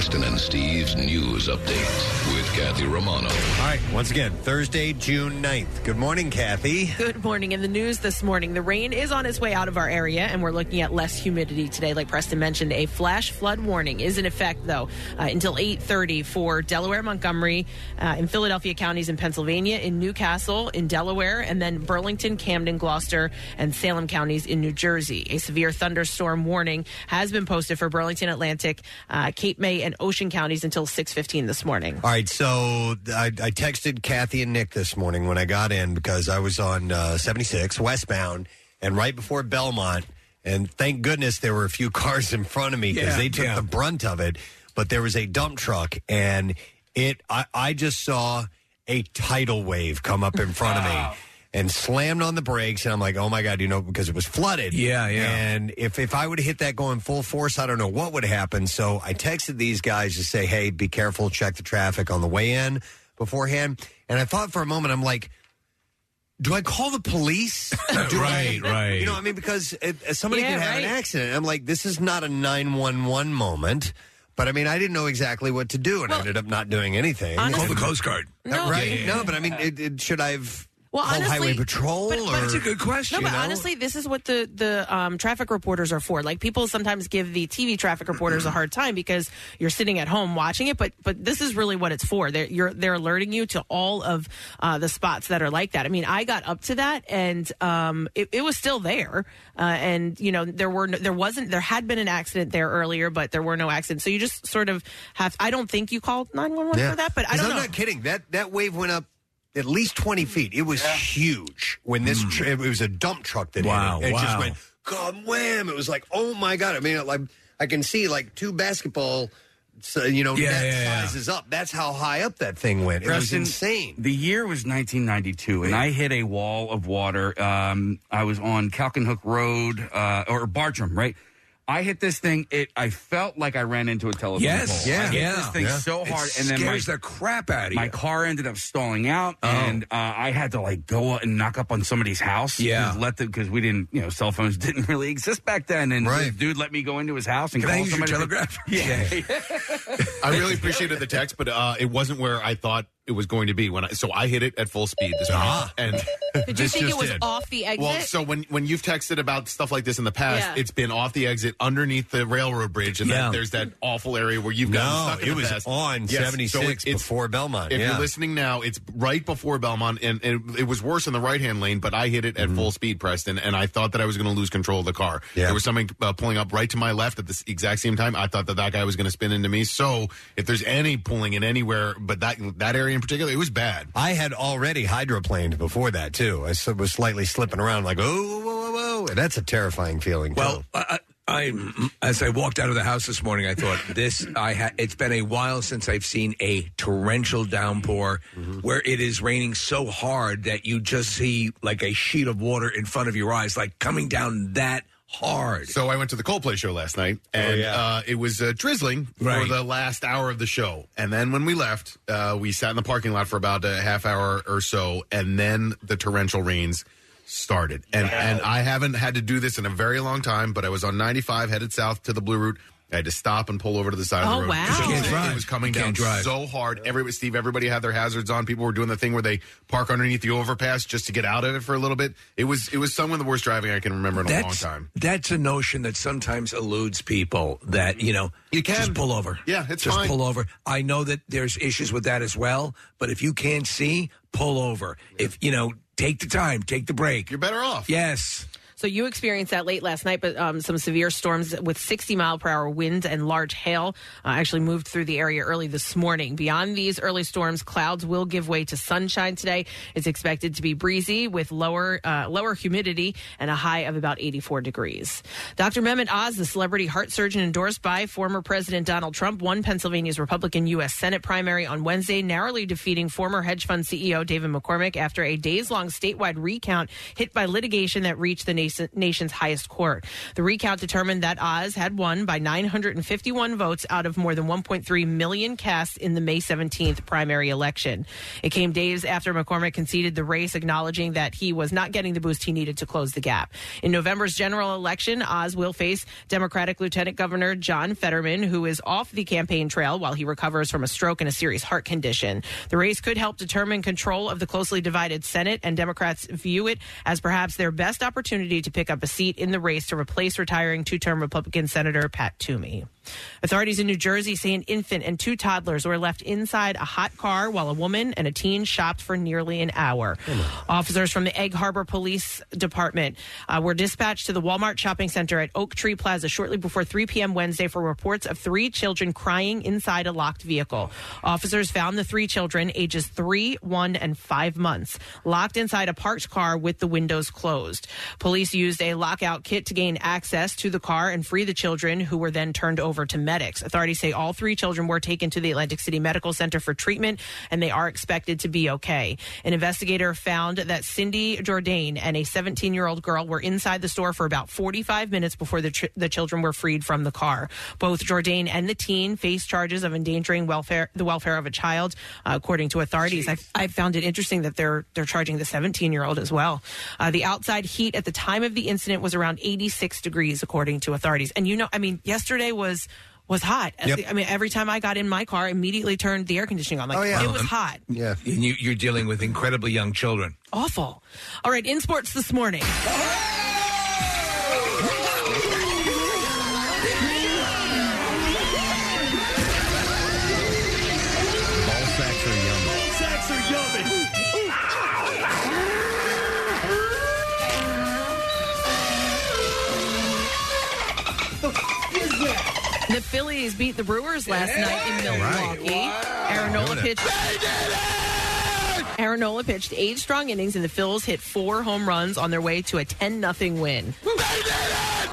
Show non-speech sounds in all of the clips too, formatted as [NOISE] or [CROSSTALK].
Preston and Steve's news update with Kathy Romano. All right, once again, Thursday, June 9th. Good morning, Kathy. Good morning. In the news this morning, the rain is on its way out of our area, and we're looking at less humidity today. Like Preston mentioned, a flash flood warning is in effect, though, uh, until 8:30 for Delaware, Montgomery, uh, in Philadelphia counties in Pennsylvania, in Newcastle, in Delaware, and then Burlington, Camden, Gloucester, and Salem counties in New Jersey. A severe thunderstorm warning has been posted for Burlington, Atlantic, uh, Cape May, and Ocean counties until 6:15 this morning. All right, so I, I texted Kathy and Nick this morning when I got in because I was on uh, 76 westbound and right before Belmont. And thank goodness there were a few [LAUGHS] cars in front of me because Yeah, they took yeah. the brunt of it. But there was a dump truck, and it I, I just saw a tidal wave come up in front of me and slammed on the brakes. And I'm like, oh my God, you know, because it was flooded. Yeah, yeah. And if, if I would have hit that going full force, I don't know what would happen. So I texted these guys to say, hey, be careful, check the traffic on the way in beforehand. And I thought for a moment, I'm like, do I call the police? [LAUGHS] Do Right, I- right. [LAUGHS] You know, I mean, because it, somebody Yeah, could have right. an accident. I'm like, this is not a 911 moment. But I mean, I didn't know exactly what to do, and I ended up not doing anything. honestly- Call the Coast Guard. Uh, no. right? Yeah. No, but I mean, it, it, should I have Well, called honestly- Highway Patrol? but- That's a good question. No, but you know? honestly, this is what the the um, traffic reporters are for. Like people sometimes give the TV traffic reporters a hard time because you're sitting at home watching it, but but this is really what it's for. They're you're, they're alerting you to all of uh, the spots that are like that. I mean, I got up to that, and um, it, it was still there, uh, and you know there were no, there wasn't there had been an accident there earlier, but there were no accidents. So you just sort of have. I don't think you called nine one one for that, but I don't know. I'm know. not kidding. That that wave went up at least 20 feet. It was huge when this tr- it was a dump truck that. Wow, hit it. It just wow. went God wham. It was like, oh my God. I mean, like I can see like two basketball so, you know, Yeah, net yeah, yeah. sizes up. That's how high up that thing went. It was Preston, insane. The year was 1992, and I hit a wall of water. Um, I was on Calcon Hook Road uh, or Bartram, right? I hit this thing. It. I felt like I ran into a telephone Yes, pole. yeah, I hit yeah, this thing yeah. so It hard, and then my, scares the crap out of my you. car ended up stalling out, and uh, I had to like go and knock up on somebody's house. Yeah. Just let the because we didn't, you know, cell phones [LAUGHS] didn't really exist back then, and Right. this dude let me go into his house and Can I call use your somebody. telegraph? [LAUGHS] Yeah. [LAUGHS] I really appreciated the text, but uh, it wasn't where I thought it was going to be when I. So I hit it at full speed this morning, and Did you [LAUGHS] this think it was did. off the exit? Well, so when when you've texted about stuff like this in the past, Yeah. it's been off the exit underneath the railroad bridge, and Yeah. then there's that awful area where you've gotten No, stuck in it the was past. on Yes, so 76 it's- before Belmont. If yeah. you're listening now, it's right before Belmont, and, and it was worse in the right hand lane. But I hit it at full speed, Preston, and I thought that I was going to lose control of the car. Yeah. There was something uh, pulling up right to my left at the exact same time. I thought that that guy was going to spin into me. So if there's any pulling in anywhere, but that that area in particular, it was bad. I had already hydroplaned before that too. I s- was slightly slipping around, like, oh, whoa, whoa, whoa, whoa. That's a terrifying feeling. Well, too. I, I, as I walked out of the house this morning, I thought [LAUGHS] this. I ha- it's been a while since I've seen a torrential downpour mm-hmm. where it is raining so hard that you just see like a sheet of water in front of your eyes, like coming down that hard. So I went to the Coldplay show last night, and yeah. uh, it was uh, drizzling Right. for the last hour of the show. And then when we left, uh, we sat in the parking lot for about a half hour or so, and then the torrential rains started. And and I haven't had to do this in a very long time, but I was on 95 headed south to the Blue Route. I had to stop and pull over to the side of Oh, the road. wow. because You can't it, drive. It was coming You down can't drive. so hard. Everybody, Steve, everybody had their hazards on. People were doing the thing where they park underneath the overpass just to get out of it for a little bit. It was it was some of the worst driving I can remember in a long That's time. that's a notion that sometimes eludes people. That you know, You can. just pull over. Yeah, it's just fine. pull over. I know that there's issues with that as well. But if you can't see, pull over. If you know, take the time, take the break. You're better off. Yes. So you experienced that late last night, but um, some severe storms with 60 mile per hour winds and large hail uh, actually moved through the area early this morning. Beyond these early storms, clouds will give way to sunshine today. It's expected to be breezy with lower uh, lower humidity and a high of about 84 degrees. Dr. Mehmet Oz, the celebrity heart surgeon endorsed by former President Donald Trump, won Pennsylvania's Republican U.S. Senate primary on Wednesday, narrowly defeating former hedge fund CEO David McCormick after a days long statewide recount hit by litigation that reached the nation, nation's highest court. The recount determined that Oz had won by 951 votes out of more than 1.3 million cast in the May 17th primary election. It came days after McCormick conceded the race, acknowledging that he was not getting the boost he needed to close the gap. In November's general election, Oz will face Democratic Lieutenant Governor John Fetterman, who is off the campaign trail while he recovers from a stroke and a serious heart condition. The race could help determine control of the closely divided Senate, and Democrats view it as perhaps their best opportunity to pick up a seat in the race to replace retiring two term Republican Senator Pat Toomey. Authorities in New Jersey say an infant and two toddlers were left inside a hot car while a woman and a teen shopped for nearly an hour. Officers from the Egg Harbor Police Department uh, were dispatched to the Walmart shopping center at Oak Tree Plaza shortly before 3 p.m. Wednesday for reports of three children crying inside a locked vehicle. Officers found the three children, ages three, one, and five months, locked inside a parked car with the windows closed. Police used a lockout kit to gain access to the car and free the children, who were then turned over to medics. Authorities say all three children were taken to the Atlantic City Medical Center for treatment, and they are expected to be okay. An investigator found that Cindy Jourdain and a 17 year old girl were inside the store for about 45 minutes before the, ch- the children were freed from the car. Both Jourdain and the teen face charges of endangering welfare the welfare of a child, uh, according to authorities. I, I found it interesting that they're they're charging the 17 year old as well. Uh, the outside heat at the time of the incident was around 86 degrees, according to authorities. And you know, I mean, yesterday was was hot. Yep. I mean, every time I got in my car, I immediately turned the air conditioning on. Like Oh, yeah. it was Um, hot, Yeah. And you, you're dealing with incredibly young children. awful. All right, in sports this morning. Phillies beat the Brewers last night in Milwaukee. Aaron Nola pitched. Aaron Nola pitched eight strong innings, and the Phils hit four home runs on their way to a 10 0 win.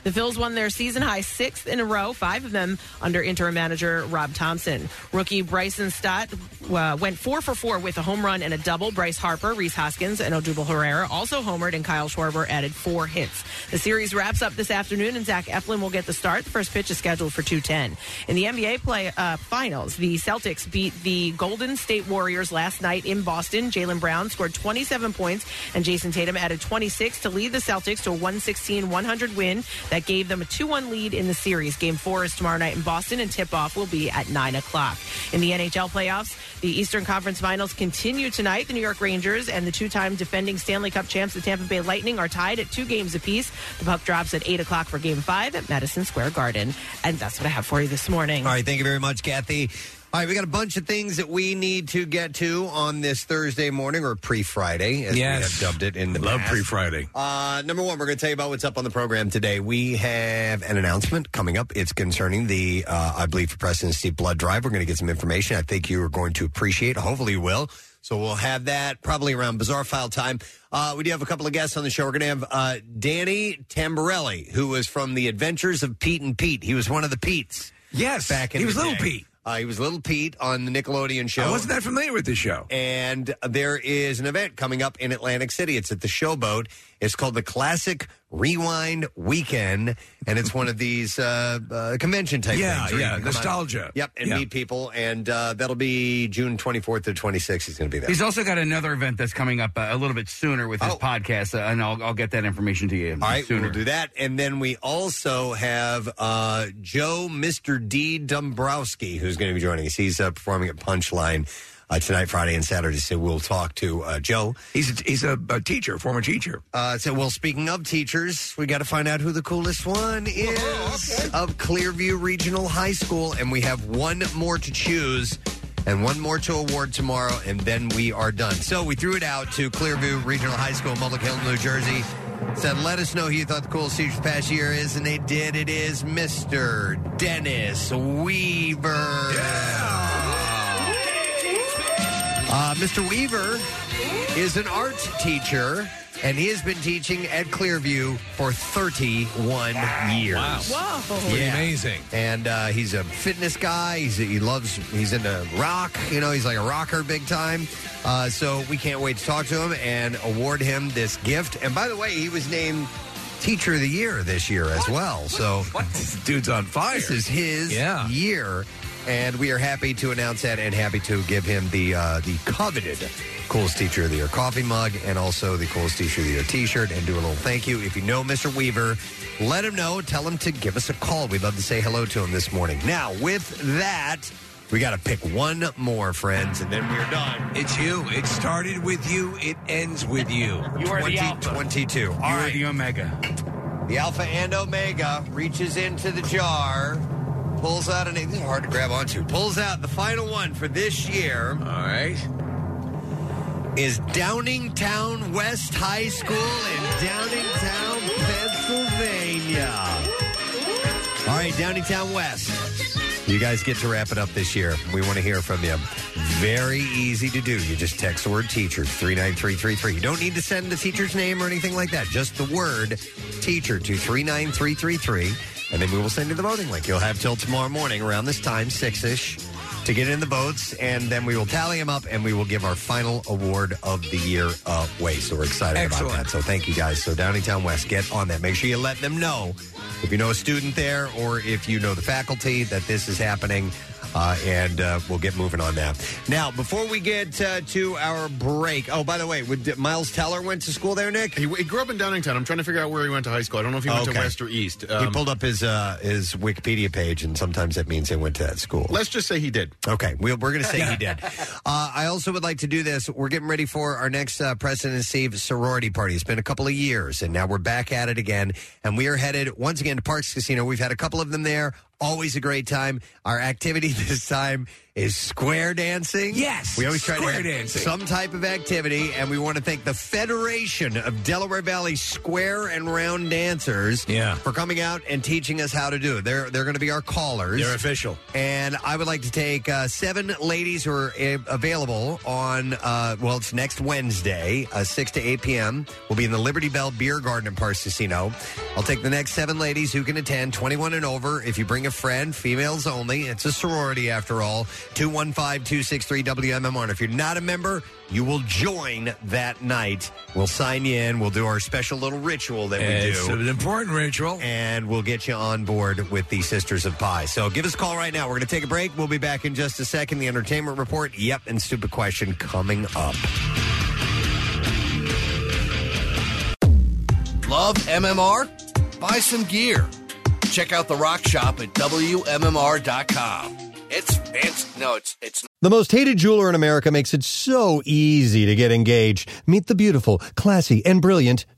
The Phils won their season high sixth in a row, five of them under interim manager Rob Thomson. Rookie Bryson Stott uh, went four for four with a home run and a double. Bryce Harper, Rhys Hoskins, and Odubel Herrera also homered, and Kyle Schwarber added four hits. The series wraps up this afternoon, and Zach Eflin will get the start. The first pitch is scheduled for 2:10. In the NBA play uh, finals, the Celtics beat the Golden State Warriors last night in Boston. Jaylen Brown scored 27 points, and Jayson Tatum added 26 to lead the Celtics to a 116-100 win that gave them a 2-1 lead in the series. Game four is tomorrow night in Boston, and tip-off will be at 9 o'clock. In the NHL playoffs, the Eastern Conference Finals continue tonight. The New York Rangers and the two-time defending Stanley Cup champs, the Tampa Bay Lightning, are tied at two games apiece. The puck drops at 8 o'clock for Game 5 at Madison Square Garden. And that's what I have for you this morning. All right, thank you very much, Kathy. All right, we got a bunch of things that we need to get to on this Thursday morning or pre-Friday, as Yes. we have dubbed it in the Love past. pre-Friday. Uh, number one, we're going to tell you about what's up on the program today. We have an announcement coming up. It's concerning the, uh, I believe, for President Steve blood drive. We're going to get some information. I think you are going to appreciate. Hopefully, you will. So we'll have that probably around bizarre file time. Uh, we do have a couple of guests on the show. We're going to have uh, Danny Tamborelli, who was from the Adventures of Pete and Pete. He was one of the Pete's. Yes, back in he the was Little day. Pete. Uh, he was Little Pete on the Nickelodeon show. I wasn't that familiar with this show. And there is an event coming up in Atlantic City. It's at the Showboat. It's called the Classic Rewind Weekend, and it's one of [LAUGHS] these uh, uh, convention type Yeah, things. where you yeah, can come out- nostalgia. Yep, and Yeah. meet people, and uh, that'll be June 24th to 26th. He's going to be there. He's also got another event that's coming up uh, a little bit sooner with his Oh. podcast, uh, and I'll, I'll get that information to you All right, sooner. we'll do that. And then we also have uh, Joe Mr. D. Dombrowski, who's going to be joining us. He's uh, performing at Punchline uh, tonight, Friday, and Saturday. So we'll talk to uh, Joe. He's a, he's a, a teacher, former teacher. Uh, so, well, speaking of teachers, we got to find out who the coolest one is of Clearview Regional High School, and we have one more to choose and one more to award tomorrow, and then we are done. So we threw it out to Clearview Regional High School, Mullica Hill, New Jersey. Said, let us know who you thought the coolest teacher past year is, and they did. It is Mr. Dennis Weaver. Uh, Mr. Weaver is an art teacher, and he has been teaching at Clearview for 31 years. Wow. Whoa. Pretty Yeah. amazing. And uh, he's a fitness guy. He's, he loves, he's into rock. You know, he's like a rocker big time. Uh, so we can't wait to talk to him and award him this gift. And by the way, he was named Teacher of the Year this year as well. So This dude's on fire. this is his Yeah. year, and we are happy to announce that and happy to give him the uh, the coveted coolest teacher of the year coffee mug and also the coolest teacher of the year T-shirt and do a little thank you. If you know Mr. Weaver, let him know. Tell him to give us a call. We'd love to say hello to him this morning. Now, with that, we got to pick one more, friends, and then we're done. It's you. It started with you. It ends with you. [LAUGHS] You are the alpha. 2022. All You are right. the omega. The Alpha and Omega reaches into the jar, pulls out an. Hard to grab onto. Pulls out the final one for this year All right. is Downingtown West High School in Downingtown, Pennsylvania. All right, Downingtown West. You guys get to wrap it up this year. We want to hear from you. Very easy to do. You just text the word teacher 39333. You don't need to send the teacher's name or anything like that. Just the word teacher to 39333. And then we will send you the voting link. You'll have till tomorrow morning around this time, 6 ish, to get in the votes. And then we will tally them up and we will give our final award of the year away. So we're excited about that. So thank you guys. So Downingtown West, get on that. Make sure you let them know if you know a student there or if you know the faculty that this is happening. Uh, and uh, we'll get moving on that. Now, before we get uh, to our break, oh, by the way, would, Miles Teller went to school there, Nick? He, he grew up in Downingtown. I'm trying to figure out where he went to high school. I don't know if he went Okay. to West or East. he Um, pulled up his uh, his Wikipedia page, and sometimes that means they went to that school. let's just say he did. Okay, we, we're going to say he [LAUGHS] did. Uh, I also would like to do this. We're getting ready for our next uh, President Steve sorority party. It's been a couple of years, and now we're back at it again. And we are headed once again to Parx Casino. We've had a couple of them there. Always a great time. Our activity [LAUGHS] this time is square dancing. Yes, we always try to have dancing. some type of activity, and we want to thank the Federation of Delaware Valley Square and Round Dancers Yeah. for coming out and teaching us how to do it. They're they're going to be our callers. They're official. And I would like to take uh, seven ladies who are uh, available on, uh, well, it's next Wednesday, uh, 6 to 8 p.m. We'll be in the Liberty Bell Beer Garden in Casino. I'll take the next seven ladies who can attend, 21 and over. If you bring a friend, females only. It's a sorority after all. 215 263 WMMR. And if you're not a member, you will join that night. We'll sign you in. We'll do our special little ritual that we It's do an important ritual. and we'll get you on board with the Sisters of Pi. So give us a call right now. We're going to take a break. We'll be back in just a second. The entertainment report, yep, and stupid question coming up. Love MMR? Buy some gear. Check out the rock shop at WMMR.com. It's fancy. No, it's it's The most hated jeweler in America makes it so easy to get engaged. Meet the beautiful, classy, and brilliant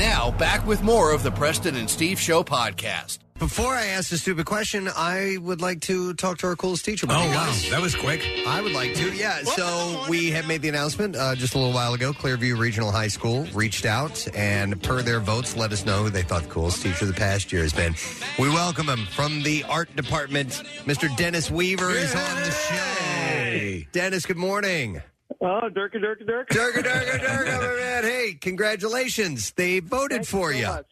Now, back with more of the Preston and Steve Show podcast. Before I ask the stupid question, I would like to talk to our coolest teacher. Oh, wow. That was quick. I would like to, yeah. So we have made the announcement uh, just a little while ago. Clearview Regional High School reached out and, per their votes, let us know who they thought the coolest teacher of the past year has been. We welcome him from the art department. Mr. Dennis Weaver is on the show. Dennis, good morning. Oh, Dirk, Dirk, Dirk. Durga, Durga, Durga, my man. Hey, congratulations. They voted Thank for so you. much.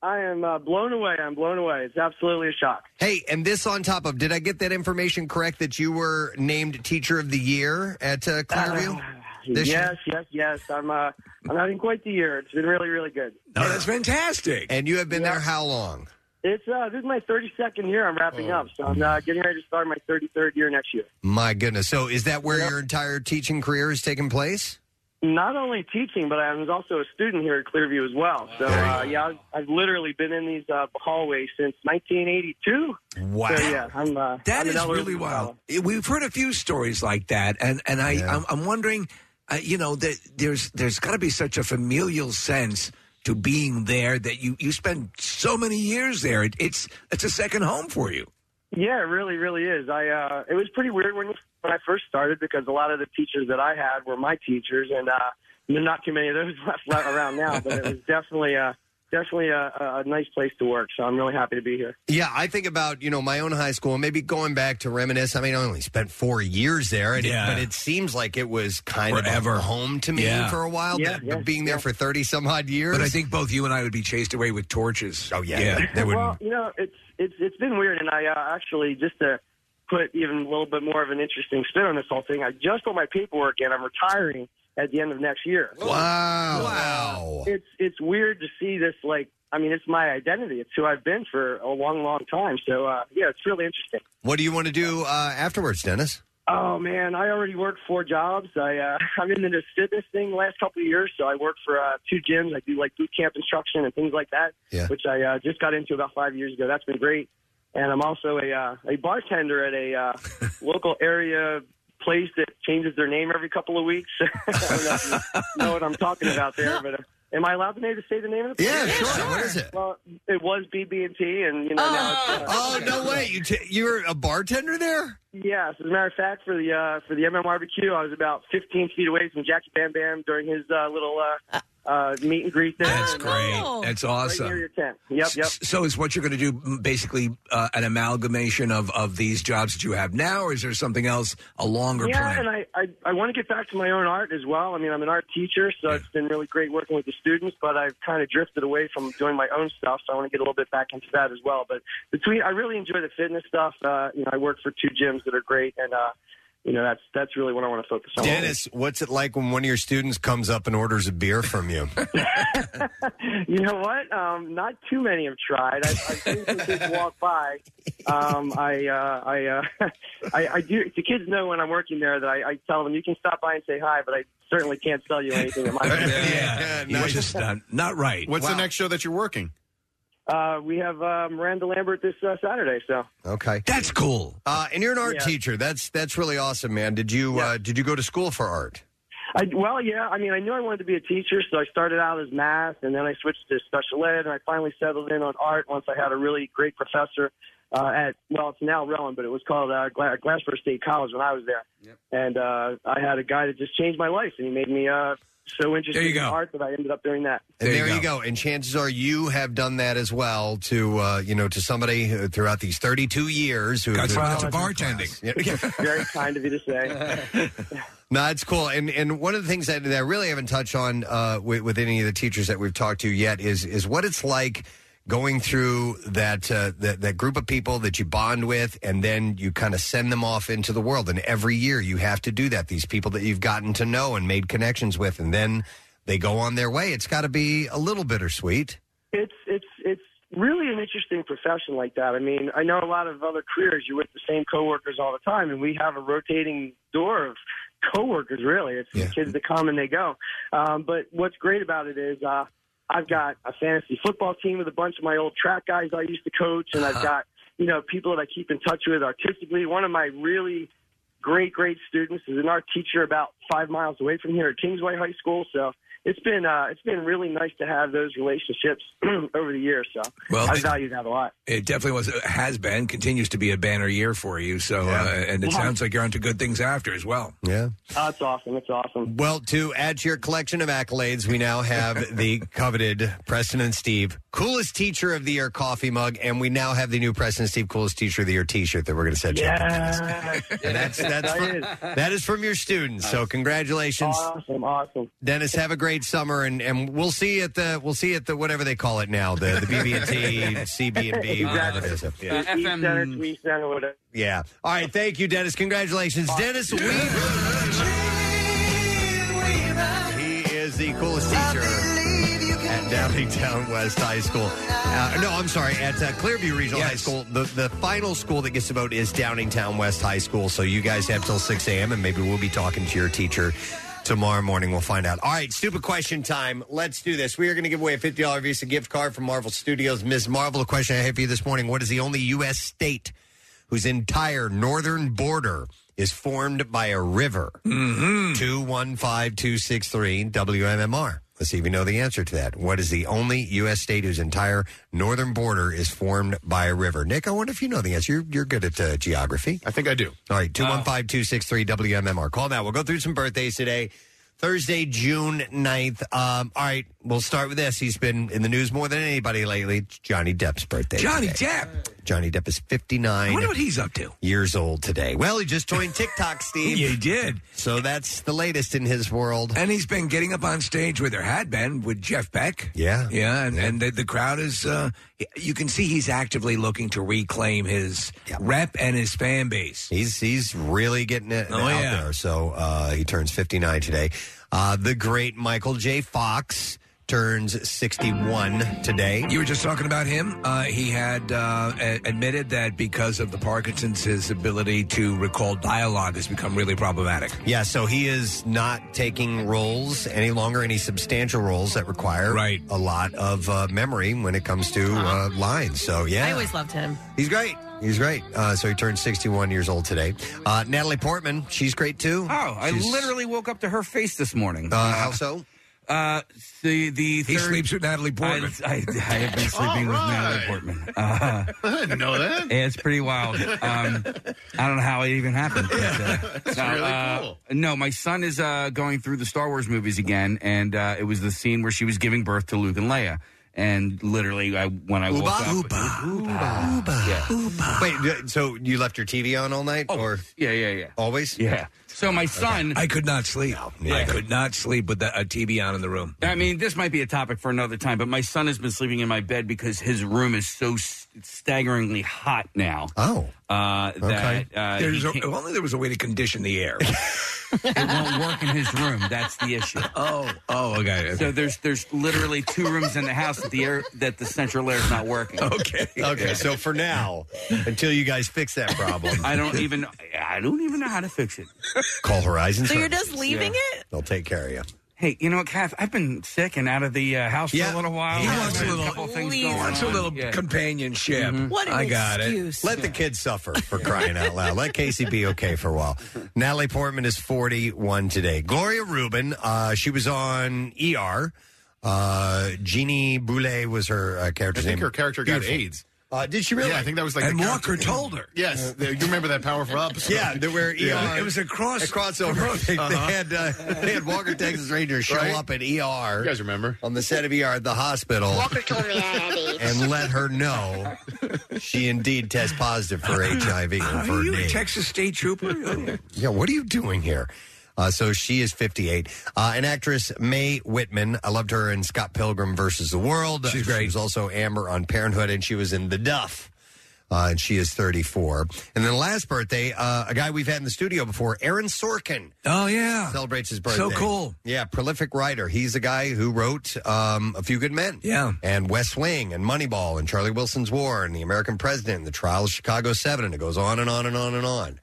I am uh, blown away. I'm blown away. It's absolutely a shock. Hey, and this on top of, did I get that information correct that you were named Teacher of the Year at uh, Clearview? This yes, yes, yes. I'm uh, I'm having quite the year. It's been really, really good. Oh, that's fantastic. And you have been there how long? It's uh, this is my 32nd year. I'm wrapping Oh. up, so I'm uh, getting ready to start my 33rd year next year. My goodness. So is that where your entire teaching career has taken place? Not only teaching, but I was also a student here at Clearview as well. So uh, yeah, I've, I've literally been in these uh, hallways since 1982. Wow. So yeah, I'm. Uh, That I'm an is elderly really wild. We've heard a few stories like that, and and I. I'm, I'm wondering, uh, you know, that there's there's got to be such a familial sense to being there that you you spend so many years there. It, it's it's a second home for you. Yeah, it really, really is. I uh it was pretty weird when when I first started because a lot of the teachers that I had were my teachers, and uh, not too many of those [LAUGHS] left, around now. But it was definitely uh definitely a, a nice place to work. So I'm really happy to be here. Yeah, I think about you know my own high school, maybe going back to reminisce. I mean, I only spent four years there, and it- Yeah. but it seems like it was kind Forever. of a home to me Yeah. for a while. Yeah, but yeah, being there for thirty some odd years, But I think both you and I would be chased away with torches. Oh yeah, yeah. they would. well, you know, it's it's it's been weird, and I uh, actually just to put even a little bit more of an interesting spin on this whole thing. I just got my paperwork in. I'm retiring at the end of next year. wow, wow. It's it's weird to see this. Like, I mean, it's my identity. It's who I've been for a long, long time. So uh, yeah, it's really interesting. What do you want to do uh, afterwards, Dennis? Oh man, I already work four jobs. I uh, [LAUGHS] I'm into this fitness thing last couple of years, so I work for uh, two gyms. I do like boot camp instruction and things like that, Yeah. which I uh, just got into about five years ago. That's been great, and I'm also a uh, a bartender at a uh, [LAUGHS] local area place that changes their name every couple of weeks. [LAUGHS] I don't know if you know what I'm talking about there, but. Uh, Am I allowed to maybe say the name of the place? Yeah, sure. What is it? Well, it was BB&T, and you know now it's, uh, Oh no way! You t- you're a bartender there? Yes, as a matter of fact, for the uh, for the MM barbecue, I was about 15 feet away from Jackie Bam Bam during his uh, little uh, uh, meet and greet there. That's And, great. That's Right awesome. near your tent. Yep, yep. So is what you're going to do basically uh, an amalgamation of, of these jobs that you have now, or is there something else, a longer Yeah, plan? and I, I I want to get back to my own art as well. I mean, I'm an art teacher, so it's been really great working with the students. But I've kind of drifted away from doing my own stuff, so I want to get a little bit back into that as well. But between, I really enjoy the fitness stuff. Uh, you know, I work for two gyms that are great, and uh, you know, that's that's really what I want to focus on. Dennis, what's it like when one of your students comes up and orders a beer from you? [LAUGHS] You know what? Um, not too many have tried. I've, I've seen some kids walk by. Um, I, uh, I, uh, [LAUGHS] I, I do. The kids know when I'm working there that I, I tell them you can stop by and say hi, but I certainly can't sell you anything. At my [LAUGHS] yeah, Yeah, Which is not, not right. What's Wow. the next show that you're working? Uh, we have uh, Miranda Lambert this uh, Saturday, so Okay. That's cool. Uh, and you're an art Yeah. teacher. That's that's really awesome, man. Did you uh, did you go to school for art? I, well, yeah. I mean, I knew I wanted to be a teacher, so I started out as math, and then I switched to special ed, and I finally settled in on art once I had a really great professor uh, at well, it's now Rowan, but it was called uh, Gla- Glassboro State College when I was there. And uh, I had a guy that just changed my life, and he made me uh, so interested you in go. art that I ended up doing that. And There you there you go. go. And chances are you have done that as well to uh, you know to somebody who, throughout these 32 years who Got who- to, to bartending. Yeah. [LAUGHS] Very kind of you to say. [LAUGHS] No, it's cool. And and one of the things that, that I really haven't touched on uh, with, with any of the teachers that we've talked to yet is is what it's like going through that uh, that that group of people that you bond with, and then you kind of send them off into the world. And every year you have to do that. These people that you've gotten to know and made connections with, and then they go on their way. It's got to be a little bittersweet. It's it's it's really an interesting profession like that. I mean, I know a lot of other careers. You're with the same coworkers all the time, and we have a rotating door of coworkers. Really, it's Yeah. the kids that come and they go. Um, but what's great about it is uh, I've got a fantasy football team with a bunch of my old track guys I used to coach, and I've uh-huh. got you know people that I keep in touch with artistically. One of my really great great students is an art teacher about five miles away from here at Kingsway High School. So it's been uh, it's been really nice to have those relationships [CLEARS THROAT] over the years. So Well, I it- value that a lot. It definitely was, has been, continues to be a banner year for you. So, uh, and it Yeah. sounds like you're onto good things after as well. Yeah. Oh, it's awesome. It's awesome. Well, to add to your collection of accolades, we now have [LAUGHS] the coveted Preston and Steve coolest teacher of the year coffee mug, and we now have the new Preston and Steve coolest teacher of the year T-shirt that we're going to send set you. Yeah, [LAUGHS] And that's that's from, that is from your students. So congratulations, awesome, awesome. Dennis. Have a great summer, and, and we'll see at the we'll see at the whatever they call it now the the BB and T [LAUGHS] CB and B whatever it is. Yeah. East Center, Tweed Center, whatever. yeah. All right. Thank you, Dennis. Congratulations, Dennis Weaver. He is the coolest teacher at Downingtown West High School. Uh, no, I'm sorry, at uh, Clearview Regional High School. The the final school that gets to vote is Downingtown West High School. So you guys have till 6 a.m. and maybe we'll be talking to your teacher tomorrow morning. We'll find out. All right, stupid question time. Let's do this. We are going to give away a $50 Visa gift card from Marvel Studios. Ms. Marvel, the question I have for you this morning: What is the only U.S. state whose entire northern border is formed by a river? Mm-hmm. Two one five two six three WMMR. Let's see if you know the answer to that. What is the only U.S. state whose entire northern border is formed by a river? Nick, I wonder if you know the answer. You're, you're good at uh, geography. I think I do. All right, 215 263 WMMR. Call now. We'll go through some birthdays today. Thursday, June 9th. Um, all right, we'll start with this. He's been in the news more than anybody lately. It's Johnny Depp's birthday. Johnny today. Depp. Johnny Depp is 59 I wonder what he's up to. years old today. Well, he just joined TikTok, [LAUGHS] Steve. Yeah, he did. So that's the latest in his world. And he's been getting up on stage with, or had been, with Jeff Beck. Yeah. Yeah, and, and the, the crowd is, uh, you can see he's actively looking to reclaim his rep and his fan base. He's he's really getting it Oh, out yeah. there. So uh, he turns 59 today. Uh, the great Michael J. Fox turns 61 today. You were just talking about him. Uh, he had uh, a- admitted that because of the Parkinson's, his ability to recall dialogue has become really problematic. Yeah, so he is not taking roles any longer, any substantial roles that require Right. a lot of uh, memory when it comes to uh, lines. So, yeah. I always loved him. He's great. He's great. Uh, so he turned 61 years old today. Uh, Natalie Portman, she's great too. Oh, I She's- literally woke up to her face this morning. Uh, how so? Uh, the the He third, sleeps with Natalie Portman. I, I, I have been sleeping with Natalie Portman. Uh, [LAUGHS] I didn't know that. it's pretty wild. Um, I don't know how it even happened. But, uh, That's no, really uh, cool. No, my son is uh, going through the Star Wars movies again, and uh, it was the scene where she was giving birth to Luke and Leia. And literally, I when I woke Uba? up, Uba. Wait, d- so you left your TV on all night, or yeah, yeah, yeah, always? yeah. So my son, I could not sleep. I could not sleep with the, a TV on in the room. I mean, this might be a topic for another time, but my son has been sleeping in my bed because his room is so s- staggeringly hot now. Oh, Uh, that uh, There's he a, can't- if only there was a way to condition the air. [LAUGHS] it won't work in his room. That's the issue. [LAUGHS] oh, oh, okay. So there's there's literally two rooms in the house that the air that the central air is not working. okay. [LAUGHS] okay. So for now, until you guys fix that problem, I don't even I don't even know how to fix it. call Horizon. So you're just leaving it? They'll take care of you. Hey, you know what, Kath? I've been sick and out of the uh, house Yeah. for a little while. He I've wants a little- couple things Please. going He Wants a little Yeah. companionship. What an I got it. excuse. Let the kids suffer for crying out loud. Let Casey be okay for a while. Natalie Portman is 41 today. Gloria Reuben, uh, she was on ER. Uh, Jeannie Boulet was her uh, I think name. her character got Beautiful. AIDS. Uh, did she really? Yeah, I think that was like And the Walker character- told her. Yes, the- you remember that powerful [LAUGHS] episode? Yeah, they were ER. It was a cross. a crossover. [LAUGHS] They, they had uh, they had Walker Texas Ranger show Right. up at ER You guys remember? on the set of ER at the hospital Walker told me I had AIDS. and let her know she indeed test positive for [LAUGHS] HIV or Are for you a Texas state trooper? Yeah, what are you doing here? Uh, so she is 58. Uh, an actress, Mae Whitman. I loved her in Scott Pilgrim versus the World. She's great. She was also Amber on Parenthood, and she was in The Duff. Uh, and she is 34. And then last birthday, uh, a guy we've had in the studio before, Aaron Sorkin, oh yeah. celebrates his birthday. So cool. Yeah, prolific writer. He's the guy who wrote um, A Few Good Men. Yeah. And West Wing and Moneyball and Charlie Wilson's War and The American President and The Trial of Chicago 7. And it goes on and on and on and on.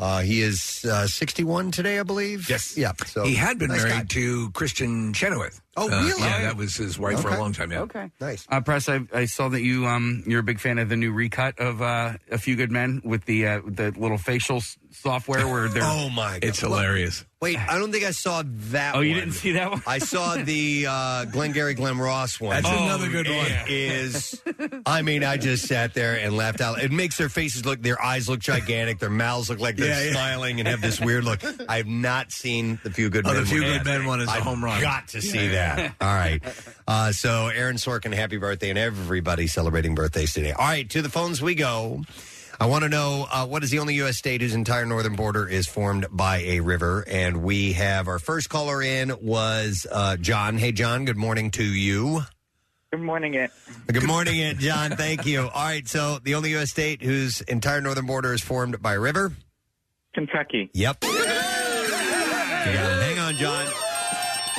Uh, he is uh, 61 today, I believe. Yes. Yeah. So He had been nice married guy. to Kristin Chenoweth. Oh, Uh, really? yeah, that was his wife for a Okay. long time. Yeah. Okay. Nice. Uh, Press, I, I saw that you um you're a big fan of the new recut of uh, A Few Good Men with the uh, the little facial s- software where they're. [LAUGHS] Oh, my God. It's hilarious. Wait, I don't think I saw that Oh, you didn't see that one? I saw [LAUGHS] the uh, Glengarry Glen Ross one. That's another good one. It is. [LAUGHS] I mean, I just sat there and laughed out. It makes their faces look, their eyes look gigantic, their mouths look like they're Yeah, yeah. smiling and have this weird look. I have not seen the Few Good Oh, Men. The Few one. Good Men one is a I've home run. Got to see that. [LAUGHS] All right. Uh, so, Aaron Sorkin, happy birthday, and everybody celebrating birthdays today. All right, to the phones we go. I want to know uh, what is the only U.S. state whose entire northern border is formed by a river? And we have our first caller in was uh, John. Hey, John. Good morning to you. Good morning, it. Good morning, it John. Thank you. All right. So the only U.S. state whose entire northern border is formed by a river. Kentucky. Yep. You got. Hang on, John.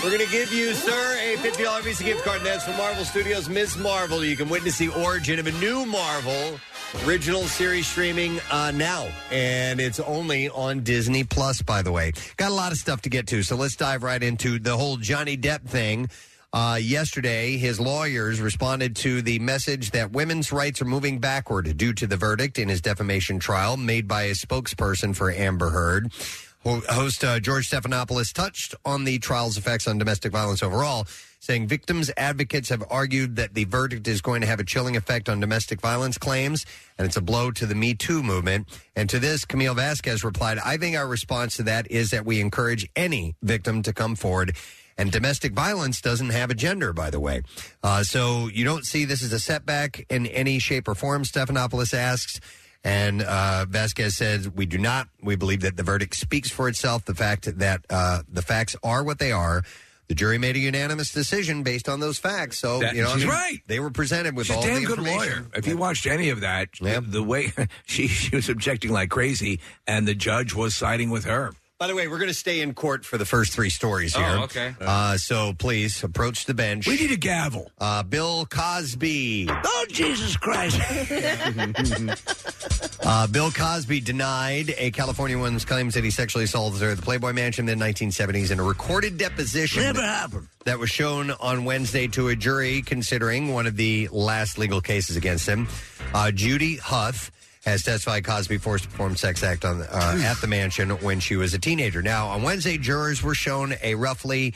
We're going to give you, sir, a $50 Visa gift card. And that's from Marvel Studios' Ms. Marvel. You can witness the origin of a new Marvel original series streaming uh, now. And it's only on Disney Plus, by the way. Got a lot of stuff to get to. So let's dive right into the whole Johnny Depp thing. Uh, yesterday, his lawyers responded to the message that women's rights are moving backward due to the verdict in his defamation trial made by a spokesperson for Amber Heard. Ho- Host uh, George Stephanopoulos touched on the trial's effects on domestic violence overall, saying victims' advocates have argued that the verdict is going to have a chilling effect on domestic violence claims, and it's a blow to the Me Too movement. And to this, Camille Vasquez replied, I think our response to that is that we encourage any victim to come forward. And domestic violence doesn't have a gender, by the way. Uh, so you don't see this as a setback in any shape or form, Stephanopoulos asks. And uh, Vasquez says, We do not. We believe that the verdict speaks for itself. The fact that uh, the facts are what they are. The jury made a unanimous decision based on those facts. So, That- you know, I she's mean, right. They were presented with She's all a damn the good information. lawyer. If you watched any of that, the, the way [LAUGHS] she she was objecting like crazy, and the judge was siding with her. By the way, we're going to stay in court for the first three stories here. Oh, okay. Uh, so please approach the bench. We need a gavel. Uh, Bill Cosby. Oh Jesus Christ! [LAUGHS] [LAUGHS] Uh, Bill Cosby denied a California woman's claims that he sexually assaulted her at the Playboy Mansion in the 1970s in a recorded deposition. Never happened. That was shown on Wednesday to a jury considering one of the last legal cases against him. Uh, Judy Huth has testified Cosby forced to perform sex act on uh, at the mansion when she was a teenager. Now, on Wednesday, jurors were shown a roughly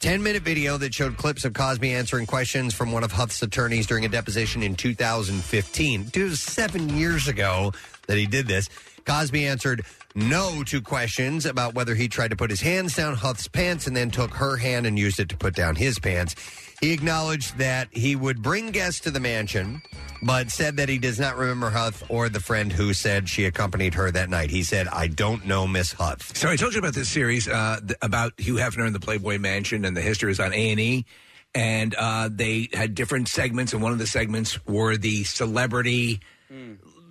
10 minute video that showed clips of Cosby answering questions from one of Huth's attorneys during a deposition in 2015. It was seven years ago that he did this. Cosby answered no to questions about whether he tried to put his hands down Huth's pants and then took her hand and used it to put down his pants. He acknowledged that he would bring guests to the mansion, but said that he does not remember Huth or the friend who said she accompanied her that night. He said, I don't know Miss Huth. So I told you about this series uh, th- about Hugh Hefner and the Playboy Mansion, and the history is on A and E. And uh, they had different segments, and one of the segments were the celebrity.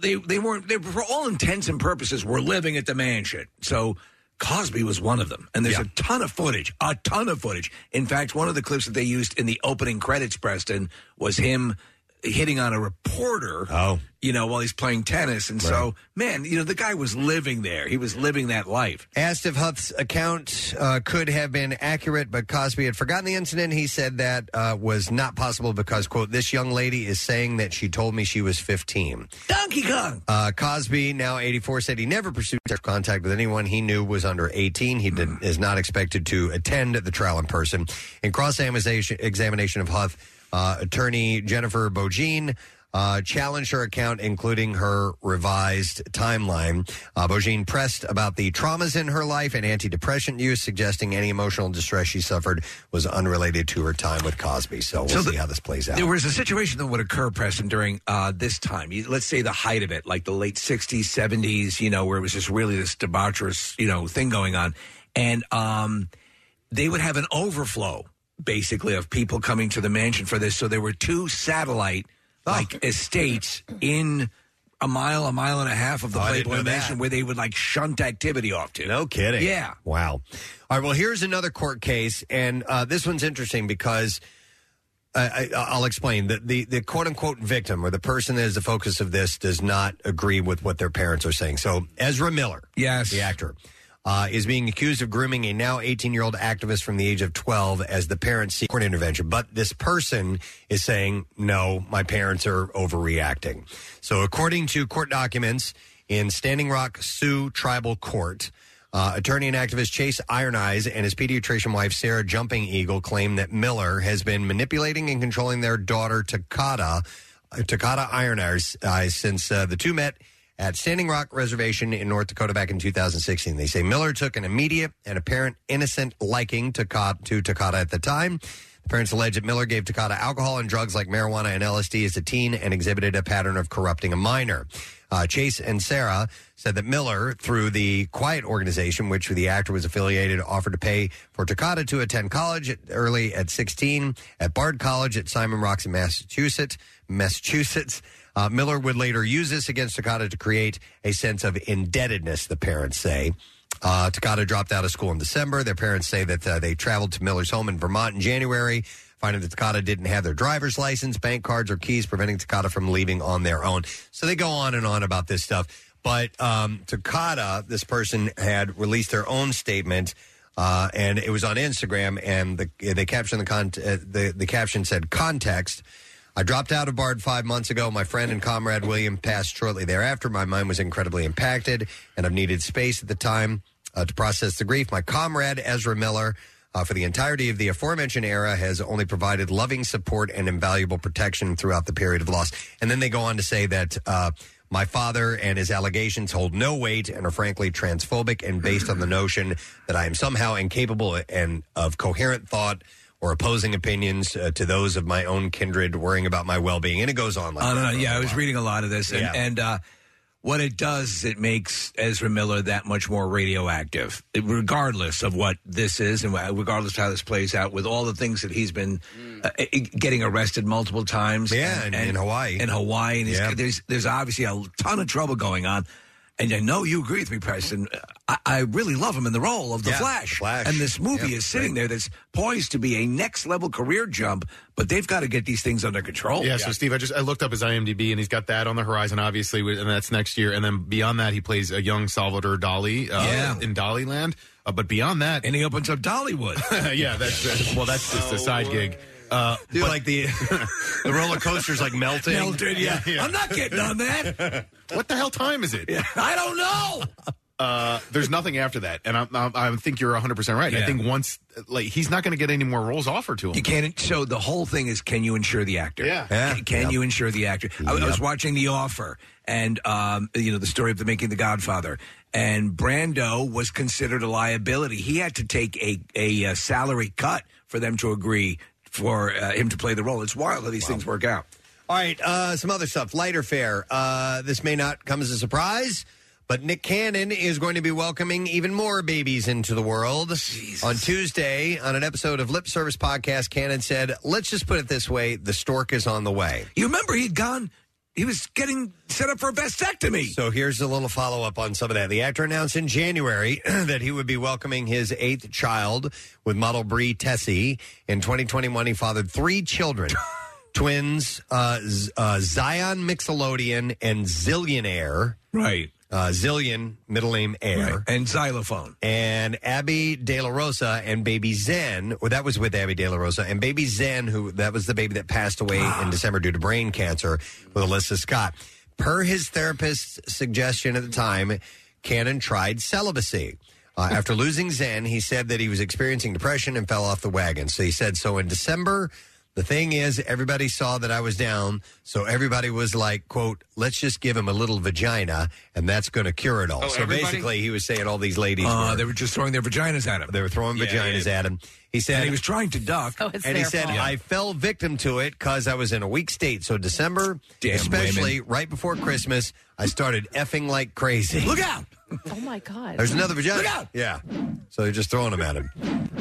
They they weren't. They for all intents and purposes were living at the mansion. So Cosby was one of them, and there's a ton of footage, a ton of footage. In fact, one of the clips that they used in the opening credits, Preston, was him hitting on a reporter. Oh, you know, while he's playing tennis, and so man, you know, the guy was living there. He was living that life. Asked if Huth's account uh, could have been accurate, but Cosby had forgotten the incident. He said that uh, was not possible because, quote, this young lady is saying that she told me she was 15. Donkey Kong. Uh, Cosby, now 84, said he never pursued sexual contact with anyone he knew was under 18. He did, is not expected to attend the trial in person. In cross examination examination of Huth, uh, attorney Jennifer Bonjean uh, challenged her account, including her revised timeline. Uh, Bonjean pressed about the traumas in her life and antidepressant use, suggesting any emotional distress she suffered was unrelated to her time with Cosby. So we'll So see the- how this plays out. There was a situation that would occur, Preston, during uh, this time. You- Let's say the height of it, like the late '60s, '70s. You know, where it was just really this debaucherous, you know, thing going on, and um, they would have an overflow, basically, of people coming to the mansion for this. So there were two satellite like estates in a mile, a mile and a half of the Oh, I didn't Playboy know that. Mansion, where they would like shunt activity off to. No kidding. Yeah. Wow. All right. Well, here's another court case, and uh, this one's interesting because uh, I, I'll explain. The, the the quote unquote victim or the person that is the focus of this does not agree with what their parents are saying. So Ezra Miller, yes, the actor. Uh, is being accused of grooming a now 18 year old activist from the age of 12 as the parents seek court intervention. But this person is saying, no, my parents are overreacting. So, according to court documents in Standing Rock Sioux Tribal Court, uh, attorney and activist Chase Iron Eyes and his pediatrician wife Sarah Jumping Eagle claim that Miller has been manipulating and controlling their daughter Tokata, uh, Tokata Iron Eyes, Eyes since uh, the two met at Standing Rock Reservation in North Dakota back in 2016. They say Miller took an immediate and apparent innocent liking to, to Tokata at the time. The parents allege that Miller gave Tokata alcohol and drugs like marijuana and LSD as a teen and exhibited a pattern of corrupting a minor. Uh, Chase and Sarah said that Miller, through the Quiet organization, which the actor was affiliated, offered to pay for Tokata to attend college at, early at 16 at Bard College at Simon's Rock in Massachusetts. Massachusetts. Uh, Miller would later use this against Tokata to create a sense of indebtedness, the parents say. Uh, Tokata dropped out of school in December. Their parents say that uh, they traveled to Miller's home in Vermont in January, finding that Tokata didn't have their driver's license, bank cards, or keys, preventing Tokata from leaving on their own. So they go on and on about this stuff. But um, Tokata, this person, had released their own statement. Uh, and it was on Instagram, and the they captioned the con- uh, the the caption said context. I dropped out of Bard five months ago. My friend and comrade William passed shortly thereafter. My mind was incredibly impacted, and I've needed space at the time uh, to process the grief. My comrade Ezra Miller uh, for the entirety of the aforementioned era has only provided loving support and invaluable protection throughout the period of loss. And then they go on to say that uh, my father and his allegations hold no weight and are frankly transphobic and based on the notion that I am somehow incapable and of coherent thought or opposing opinions uh, to those of my own kindred, worrying about my well-being. And it goes on like I don't that know. for Yeah, I was while. reading a lot of this, and, Yeah. and uh, what it does is it makes Ezra Miller that much more radioactive, regardless of what this is, and regardless of how this plays out. With all the things that he's been uh, uh, getting arrested multiple times, Yeah, and, in- in Hawaii. in Hawaii, and he's- Yeah. there's there's obviously a ton of trouble going on. And I know you agree with me, Preston. I, I really love him in the role of the Yeah, Flash. The Flash. And this movie Yeah, is sitting there that's poised to be a next level career jump, but they've got to get these things under control. Yeah, so Steve, I just I looked up his IMDb and he's got that on the horizon, obviously, and that's next year. And then beyond that, he plays a young Salvador Dali uh, Yeah. in Dollyland. Uh, but beyond that, and he opens up Dollywood. [LAUGHS] yeah, that's uh, well, that's just a side gig. Uh, Dude, but- like the [LAUGHS] the roller coaster's like melting. Melted, yeah. I'm not getting on that. [LAUGHS] what the hell time is it? I don't know. Uh, there's nothing after that, and I, I, I think you're 100 percent right. I Yeah. think once, like, he's not going to get any more roles offered to him. You can't. So the whole thing is, can you insure the actor? Yeah. Can, you insure the actor? I, I was watching The Offer, and um, you know the story of the making of the Godfather, and Brando was considered a liability. He had to take a a, uh salary cut for them to agree for uh, him to play the role. It's wild how these things work out. All right, uh, some other stuff. Lighter fare. Uh, this may not come as a surprise, but Nick Cannon is going to be welcoming even more babies into the world. On Tuesday, on an episode of Lip Service Podcast, Cannon said, Let's just put it this way the stork is on the way. You remember he'd gone. He was getting set up for a vasectomy. So here's a little follow up on some of that. The actor announced in January [CLEARS THROAT] that he would be welcoming his eighth child with model Bre Tiesi. In 2021, he fathered three children. [LAUGHS] Twins uh, Z- uh, Zion Mixolydian and Zillionaire. Right. Uh, Zillion, middle name Air. And xylophone. And Abby De La Rosa and baby Zen, or that was with Abby De La Rosa, and baby Zen, who that was the baby that passed away in December due to brain cancer with Alyssa Scott. Per his therapist's suggestion at the time, Cannon tried celibacy. Uh, after losing Zen, he said that he was experiencing depression and fell off the wagon. So he said, so in December, the thing is, everybody saw that I was down, so everybody was like, "quote Let's just give him a little vagina, and that's going to cure it all." Oh, so everybody? basically, he was saying all these ladies Uh, were, they were just throwing their vaginas at him. they were throwing Yeah, vaginas yeah. at him. He said and he was trying to duck. Oh, it's and he their said, fault. I fell victim to it because I was in a weak state. So December, Damn especially right before Christmas, I started effing like crazy. Look out! Oh my god. There's another vagina. Look out! Yeah. So they're just throwing them at him.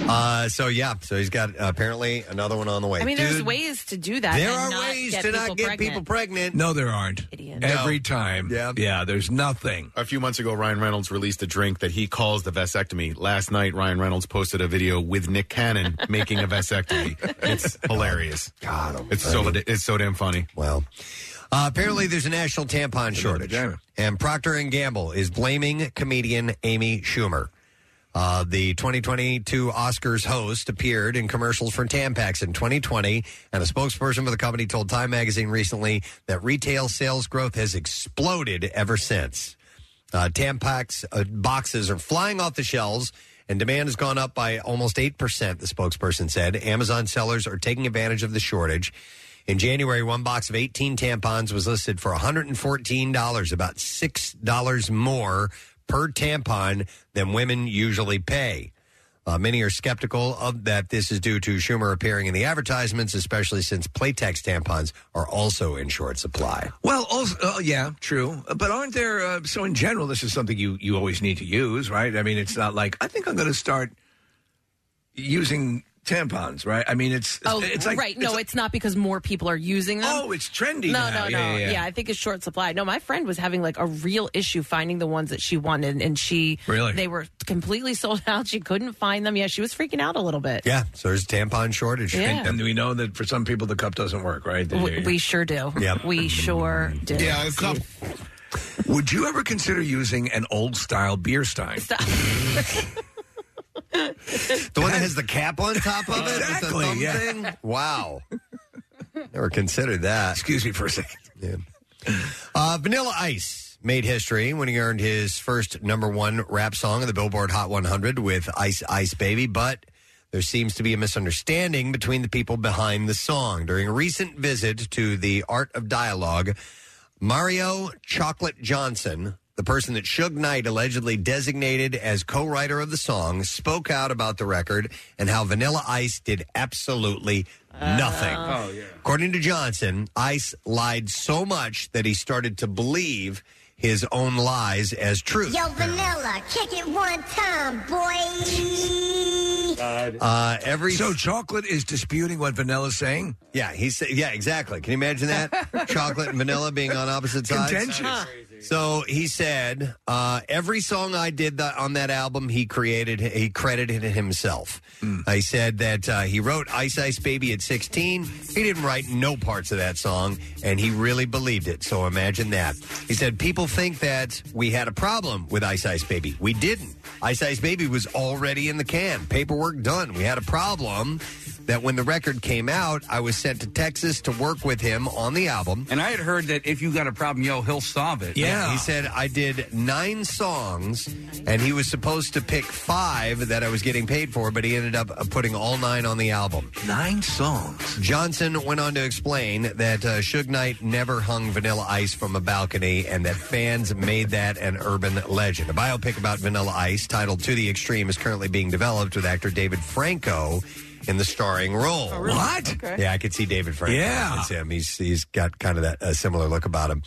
Uh, so yeah, so he's got uh, apparently another one on the way. I mean, there's Dude, ways to do that. There and are not ways get to not people get pregnant. people pregnant. No, there aren't. Idiot. Every time. Yeah. Yeah, there's nothing. A few months ago, Ryan Reynolds released a drink that he calls the vasectomy. Last night, Ryan Reynolds posted a video with Nick Cannon [LAUGHS] making a vasectomy. It's hilarious. God, It's so it's so damn funny. Well, uh, apparently there's a national tampon shortage, and Procter and Gamble is blaming comedian Amy Schumer. Uh, the 2022 Oscars host appeared in commercials for Tampax in 2020, and a spokesperson for the company told Time Magazine recently that retail sales growth has exploded ever since. Uh, Tampax uh, boxes are flying off the shelves, and demand has gone up by almost 8%, the spokesperson said. Amazon sellers are taking advantage of the shortage. In January, one box of 18 tampons was listed for $114, about $6 more per tampon than women usually pay. Uh, many are skeptical of that this is due to Schumer appearing in the advertisements, especially since Playtex tampons are also in short supply. Well, also, uh, yeah, true. But aren't there? Uh, so in general, this is something you you always need to use, right? I mean, it's not like I think I'm going to start using tampons, right? I mean, it's Oh, it's like right. No, it's, not because more people are using them. Oh, it's trendy No, now. no, no. Yeah, yeah, yeah. I think it's short supply. No, my friend was having like a real issue finding the ones that she wanted, and she Really? they were completely [LAUGHS] sold out. She couldn't find them. Yeah, she was freaking out a little bit. Yeah, so there's a tampon shortage. Yeah. And, and we know that for some people the cup doesn't work, right? We, we sure do. Yep. We sure do. Yeah, it's not. Would you ever consider using an old style beer stein? [LAUGHS] The one that has the cap on top of it? Exactly, With the thumb yeah. thing? Wow. Never considered that. Excuse me for a second. Yeah. Uh, Vanilla Ice made history when he earned his first number one rap song on the Billboard Hot 100 with Ice Ice Baby, but there seems to be a misunderstanding between the people behind the song. During a recent visit to the Art of Dialogue, Mario Chocolate Johnson, the person that Suge Knight allegedly designated as co writer of the song, spoke out about the record and how Vanilla Ice did absolutely nothing. Oh, oh, yeah. According to Johnson, Ice lied so much that he started to believe his own lies as truth. Yo, Vanilla, kick it one time, boy. Uh, every so chocolate is disputing what Vanilla's saying. Yeah, he's yeah, exactly. Can you imagine that? [LAUGHS] Chocolate and vanilla being on opposite sides. Contentious. So he said, uh, every song I did that, on that album, he created, he credited it himself. Hmm. Uh, said that uh, he wrote Ice Ice Baby at 16. He didn't write no parts of that song, and he really believed it. So imagine that. He said, people think that we had a problem with Ice Ice Baby. We didn't. Ice Ice Baby was already in the can, paperwork done. We had a problem that when the record came out, I was sent to Texas to work with him on the album. And I had heard that if you got a problem, yo, he'll solve it. Yeah. He said I did nine songs, and he was supposed to pick five that I was getting paid for, but he ended up uh, putting all nine on the album. Nine songs. Johnson went on to explain that uh, Suge Knight never hung Vanilla Ice from a balcony, and that fans made that an urban legend. A biopic about Vanilla Ice, titled "To the Extreme," is currently being developed with actor David Franco in the starring role. What? Yeah, I could see David Franco. Yeah. as him. He's he's got kind of that uh, similar look about him.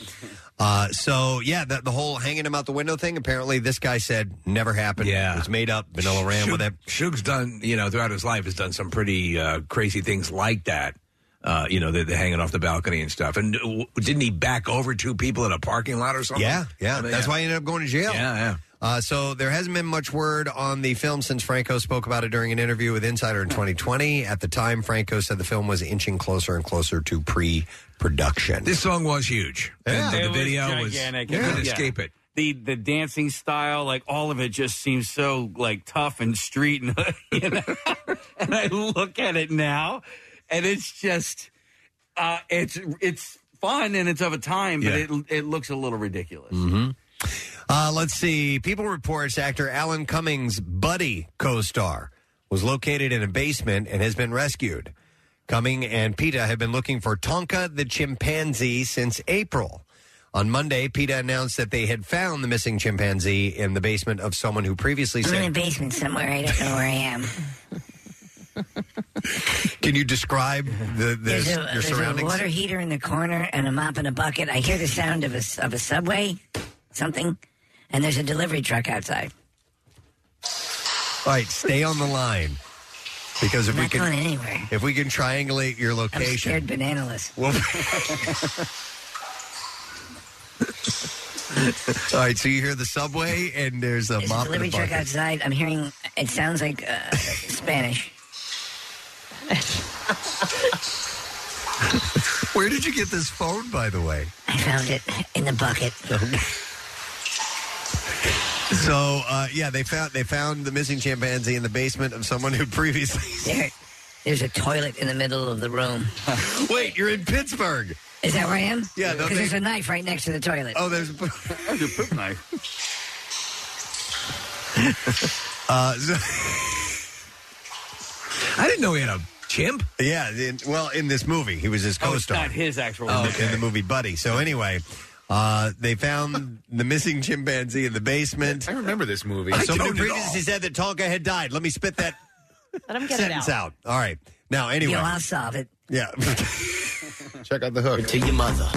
Uh, so yeah, the, the whole hanging him out the window thing. Apparently, this guy said never happened. Yeah. it's made up. Vanilla ran with it. Suge's done, you know, throughout his life has done some pretty uh, crazy things like that. Uh, you know, they're, they're hanging off the balcony and stuff. And uh, w- didn't he back over two people in a parking lot or something? Yeah, yeah. I mean, That's why he ended up going to jail. Yeah, yeah. Uh, so there hasn't been much word on the film since Franco spoke about it during an interview with Insider in 2020. At the time, Franco said the film was inching closer and closer to pre-production. This song was huge. Yeah. And It the was video was, gigantic. you couldn't Yeah. escape it. The the dancing style, like all of it, just seems so like tough and street, and [LAUGHS] you know. and I look at it now, and it's just, uh, it's it's fun and it's of a time, but Yeah. it it looks a little ridiculous. hmm Uh, let's see. People reports actor Alan Cummings' buddy co-star was located in a basement and has been rescued. Cumming and PETA have been looking for Tonka the chimpanzee since April. On Monday, PETA announced that they had found the missing chimpanzee in the basement of someone who previously I'm in said, a basement somewhere. I don't know where I am. [LAUGHS] "Can you describe the, the There's, a, your there's a surroundings?" water heater in the corner and a mop and a bucket. I hear the sound of a, s- of a subway, something, and there's a delivery truck outside. All right, stay on the line because if I'm we not can, going anywhere. if we can triangulate your location. I'm location, scared bananaless. Well, [LAUGHS] all right. So you hear the subway, and there's a There's a mop and delivery a truck bucket. outside. I'm hearing. It sounds like uh, Spanish. Where did you get this phone, by the way? I found it in the bucket. So uh, yeah, they found they found the missing chimpanzee in the basement of someone who previously. [LAUGHS] There, there's a toilet in the middle of the room. Wait, you're in Pittsburgh. Is that where I am? Yeah, don't because they- there's a knife right next to the toilet. Oh, there's. A poop knife. [LAUGHS] Uh, so- [LAUGHS] I didn't know he had a chimp. yeah, in, well, in this movie, he was his Oh, it's co-star. not his actual. in, the, in the movie Buddy. So anyway, uh, they found the missing chimpanzee in the basement. I remember this movie. Someone don't who at previously said that Tonka had died. Let me spit that [LAUGHS] Let him get it sentence out. out. All right. Now, anyway, Yo, I'll solve it. yeah. [LAUGHS] Check out the hook. To your mother.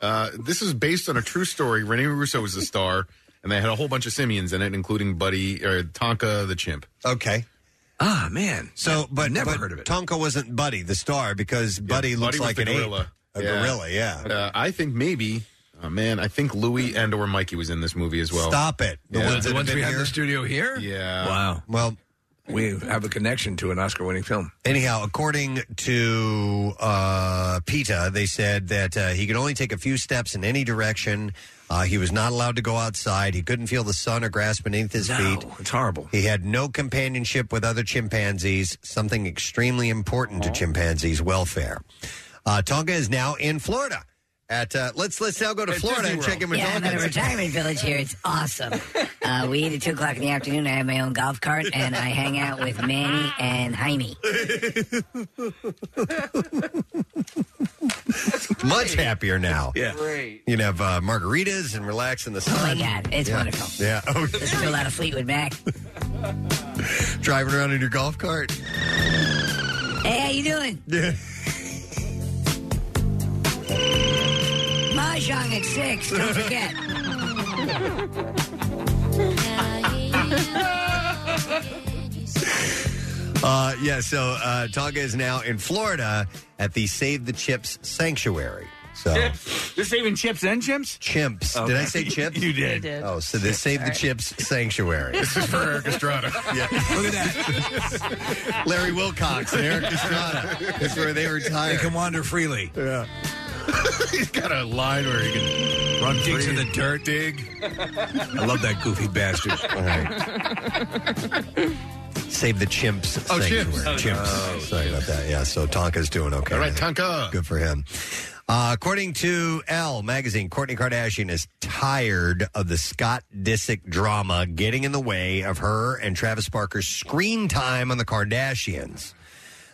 Uh, this is based on a true story. Rene Russo was the star, and they had a whole bunch of simians in it, including Buddy or Tonka the chimp. okay. Ah, man. So, but never but heard of it. Tonka wasn't Buddy, the star, because Buddy Yeah, looks Buddy was like the an gorilla. ape, a Yeah. gorilla. Yeah. Uh, I think maybe, oh, man, I think Louis and or Mikey was in this movie as well. Stop it. The Yeah. ones the that ones have we been have in here. the studio here? Yeah. Wow. Well, We have a connection to an Oscar winning film. Anyhow, according to uh, PETA, they said that uh, he could only take a few steps in any direction. Uh, he was not allowed to go outside. He couldn't feel the sun or grass beneath his No, feet. it's horrible. He had no companionship with other chimpanzees, something extremely important to chimpanzees' welfare. Uh, Tonka is now in Florida At uh, let's let's now go to Florida and check in with yeah, I'm at a Dawkins. retirement village here. It's awesome. [LAUGHS] Uh, we eat at 2 o'clock in the afternoon. I have my own golf cart, and I hang out with Manny and Jaime. [LAUGHS] Much happier now. Yeah. Great. You can have uh, margaritas and relax in the sun. Oh, my God. It's Yeah. wonderful. Yeah. Oh, Listen to a lot of Fleetwood Mac. [LAUGHS] driving around in your golf cart. Hey, how you doing? Yeah. Mahjong at 6. Don't forget. [LAUGHS] Uh, yeah. So uh, Tonka is now in Florida at the Save the Chips Sanctuary. So Chips. They're saving chips and chimps? chimps. Did I say chips? You did. did. Oh, so the Save the Chips Sanctuary. This is for Erik Estrada. [LAUGHS] Yeah. Look at that. Larry Wilcox and Erik Estrada. That's where they retire. They can wander freely. Yeah. [LAUGHS] He's got a line where he can Run digs free. in the dirt. dig. I love that goofy bastard. All right. Save the chimps. Oh, sanctuary. chimps. Chimps. Sorry about that. Yeah. So Tonka's doing okay. All right, Tonka. Good for him. Uh, according to Elle magazine, Kourtney Kardashian is tired of the Scott Disick drama getting in the way of her and Travis Barker's screen time on the Kardashians.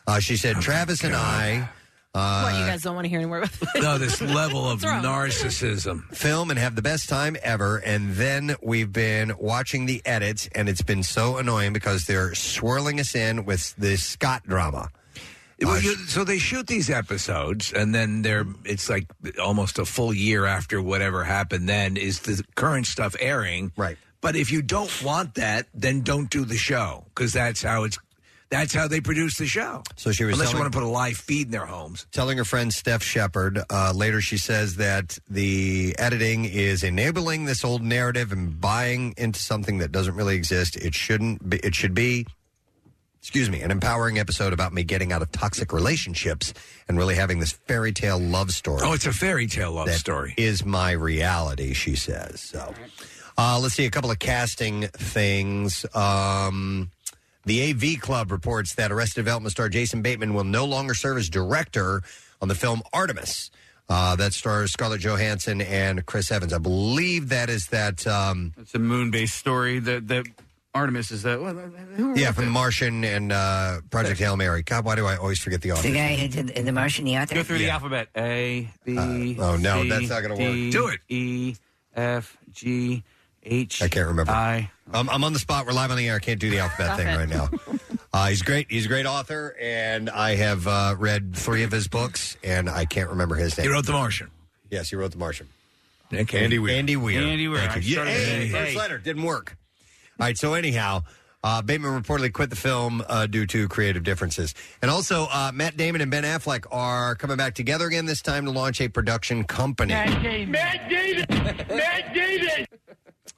Uh, she said, Travis and I. Uh, what you guys don't want to hear anymore about? No, this [LAUGHS] level of narcissism. film and have the best time ever. And then we've been watching the edits, and it's been so annoying because they're swirling us in with this Scott drama. Well, you, so they shoot these episodes, and then they're it's like almost a full year after whatever happened. Then is the current stuff airing, right? But if you don't want that, then don't do the show because that's how it's that's how they produce the show. So she was unless you telling- want to put a live feed in their homes. Telling her friend Steph Shepherd. Uh, later, she says that the editing is enabling this old narrative and buying into something that doesn't really exist. It shouldn't. Be, it should be. Excuse me, an empowering episode about me getting out of toxic relationships and really having this fairy tale love story. Oh, it's a fairy tale love That story. Is my reality, she says. So, uh, let's see a couple of casting things. Um, the AV Club reports that Arrested Development star Jason Bateman will no longer serve as director on the film Artemis. Uh, that stars Scarlett Johansson and Chris Evans. I believe that is that. Um, It's a moon-based story. That that Artemis is that. Well, who yeah, wrote from The? Martian and uh, Project Hail Mary. God, why do I always forget the author? The guy who did the, the Martian, the author? Go through the alphabet. A B. oh, no, C, that's not gonna work. D, Do it. E F G H. I can't remember. I. Um, I'm on the spot. We're live on the air. I can't do the alphabet Stop thing it. right now. [LAUGHS] Uh, he's great. He's a great author, and I have uh, read three of his books, and I can't remember his name. He wrote The Martian. Yes, he wrote The Martian. Okay. Andy Weir. Andy Weir. Andy Weir. Thank I you. Yeah, started hey, with first letter didn't work. All right. So anyhow, uh, Bateman reportedly quit the film uh, due to creative differences, and also uh, Matt Damon and Ben Affleck are coming back together again. This time to launch a production company. Matt David. [LAUGHS] Matt David.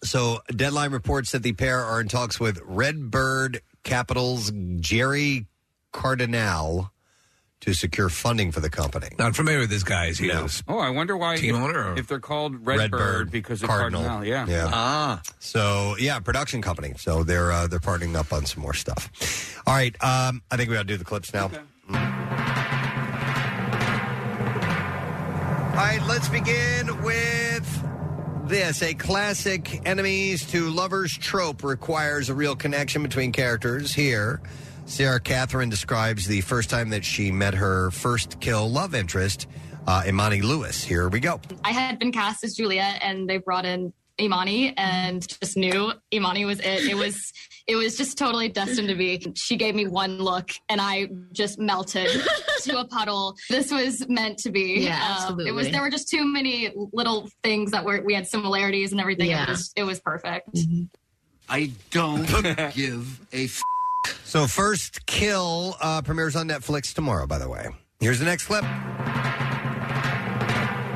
So, Deadline reports that the pair are in talks with Redbird Capital's Gerry Cardinale to secure funding for the company. Not familiar with this guy. Is he No. a Oh, I wonder why. Team if, owner or- if they're called Redbird, Redbird because of Cardinal. Cardinal. Yeah. Yeah. Ah. So, yeah, production company. So they're uh, they're partnering up on some more stuff. All right, um, I think we ought to do the clips now. All right, let's begin with this. A classic enemies to lovers trope requires a real connection between characters. Here, Sarah Catherine describes the first time that she met her first kill love interest, uh, Imani Lewis. Here we go. I had been cast as Juliet, and they brought in Imani, and just knew Imani was it. It was it was just totally destined to be. She gave me one look, and I just melted to a puddle. This was meant to be. Yeah, Um, it was. There were just too many little things that were we had similarities and everything. Yeah. It was it was perfect. I don't [LAUGHS] give a f- So, First Kill uh, premieres on Netflix tomorrow, by the way. Here's the next clip.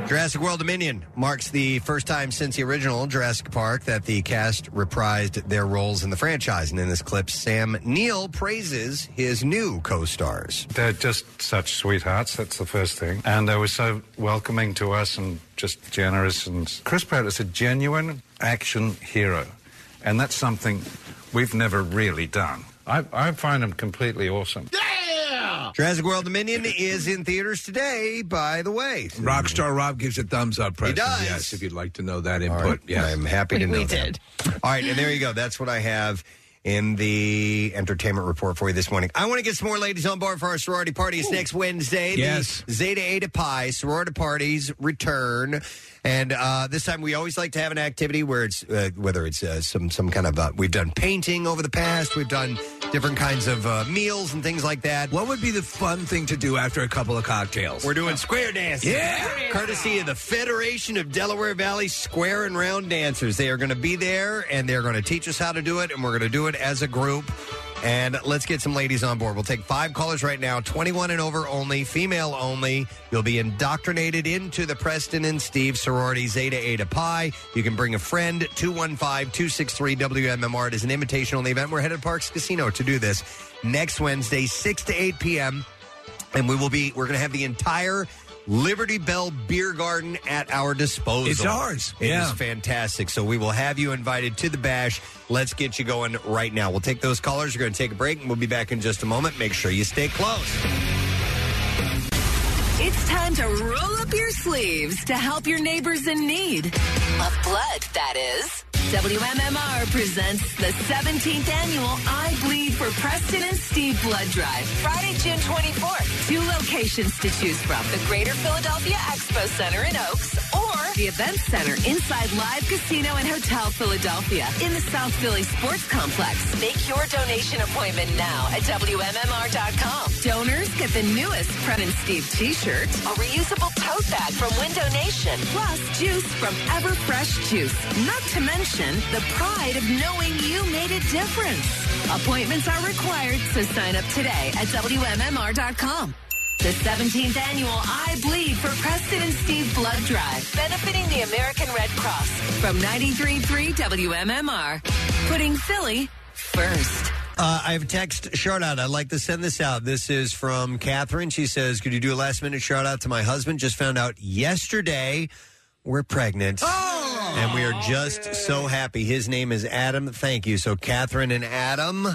Jurassic World Dominion marks the first time since the original Jurassic Park that the cast reprised their roles in the franchise. And in this clip, Sam Neill praises his new co stars. They're just such sweethearts. That's the first thing. And they were so welcoming to us and just generous. And Chris Pratt is a genuine action hero. And that's something we've never really done. I, I find him completely awesome. Yeah. Jurassic World Dominion is in theaters today, by the way. Rockstar Rob gives a thumbs up. Preston. does. Yes, if you'd like to know that input. right. Yes. I'm happy to We- know we that. All right, and there you go. That's what I have in the entertainment report for you this morning. I want to get some more ladies on board for our sorority party. It's next Wednesday. The Yes. Zeta Eta Pi sorority parties return. And uh, this time, we always like to have an activity where it's uh, whether it's uh, some some kind of uh, we've done painting over the past, we've done different kinds of uh, meals and things like that. What would be the fun thing to do after a couple of cocktails? We're doing square dancing. Yeah. Courtesy of the Federation of Delaware Valley Square and Round Dancers. They are going to be there and they're going to teach us how to do it, and we're going to do it as a group. And let's get some ladies on board. We'll take five callers right now, 21 and over only, female only. You'll be indoctrinated into the Preston and Steve sorority Zeta Eta Pi. You can bring a friend, 215 263 WMMR. It is an invitation only event. We're headed to Parx Casino to do this next Wednesday, 6 to 8 p.m and we will be we're going to have the entire Liberty Bell Beer Garden at our disposal. It's ours. It is Yeah. fantastic. So we will have you invited to the bash. Let's get you going right now. We'll take those callers. We're going to take a break, and we'll be back in just a moment. Make sure you stay close. It's time to roll up your sleeves to help your neighbors in need. Of blood, that is. WMMR presents the 17th annual I Bleed for Preston and Steve Blood Drive, Friday, June 24th. Two locations to choose from the Greater Philadelphia Expo Center in Oaks or the Event Center inside Live Casino and Hotel Philadelphia in the South Philly Sports Complex. Make your donation appointment now at WMMR.com. Donors get the newest Fred and Steve t-shirt, a reusable tote bag from Window Nation, plus juice from Everfresh Juice. Not to mention the pride of knowing you made a difference. Appointments are required, so sign up today at WMMR.com. The 17th annual I Bleed for Preston and Steve Blood Drive, benefiting the American Red Cross from 93.3 WMMR, putting Philly first. Uh, I have a text shout out. I'd like to send this out. This is from Catherine. She says, Could you do a last minute shout out to my husband? Just found out yesterday we're pregnant. and we are just so happy. His name is Adam. Thank you. So, Catherine and Adam,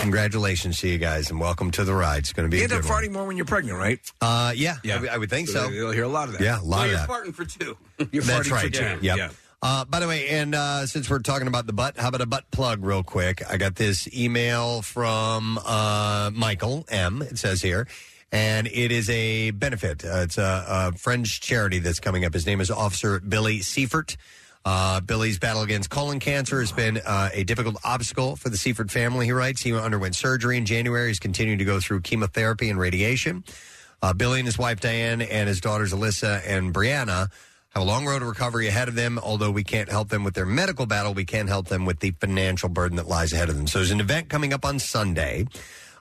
congratulations to you guys and welcome to the ride. It's going to be You a end good up one. farting more when you're pregnant, right? Uh, yeah, I would- I, would think so. You'll hear a lot of that. Yeah, a lot Well, of you're that. farting for two. [LAUGHS] You're That's farting right. for two. Yep. Yeah. Uh, by the way, and uh, since we're talking about the butt, how about a butt plug real quick? I got this email from uh, Michael M. It says here, and it is a benefit. Uh, it's a, a French charity that's coming up. His name is Officer Billy Seifert. Uh, Billy's battle against colon cancer has been uh, a difficult obstacle for the Seifert family. He writes he underwent surgery in January. He's continuing to go through chemotherapy and radiation. Uh, Billy and his wife Diane and his daughters Alyssa and Brianna have a long road to recovery ahead of them. Although we can't help them with their medical battle, we can help them with the financial burden that lies ahead of them. So there's an event coming up on Sunday.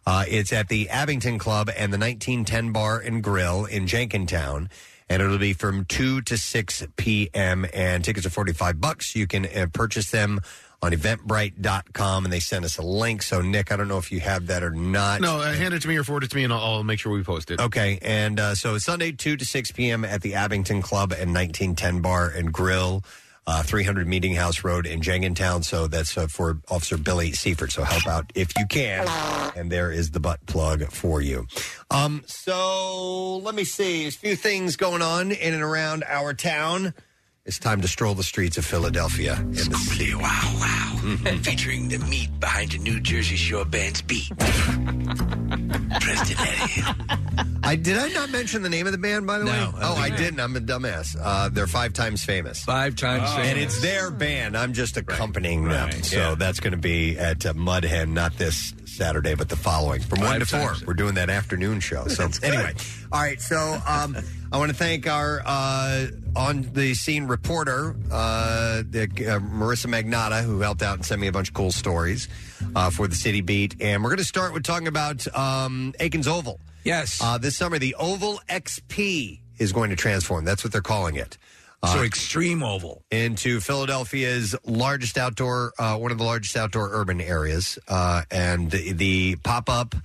Uh, it's at the Abington Club and the 1910 Bar and Grill in Jenkintown. And it'll be from 2 to 6 p.m. And tickets are 45 bucks. You can uh, purchase them on eventbrite.com. And they sent us a link. So, Nick, I don't know if you have that or not. No, uh, hand it to me or forward it to me, and I'll, I'll make sure we post it. Okay, and uh, so it's Sunday, 2 to 6 p.m. at the Abington Club and 1910 Bar and Grill, uh, 300 Meeting House Road in Jenkintown. So that's uh, for Officer Billy Seifert. So help out if you can. And there is the butt plug for you. Um, so let me see. There's a few things going on in and around our town. It's time to stroll the streets of Philadelphia. In the wow, wow. Featuring the meat behind the New Jersey Shore Band's beat. Preston. [LAUGHS] I did I not mention the name of the band by the way? Oh, I didn't. I'm a dumbass. Uh, they're five times famous. Five times and famous. And it's their band. I'm just accompanying them. So that's going to be at uh, not this Saturday, but the following from one to four. We're doing that afternoon show. So anyway, all right. So um, I want to thank our uh, on the scene reporter, uh, the, uh, Marisa Magnatta, who helped out and sent me a bunch of cool stories uh, for the City Beat. And we're going to start with talking about um, Eakins Oval. Yes. Uh, this summer, the Oval XP is going to transform. That's what they're calling it. So Uh, extreme oval. into Philadelphia's largest outdoor, uh, one of the largest outdoor urban areas. Uh, and the, the pop up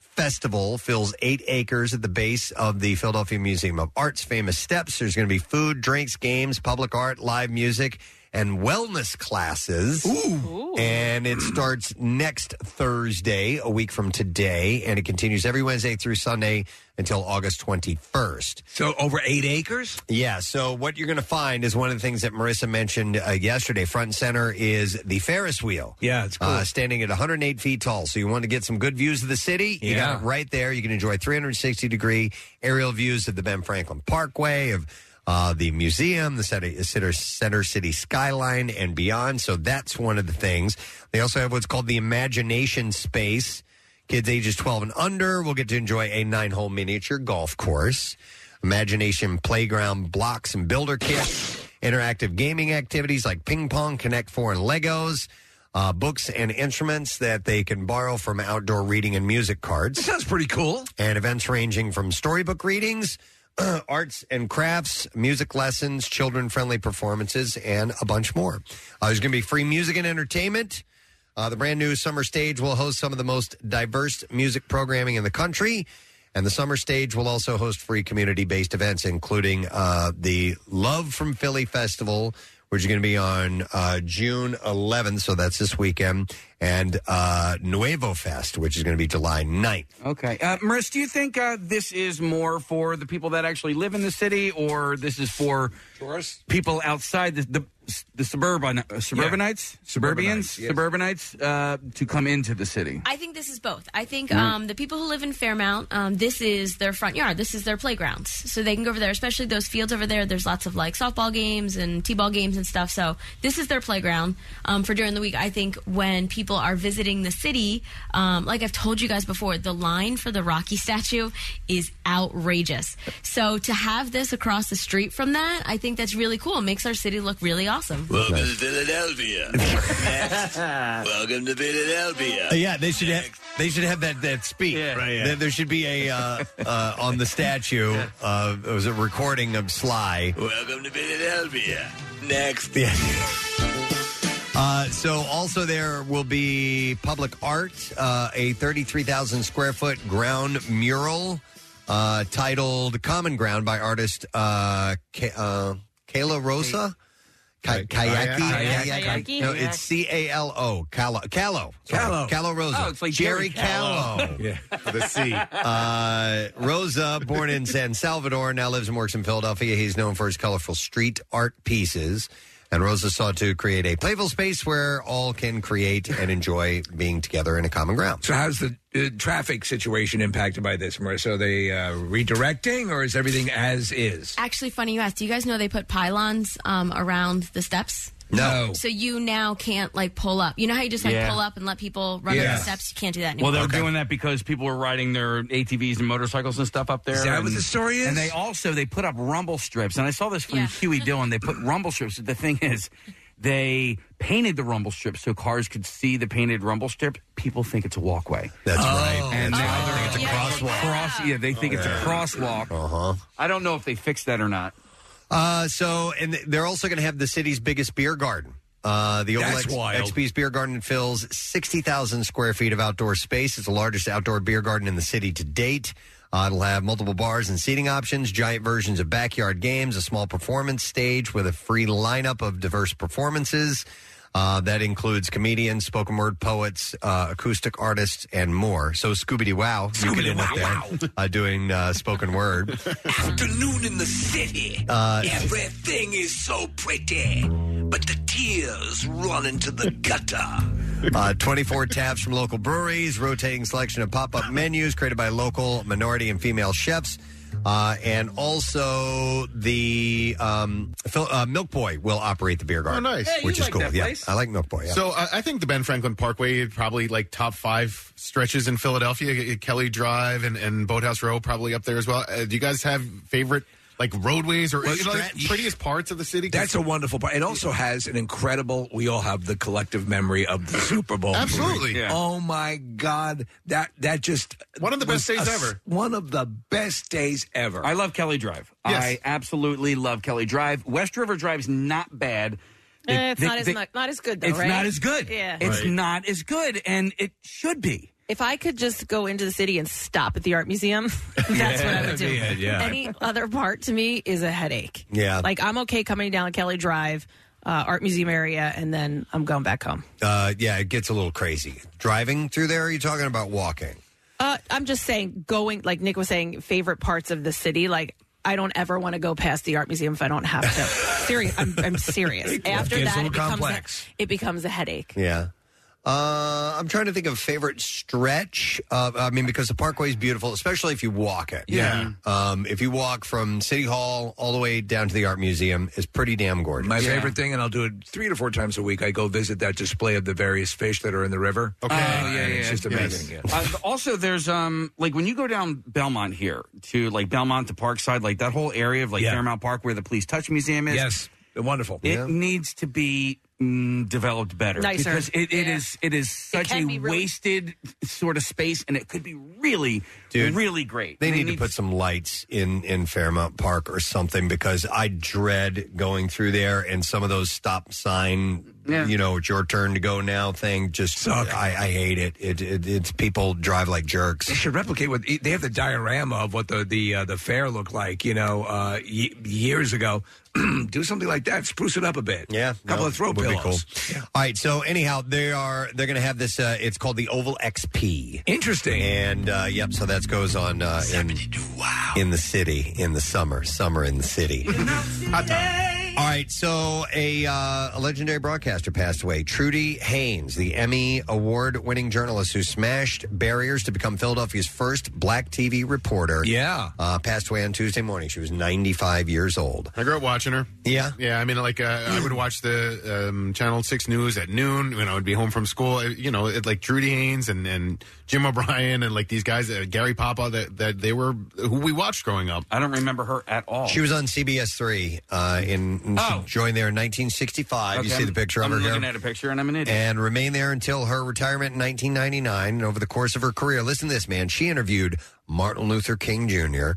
festival fills eight acres at the base of the Philadelphia Museum of Art's famous steps. There's going to be food, drinks, games, public art, live music, and wellness classes. Ooh. And it starts next Thursday, a week from today, and it continues every Wednesday through Sunday until August 21st. So over eight acres? Yeah. So what you're going to find is one of the things that Marissa mentioned uh, yesterday. Front and center is the Ferris wheel. Yeah, it's cool. Uh, standing at 108 feet tall. So you want to get some good views of the city? You Yeah. got it right there. You can enjoy 360 degree aerial views of the Ben Franklin Parkway, of uh, the museum, the Center, Center, Center City skyline, and beyond. So that's one of the things. They also have what's called the Imagination Space. Kids ages 12 and under will get to enjoy a nine hole miniature golf course, imagination playground blocks and builder kits, interactive gaming activities like ping pong, Connect Four, and Legos. Uh, books and instruments that they can borrow from outdoor reading and music cards. sounds pretty cool. And events ranging from storybook readings, [CLEARS THROAT] arts and crafts, music lessons, children friendly performances, and a bunch more. Uh, there's going to be free music and entertainment. Uh, the brand new summer stage will host some of the most diverse music programming in the country. And the summer stage will also host free community based events, including uh, the Love from Philly Festival, which is going to be on uh, June 11th. So that's this weekend. And uh, Nuevo Fest, which is going to be July 9th. Okay. Uh, Maris, do you think uh, this is more for the people that actually live in the city, or this is for tourists? People outside the the, the suburban uh, suburbanites, suburbians, Suburbanites, yes. suburbanites uh, to come into the city? I think this is both. I think Mm. um, the people who live in Fairmount, um, this is their front yard. This is their playgrounds, so they can go over there. Especially those fields over there. There's lots of like softball games and t-ball games and stuff. So this is their playground um, for during the week. I think when people are visiting the city, um, like I've told you guys before, the line for the Rocky statue is outrageous. So to have this across the street from that, I think that's really cool. It makes our city look really awesome. Welcome to Philadelphia. [LAUGHS] Next. Welcome to Philadelphia. Uh, yeah, they should have. They should have that that speak. right, yeah. There, there should be a uh, uh, on the statue. [LAUGHS] Uh, it was a recording of Sly. Welcome to Philadelphia. Next. Yeah. Uh, so also there will be public art, uh, a 33,000 square foot ground mural uh, titled "Common Ground" by artist uh, Ka- uh, Kayla Rosa. Ka- Kayaki, Kayaki. Kayaki. No, it's C A L O. Calo. Calo. Sorry. Calo. Calo Rosa. Oh, it's like Jerry Jerry Callo. Callo. [LAUGHS] Yeah. The C. Uh, Rosa, born in San Salvador, now lives and works in Philadelphia. He's known for his colorful street art pieces. And Rosa sought to create a playful space where all can create and enjoy being together in a common ground. So, how's the uh, traffic situation impacted by this, Marissa? Are they uh, redirecting, or is everything as is? Actually, funny you asked. Do you guys know they put pylons um, around the steps? No. So you now can't like pull up. You know how you just like Yeah. pull up and let people run up Yeah. the steps? You can't do that anymore. Well, anymore. they're doing that because people were riding their ATVs and motorcycles and stuff up there. Is that and, what the story is? And they also they put up rumble strips, and I saw this from Huey Dillon. They put rumble strips. The thing is, they painted the rumble strip so cars could see the painted rumble strip. People think it's a walkway. That's right. And That's now right. they're It's a crosswalk. Cross, yeah, they think it's a crosswalk. Uh huh. I don't know if they fixed that or not. Uh, so, and they're also going to have the city's biggest beer garden. Uh, the Old That's X- wild. XP's beer garden fills 60,000 square feet of outdoor space. It's the largest outdoor beer garden in the city to date. Uh, it'll have multiple bars and seating options, giant versions of backyard games, a small performance stage with a free lineup of diverse performances. Uh, that includes comedians, spoken word poets, uh, acoustic artists, and more. So Scooby Doo Wow, you could end up there uh, doing uh, spoken word. Afternoon in the city. Uh, Everything is so pretty, but the tears run into the gutter. Uh, 24 taps from local breweries, rotating selection of pop up menus created by local minority and female chefs. Uh, and also the um, Phil, uh, Milk Boy will operate the beer garden. Oh, nice. Yeah, you which is like cool. that yeah, place. I like Milk Boy. Yeah. So I, I think the Ben Franklin Parkway probably like top five stretches in Philadelphia. Kelly Drive and, and Boathouse Row probably up there as well. Uh, do you guys have favorite like roadways or Well, you know, like, prettiest parts of the city? That's a wonderful part. It also has an incredible. We all have the collective memory of the Super Bowl. Absolutely. Yeah. Oh my God, that that just One of the best days a- ever. One of the best days ever. I love Kelly Drive. Yes. I absolutely love Kelly Drive. West River Drive's not bad. They- Eh, it's they- not as they- much, not as good though, It's right? not as good. Yeah, It's not as good, and it should be. If I could just go into the city and stop at the art museum, [LAUGHS] that's what I would do. Yeah, yeah. Any other part to me is a headache. Yeah. Like I'm okay coming down Kelly Drive. uh, art museum area, and then I'm going back home. Uh, yeah, it gets a little crazy. Driving through there, are you talking about walking? Uh, I'm just saying, going like Nick was saying, favorite parts of the city. Like I don't ever want to go past the art museum if I don't have to. [LAUGHS] serious, I'm, I'm serious. After It's a that, little it becomes, complex. A, it becomes a headache. Yeah. Uh, I'm trying to think of favorite stretch. Of, I mean, because the Parkway is beautiful, especially if you walk it. Yeah. Um, if you walk from City Hall all the way down to the art museum, it's pretty damn gorgeous. My favorite thing, and I'll do it three to four times a week. I go visit that display of the various fish that are in the river. Okay. Oh, yeah, yeah. It's just amazing. Yeah. Uh, also, there's um like when you go down Belmont here to like Belmont to Parkside, like that whole area of like Yeah. Fairmount Park where the Please Touch Museum is. Yes, wonderful. It Yeah. needs to be mm, developed better Nicer. because it, it Yeah. is it is such can a be really- wasted sort of space, and it could be really, Dude, really great. They And need to put some lights in in Fairmount Park or something because I dread going through there and some of those stop sign, you know, it's your turn to go now thing. Just Suck. I, I hate it. It, it. It's people drive like jerks. They should replicate what they have the diorama of what the the uh, the fair looked like. You know, uh, y- years ago. [CLEARS THROAT] do something like that. Spruce it up a bit. Yeah, a couple no, of throw would be pillows. cool. All right, so anyhow, they are they're going to have this. Uh, it's called the Oval XP. Interesting. And uh, yep, so that goes on uh, in in the city in the summer, summer in the city. All right, so a, uh, a legendary broadcaster passed away. Trudy Haynes, the Emmy award-winning journalist who smashed barriers to become Philadelphia's first black TV reporter. Yeah, uh, passed away on Tuesday morning. She was 95 years old. I grew up watching her. Yeah, yeah. I mean, like uh, I would watch the um, Channel Six News at noon when I would be home from school. You know, it, like Trudy Haynes and, and Jim O'Brien and like these guys, uh, Gary Papa, that that they were who we watched growing up. I don't remember her at all. She was on CBS three. Uh, in Oh. she joined there in 1965. You Okay, see I'm- the picture of I'm her looking here. at a picture, and I'm an idiot. and remained there until her retirement in 1999. And over the course of her career, listen to this, man. She interviewed Martin Luther King Jr.,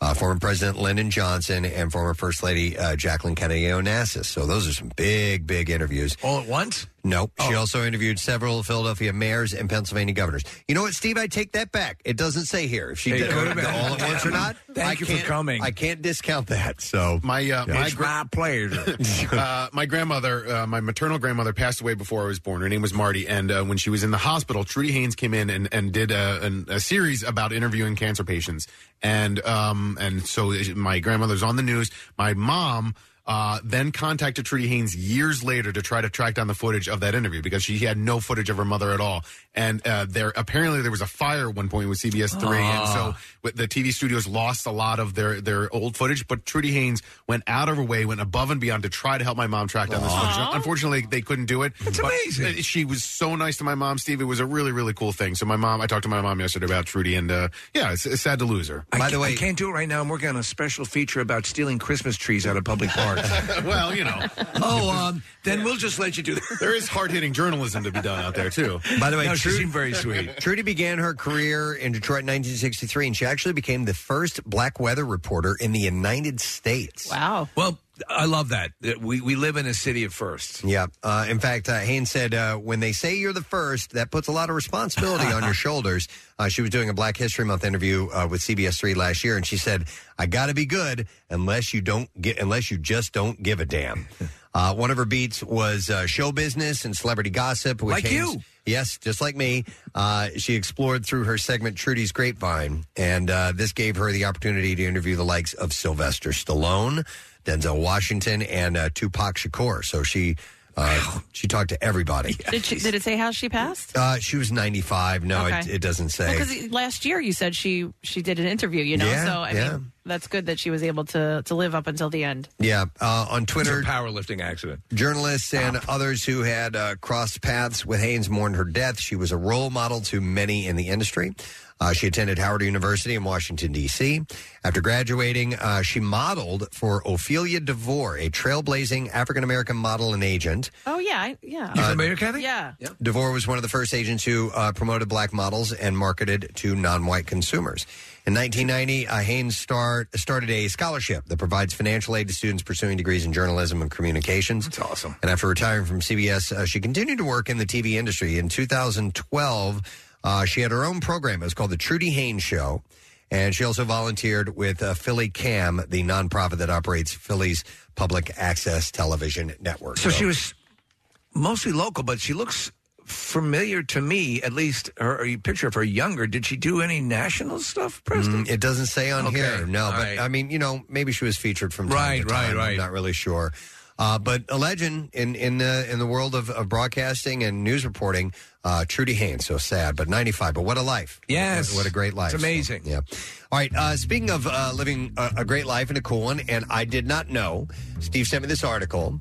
uh, former President Lyndon Johnson, and former First Lady uh, Jacqueline Kennedy Onassis. So those are some big, big interviews. All at once? Nope. Oh. She also interviewed several Philadelphia mayors and Pennsylvania governors. You know what, Steve? I take that back. It doesn't say here if she It did could it have been. all at once or not. Thank I you for can't- coming. I can't discount that. So My uh, my It's my pleasure. [LAUGHS] uh, my grandmother, uh, my maternal grandmother, passed away before I was born. Her name was Marty, and uh, when she was in the hospital, Trudy Haynes came in and, and did a, an, a series about interviewing cancer patients, and um, and so my grandmother's on the news. My mom. Uh, then contacted Trudy Haynes years later to try to track down the footage of that interview because she had no footage of her mother at all. And uh, there apparently there was a fire at one point with CBS three, and so the TV studios lost a lot of their their old footage. But Trudy Haynes went out of her way, went above and beyond to try to help my mom track down this footage. Unfortunately, they couldn't do it. It's amazing. She was so nice to my mom, Steve. It was a really really cool thing. So my mom, I talked to my mom yesterday about Trudy, and uh, yeah, it's, it's sad to lose her. By the way, I can't do it right now. I'm working on a special feature about stealing Christmas trees out of public parks. [LAUGHS] [LAUGHS] well, you know. oh, um, then we'll just let you do that. There is hard hitting journalism to be done out there too. By the way, No, she Tru- seemed very sweet. Trudy began her career in Detroit in 1963, and she actually became the first black weather reporter in the United States. Wow. Well, I love that. We we live in a city of firsts. Yeah. Uh, in fact, uh, Haynes said, uh, when they say you're the first, that puts a lot of responsibility on your [LAUGHS] shoulders. Uh, she was doing a Black History Month interview uh, with CBS Three last year, and she said, "I got to be good unless you don't get, unless you just don't give a damn." [LAUGHS] Uh, one of her beats was uh, show business and celebrity gossip. Which Like Haynes- you. Yes, just like me. Uh, she explored through her segment Trudy's Grapevine, and uh, this gave her the opportunity to interview the likes of Sylvester Stallone, Denzel Washington, and uh, Tupac Shakur. So she uh, she talked to everybody. [LAUGHS] Did, she, did it say how she passed? Uh, she was 95. No, it, Okay. it doesn't say. Because last year you said she she did an interview, you know. Yeah, so I yeah. mean, that's good that she was able to to live up until the end. yeah, uh, on Twitter, It's a powerlifting accident. Journalists and others who had uh, crossed paths with Haynes mourned her death. She was a role model to many in the industry. Uh, she attended Howard University in Washington, D.C. After graduating, uh, she modeled for Ophelia DeVore, a trailblazing African American model and agent. Oh yeah, I, yeah. You familiar, Kathy? Yeah. DeVore was one of the first agents who uh, promoted black models and marketed to non white consumers. In 1990, uh, Haynes start, started a scholarship that provides financial aid to students pursuing degrees in journalism and communications. That's awesome. And after retiring from CBS, uh, she continued to work in the TV industry. In 2012, uh, she had her own program. It was called The Trudy Haynes Show. And she also volunteered with uh, Philly Cam, the nonprofit that operates Philly's public access television network. So she was mostly local, but she looks familiar to me. At least her, her picture of her younger. Did she do any national stuff, Preston? Mm, it doesn't say on Okay. here. No, All but right. I mean, you know, maybe she was featured from time Right, to right, time. right. I'm not really sure. Uh, but a legend in in the in the world of, of broadcasting and news reporting, uh, Trudy Haynes. So sad, but 95. But what a life! Yes. what, what a great life! It's amazing. So, yeah. All right. Uh, speaking of uh, living a, a great life and a cool one, and I did not know. Steve sent me this article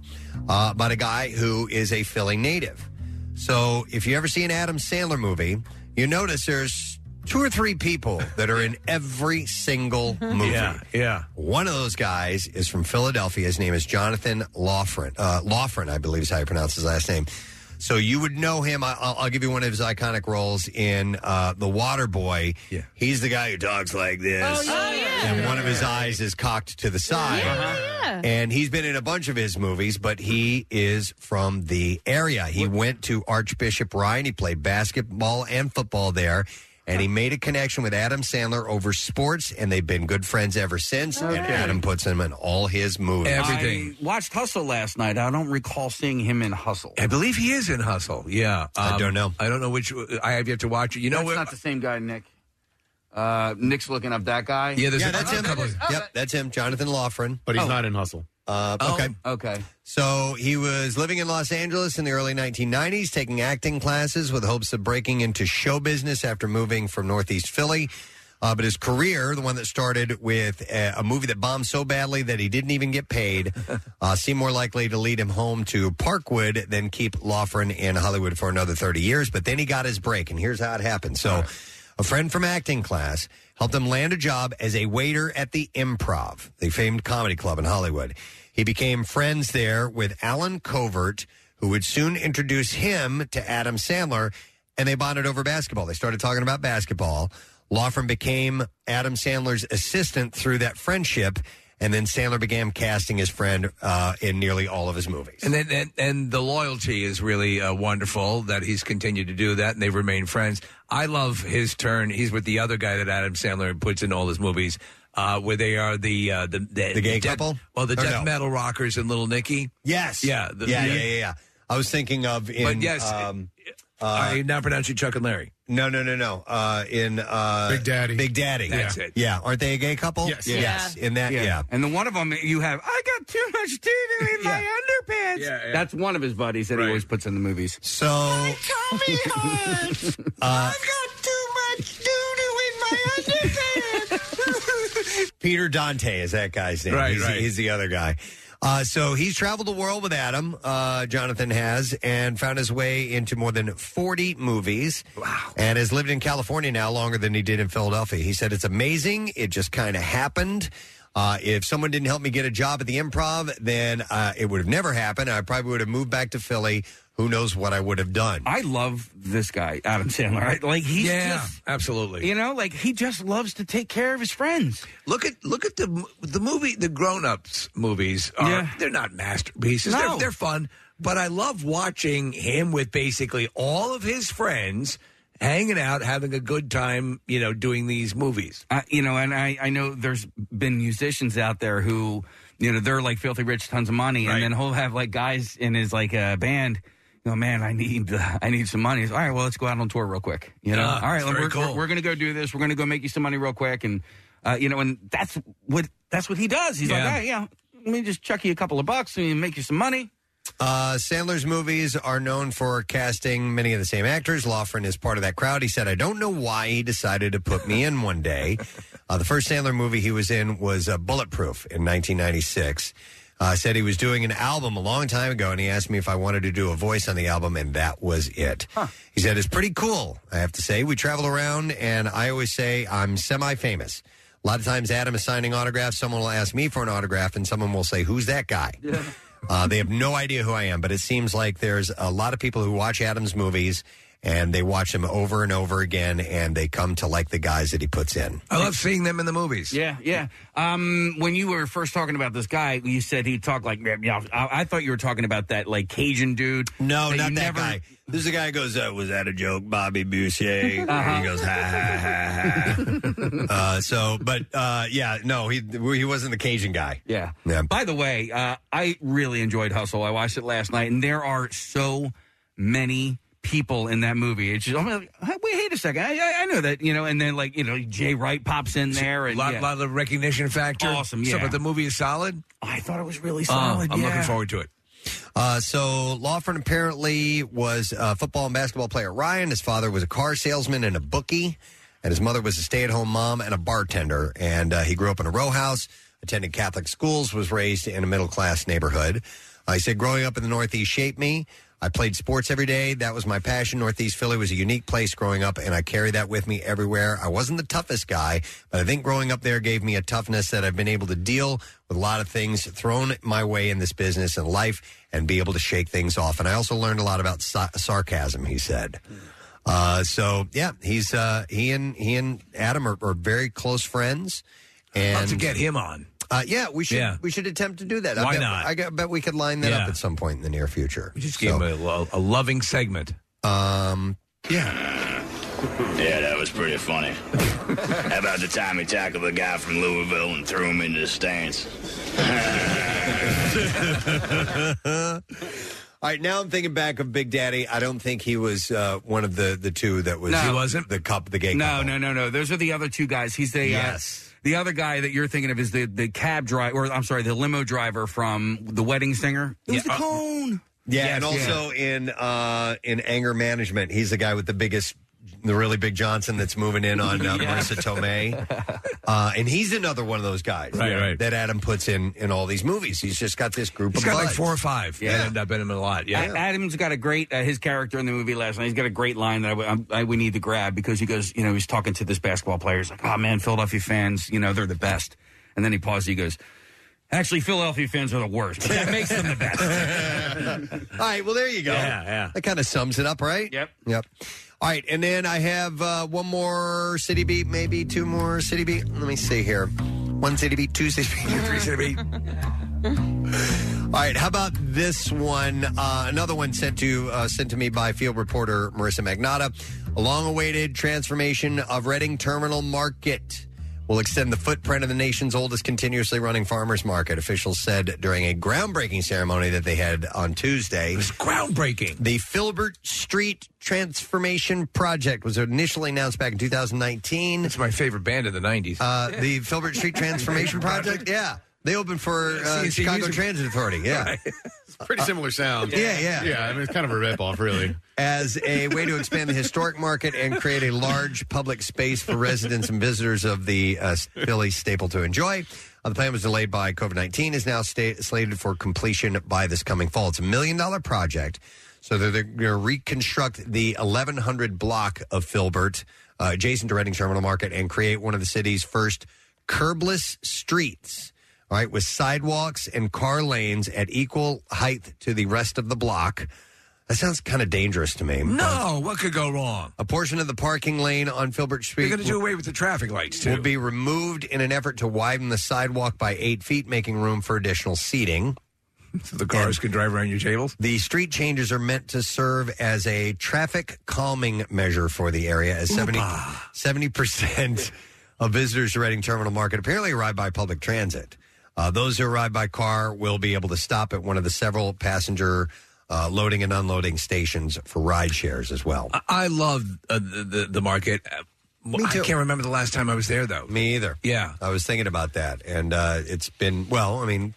uh, about a guy who is a Philly native. So if you ever see an Adam Sandler movie, you notice there's two or three people that are in every single [LAUGHS] movie. Yeah, yeah. One of those guys is from Philadelphia. His name is Jonathan Loughran. Uh, Loughran, I believe is how you pronounce his last name. So you would know him. I- I'll, I'll give you one of his iconic roles in uh, The Water Boy. Yeah. He's the guy who talks like this. Oh, yeah. And one of his eyes is cocked to the side. And he's been in a bunch of his movies, but he is from the area. He went to Archbishop Ryan. He played basketball and football there. And he made a connection with Adam Sandler over sports, and they've been good friends ever since. And Okay. Adam puts him in all his movies. Everything. I watched Hustle last night. I don't recall seeing him in Hustle. I believe he is in Hustle. Yeah, I don't know. I don't know which. I have yet to watch it. You know, That's what? not the same guy, Nick. Uh, Nick's looking up that guy. yeah, that's him. Yep, that's him, Jonathan Loughran. But he's Oh. not in Hustle. Uh, Oh, okay. Okay. So he was living in Los Angeles in the early 1990s, taking acting classes with hopes of breaking into show business after moving from Northeast Philly. Uh, but his career, the one that started with a, a movie that bombed so badly that he didn't even get paid, [LAUGHS] uh, seemed more likely to lead him home to Parkwood than keep Loughran in Hollywood for another 30 years. But then he got his break, and here's how it happened. So a friend from acting class helped him land a job as a waiter at the Improv, the famed comedy club in Hollywood. He became friends there with Allen Covert, who would soon introduce him to Adam Sandler, and they bonded over basketball. They started talking about basketball. Loughran became Adam Sandler's assistant through that friendship, and then Sandler began casting his friend uh, in nearly all of his movies. And then and, and the loyalty is really uh, wonderful that he's continued to do that, and they've remained friends. I love his turn. He's with the other guy that Adam Sandler puts in all his movies, uh, where they are the uh, the, the, The gay death- couple? Well, the Or death no? metal rockers and Little Nicky. Yes. Yeah. the- yeah, yeah, yeah, yeah. I was thinking of in. But yes, um, I now pronounce you Chuck and Larry. No, no, no, no. Uh, in uh, Big Daddy. Big Daddy. That's yeah. it. Yeah, aren't they a gay couple? Yes. Yes. In that, yeah. And the one of them you have, I got too much doo doo in [LAUGHS] my underpants. Yeah, yeah. That's one of his buddies that he always puts in the movies. So, [LAUGHS] uh, [LAUGHS] Peter Dante is that guy's name. Right, he's, right. he's the other guy. Uh, so he's traveled the world with Adam, uh, Jonathan has, and found his way into more than 40 movies. Wow. And has lived in California now longer than he did in Philadelphia. He said, It's amazing. It just kind of happened. Uh, if someone didn't help me get a job at the improv, then uh, it would have never happened. I probably would have moved back to Philly. Who knows what I would have done? I love this guy, Adam Sandler. I- Like he's Yeah, just, absolutely. you know, like he just loves to take care of his friends. Look at look at the the movie the grown ups movies are Yeah. they're not masterpieces. No. They're, they're fun, but I love watching him with basically all of his friends hanging out, having a good time. You know, doing these movies. Uh, you know, and I, I know there's been musicians out there who, you know, they're like filthy rich, tons of money, Right. and then he'll have like guys in his like uh, band. You know, man, I need uh, I need some money. He's, all right, well, let's go out on tour real quick. You know, Ah, all right, that's we're, cool. we're, we're gonna go do this. We're gonna go make you some money real quick, and uh, you know, and that's what that's what he does. He's like, Yeah. all right, yeah, let me just chuck you a couple of bucks and make you some money. Uh, Sandler's movies are known for casting many of the same actors. Loughran is part of that crowd. He said, I don't know why he decided to put me in one day. [LAUGHS] Uh, the first Sandler movie he was in was uh, Bulletproof in 1996. Uh, said he was doing an album a long time ago, and he asked me if I wanted to do a voice on the album, and that was it. He said, It's pretty cool, I have to say. We travel around, and I always say I'm semi famous. A lot of times, Adam is signing autographs. Someone will ask me for an autograph, and someone will say, Who's that guy? [LAUGHS] Uh, they have no idea who I am, but it seems like there's a lot of people who watch Adam's movies and they watch him over and over again, and they come to like the guys that he puts in. I love seeing them in the movies. Yeah, yeah. Um, when you were first talking about this guy, you said he talked like. Yeah, I, I thought you were talking about that like Cajun dude. No, that not that never- guy. This is a guy who goes, uh, "Was that a joke, Bobby Boucher?" [LAUGHS] Uh-huh. He goes, "Ha ha ha ha." [LAUGHS] uh, so, but uh, yeah, no, he he wasn't the Cajun guy. Yeah. Yeah. By the way, uh, I really enjoyed Hustle. I watched it last night, and there are so many people in that movie. It's just, I'm like, wait, wait a second. I, I, I know that, you know, and then like, you know, Jay Wright pops in there, and lot, yeah. lot of the recognition factor. Awesome, So, yeah. but the movie is solid. I thought it was really Oh, solid. I'm yeah. looking forward to it. Uh, so Loughran apparently was a football and basketball player. Ryan, his father was a car salesman and a bookie, and his mother was a stay-at-home mom and a bartender. And uh, he grew up in a row house, attended Catholic schools, was raised in a middle-class neighborhood. Uh, said, "Growing up in the Northeast shaped me." I played sports every day. That was my passion. Northeast Philly was a unique place growing up, and I carry that with me everywhere. I wasn't the toughest guy, but I think growing up there gave me a toughness that I've been able to deal with a lot of things thrown my way in this business and life and be able to shake things off. And I also learned a lot about sa- sarcasm, he said. Uh, so yeah, he's uh, he and he and Adam are, are very close friends. And to get him on. Uh, yeah, we should Yeah. we should attempt to do that. I Why bet, not? I bet we could line that Yeah. up at some point in the near future. We just gave him a, lo- a loving segment. Um, Yeah, that was pretty funny. How about the time he tackled the guy from Louisville and threw him into the stands? [LAUGHS] All right, now I'm thinking back of Big Daddy. I don't think he was uh, one of the the two that was. No. He wasn't the cup, the gay. No, couple. no, no, no. Those are the other two guys. He's the Yes. Uh, the other guy that you're thinking of is the the cab driver, or I'm sorry, the limo driver from The Wedding Singer. It was the cone. Yeah, Yes, and also in uh, in anger management, he's the guy with the biggest, the really big Johnson that's moving in on uh, [LAUGHS] Yeah. Marisa Tomei, uh, and he's another one of those guys, Right, right. that Adam puts in in all these movies. He's just got this group He's of got like buds. four or five. Yeah. Yeah, end up in him a lot. Yeah. A- Adam's got a great uh, his character in the movie last night. He's got a great line that I, w- I- we need to grab because he goes, you know, he's talking to this basketball player. He's like, "Oh man, Philadelphia fans, you know, they're the best." And then he pauses. He goes, "Actually, Philadelphia fans are the worst, but that makes them the best." [LAUGHS] All right, well there you go. Yeah, yeah. That kind of sums it up, right? Yep. Yep. All right, and then I have uh, one more city beat, maybe two more city beat. Let me see here. One city beat, two city beat, three city beat. [LAUGHS] All right, how about this one? Uh, another one sent to uh, sent to me by field reporter Marisa Magnatta. A long-awaited transformation of Reading Terminal Market will extend the footprint of the nation's oldest continuously running farmers market. Officials said during a groundbreaking ceremony that they had on Tuesday. It was groundbreaking. The Filbert Street Transformation Project was initially announced back in 2019. It's my favorite band of the 90s. Uh, the Filbert Street Transformation [LAUGHS] Project? Yeah. They opened for uh, Chicago Transit Authority. Yeah. [LAUGHS] [LAUGHS] It's pretty similar sound. Yeah, yeah. Yeah, I mean, it's kind of a ripoff, really. As a way to expand the historic market and create a large public space for residents and visitors of the uh, Philly staple to enjoy. Uh, the plan was delayed by COVID 19, is now sta- slated for completion by this coming fall. It's a million dollar project. So they're, they're going to reconstruct the 1100 block of Filbert, uh, adjacent to Reading Terminal Market, and create one of the city's first curbless streets. All right, with sidewalks and car lanes at equal height to the rest of the block. That sounds kind of dangerous to me. No, what could go wrong? A portion of the parking lane on Filbert Street They're going to do away with the traffic lights, too. will be removed in an effort to widen the sidewalk by eight feet, making room for additional seating. [LAUGHS] So the cars can drive around your tables? The street changes are meant to serve as a traffic calming measure for the area, as 70 percent of visitors to Reading Terminal Market apparently arrive by public transit. Uh, those who arrive by car will be able to stop at one of the several passenger uh, loading and unloading stations for ride shares as well. I, I love uh, the, the the market. Uh, Me I too. can't remember the last time I was there though. Me either. Yeah. I was thinking about that, and uh, it's been well. I mean,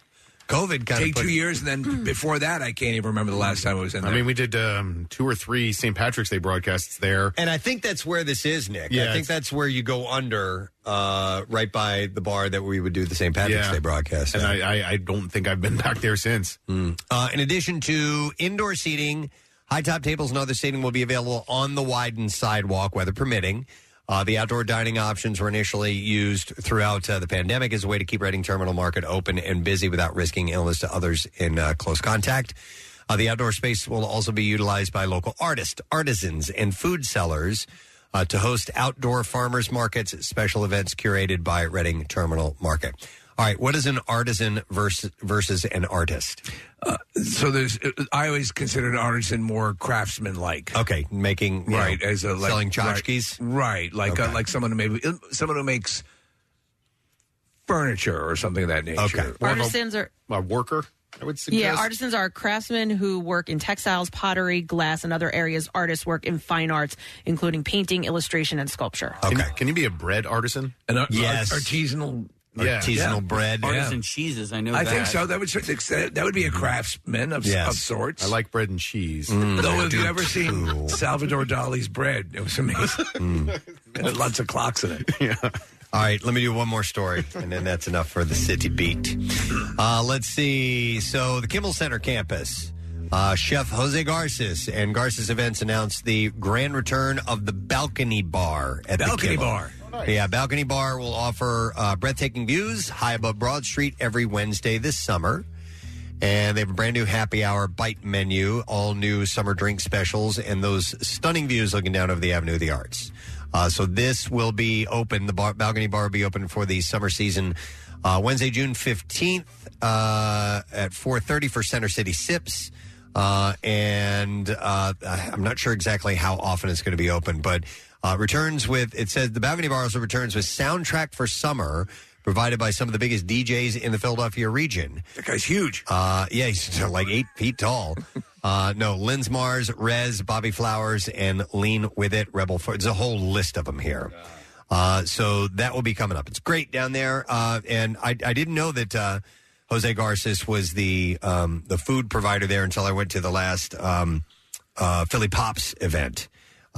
COVID kind Take of two years, and then before that, I can't even remember the last time I was in there. I mean, we did um, two or three St. Patrick's Day broadcasts there. And I think that's where this is, Nick. Yeah, I think it's- that's where you go under, uh, right by the bar that we would do the St. Patrick's Yeah. Day broadcast. And at. I, I, I don't think I've been [LAUGHS] back there since. Uh, in addition to indoor seating, high top tables and other seating will be available on the widened sidewalk, weather permitting. Uh, the outdoor dining options were initially used throughout uh, the pandemic as a way to keep Reading Terminal Market open and busy without risking illness to others in uh, close contact. Uh, the outdoor space will also be utilized by local artists, artisans, and food sellers uh, to host outdoor farmers markets, special events curated by Reading Terminal Market. All right, what is an artisan versus versus an artist? Uh, so there's, I always consider an artisan more craftsman like. Okay, making you right know, as a like, selling right, tchotchkes? right? Like uh, like someone who maybe someone who makes furniture or something of that nature. Okay, Artisans are a worker. I would suggest. Yeah, artisans are craftsmen who work in textiles, pottery, glass, and other areas. Artists work in fine arts, including painting, illustration, and sculpture. Okay. Can, can you be a bread artisan? An ar- Yes. artisanal. Yeah. Artisanal bread. Artisan cheeses, I know I that. think so. That would that that would be a craftsman of, Yes. of sorts. I like bread and cheese. Mm, Though, I have you ever too. seen Salvador Dali's bread? It was amazing. [LAUGHS] It had lots of clocks in it. [LAUGHS] All right, let me do one more story, and then that's enough for the city beat. Uh, let's see. So, the Kimmel Center campus, uh, Chef Jose Garces and Garces Events announced the grand return of the Balcony Bar at Balcony the Kimmel. Bar. Yeah, Balcony Bar will offer uh, breathtaking views high above Broad Street every Wednesday this summer. And they have a brand new happy hour bite menu, all new summer drink specials, and those stunning views looking down over the Avenue of the Arts. Uh, so this will be open. The bar, balcony bar will be open for the summer season uh, Wednesday, June fifteenth uh, at four thirty for Center City Sips. Uh, and uh, I'm not sure exactly how often it's going to be open, but uh, returns with it says the balcony bar also returns with soundtrack for summer. Provided by some of the biggest DJs in the Philadelphia region. That guy's huge. Uh, yeah, he's [LAUGHS] like eight feet tall. Uh, no, Linz Mars, Rez, Bobby Flowers, and Lean With It, Rebel. Fo- There's a whole list of them here. Uh, so that will be coming up. It's great down there. Uh, and I, I didn't know that uh, Jose Garces was the um, the food provider there until I went to the last um, uh, Philly Pops event.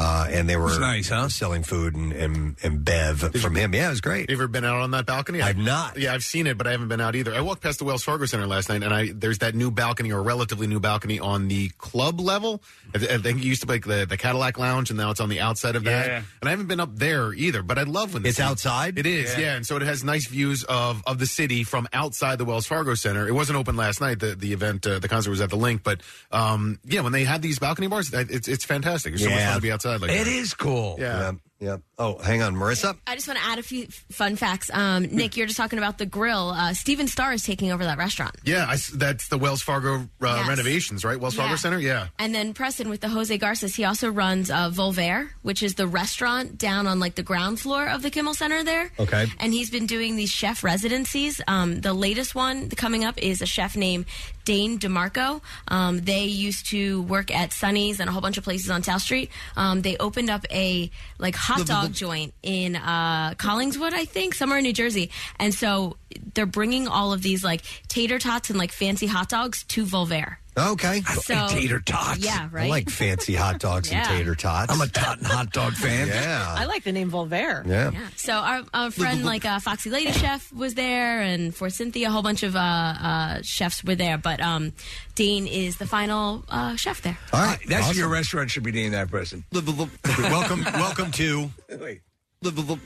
Uh, and they were nice, huh? selling food and, and, and bev from him. Yeah, it was great. You ever been out on that balcony? I've not. Yeah, I've seen it, but I haven't been out either. I walked past the Wells Fargo Center last night, and I there's that new balcony or relatively new balcony on the club level. I, I think it used to be like the, the Cadillac Lounge, and now it's on the outside of that. Yeah. And I haven't been up there either, but I love when the It's city- outside? It is, Yeah. yeah. and so it has nice views of of the city from outside the Wells Fargo Center. It wasn't open last night. The the event, uh, the concert was at the Link, but um, yeah, when they had these balcony bars, it's it's fantastic. It's so much Yeah. fun to be outside. Like It that. is cool. Yeah. Yep, yep. Oh, hang on, Marisa. I just want to add a few f- fun facts. Um, Nick, you're just talking about the grill. Uh, Stephen Starr is taking over that restaurant. Yeah, I s that's the Wells Fargo uh, Yes. renovations, right? Wells Fargo Yeah. Center, yeah. And then Preston with the Jose Garces, he also runs uh, Volver, which is the restaurant down on like the ground floor of the Kimmel Center there. Okay. And he's been doing these chef residencies. Um, the latest one coming up is a chef named Dane DeMarco. Um, they used to work at Sunny's and a whole bunch of places on South Street. Um, they opened up a like hot dog joint in uh, Collingswood, I think, somewhere in New Jersey. And so they're bringing all of these like tater tots and like fancy hot dogs to Volver. Okay. So- tater tots. Yeah, right. I like fancy hot dogs [LAUGHS] Yeah. and tater tots. I'm a tot and hot dog fan. [LAUGHS] Yeah. I like the name Volver. Yeah. So our, our friend like uh, Foxy Lady Chef was there, and for Cynthia, a whole bunch of uh, uh, chefs were there. But um, Dane is the final uh, chef there. All right. That's awesome. your restaurant should be named that person. welcome, [LAUGHS] welcome to. Wait. Oh,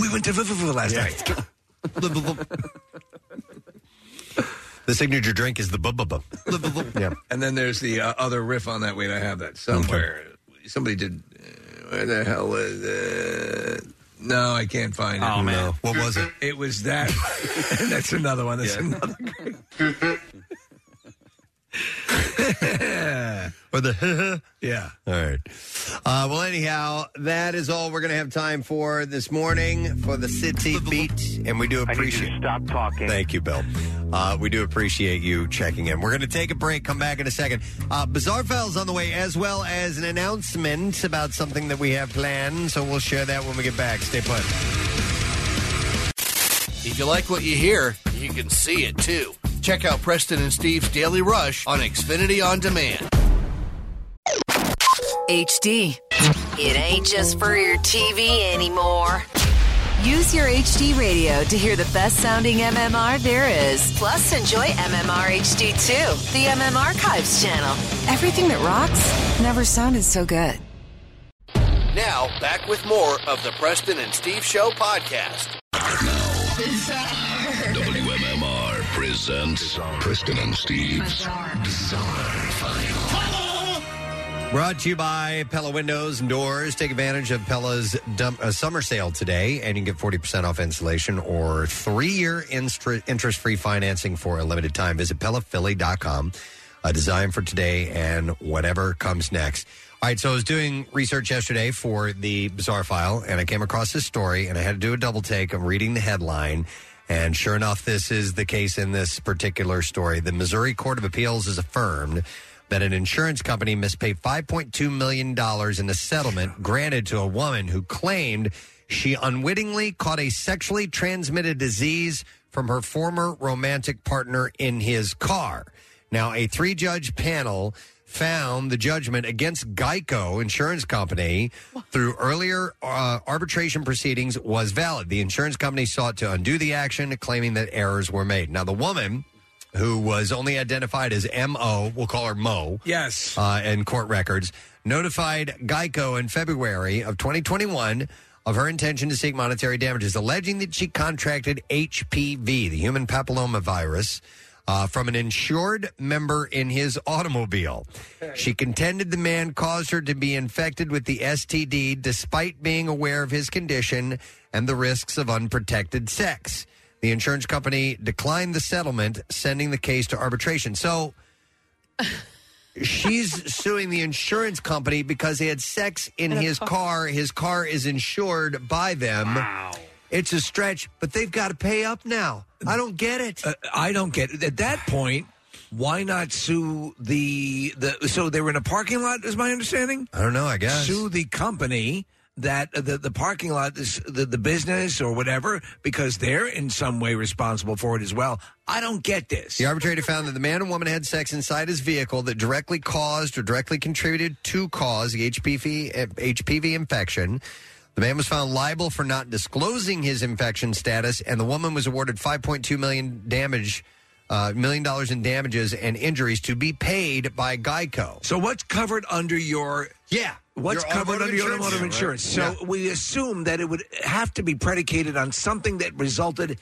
we went to Viviva last night. Signature drink is the bub bub bub. Yeah. And then there's the uh, other riff on that. Wait, I have that somewhere. Somebody did. Uh, where the hell is it? No, I can't find it. Oh, man. No. What was it? It was that. [LAUGHS] That's another one. That's another. [LAUGHS] [LAUGHS] Or the Yeah. All right. Uh, well, anyhow, that is all we're going to have time for this morning for the City Beat, and we do appreciate. And you to stop talking. Thank you, Bill. Uh, we do appreciate you checking in. We're going to take a break. Come back in a second. Uh, Bizarre Files on the way, as well as an announcement about something that we have planned. So we'll share that when we get back. Stay put. If you like what you hear, you can see it too. Check out Preston and Steve's Daily Rush on Xfinity On Demand. HD. It ain't just for your TV anymore. Use your HD radio to hear the best sounding MMR there is. Plus, enjoy MMR HD too, the MM Archives channel. Everything that rocks never sounded so good. Now, back with more of the Preston and Steve Show podcast. WMMR presents Preston and Steve's Bizarre File. Brought to you by Pella Windows and Doors. Take advantage of Pella's dump, uh, summer sale today, and you can get 40% off installation or three year interest free financing for a limited time. Visit PellaPhilly.com. A design for today and whatever comes next. All right, so I was doing research yesterday for the Bizarre File, and I came across this story, and I had to do a double take. I'm reading the headline, and sure enough, this is the case in this particular story. The Missouri Court of Appeals has affirmed that an insurance company mispaid $5.2 million in a settlement granted to a woman who claimed she unwittingly caught a sexually transmitted disease from her former romantic partner in his car. Now, a three judge panel found the judgment against Geico Insurance Company through earlier uh, arbitration proceedings was valid. The insurance company sought to undo the action, claiming that errors were made. Now, the woman who was only identified as M.O., we'll call her Mo. Yes. Uh, in court records, notified Geico in February of 2021 of her intention to seek monetary damages, alleging that she contracted HPV, the human papilloma virus. Uh, from an insured member in his automobile. She contended the man caused her to be infected with the STD despite being aware of his condition and the risks of unprotected sex. The insurance company declined the settlement, sending the case to arbitration. So she's [LAUGHS] suing the insurance company because he had sex in his car. car. His car is insured by them. It's a stretch, but they've got to pay up now. I don't get it. Uh, I don't get it. At that point, why not sue the the? So they were in a parking lot, is my understanding. I don't know. I guess sue the company that uh, the the parking lot is the the business or whatever because they're in some way responsible for it as well. I don't get this. The arbitrator found that the man and woman had sex inside his vehicle that directly caused or directly contributed to cause the HPV, HPV infection. The man was found liable for not disclosing his infection status, and the woman was awarded 5.2 million damage, uh, million dollars in damages and injuries to be paid by Geico. So what's covered under your yeah? What's Your covered automotive under your insurance? automotive Yeah, right. insurance? So we assume that it would have to be predicated on something that resulted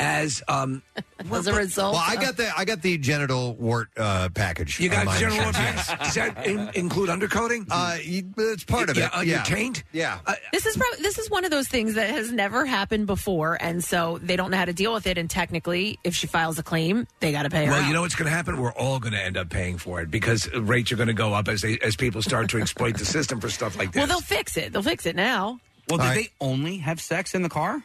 as um [LAUGHS] as a result. Well, I got the I got the genital wart uh, package. You got my general insurance, package. Does that in, include undercoating? Uh, it's part of yeah, it. On yeah. your taint? Yeah. This is probably this is one of those things that has never happened before, and so they don't know how to deal with it. And technically, if she files a claim, they got to pay her. Well, out. you know what's going to happen? We're all going to end up paying for it because rates are going to go up as they as people start to exploit the system for stuff like this. well, they'll fix it. They'll fix it now. Well, did All right. they only have sex in the car?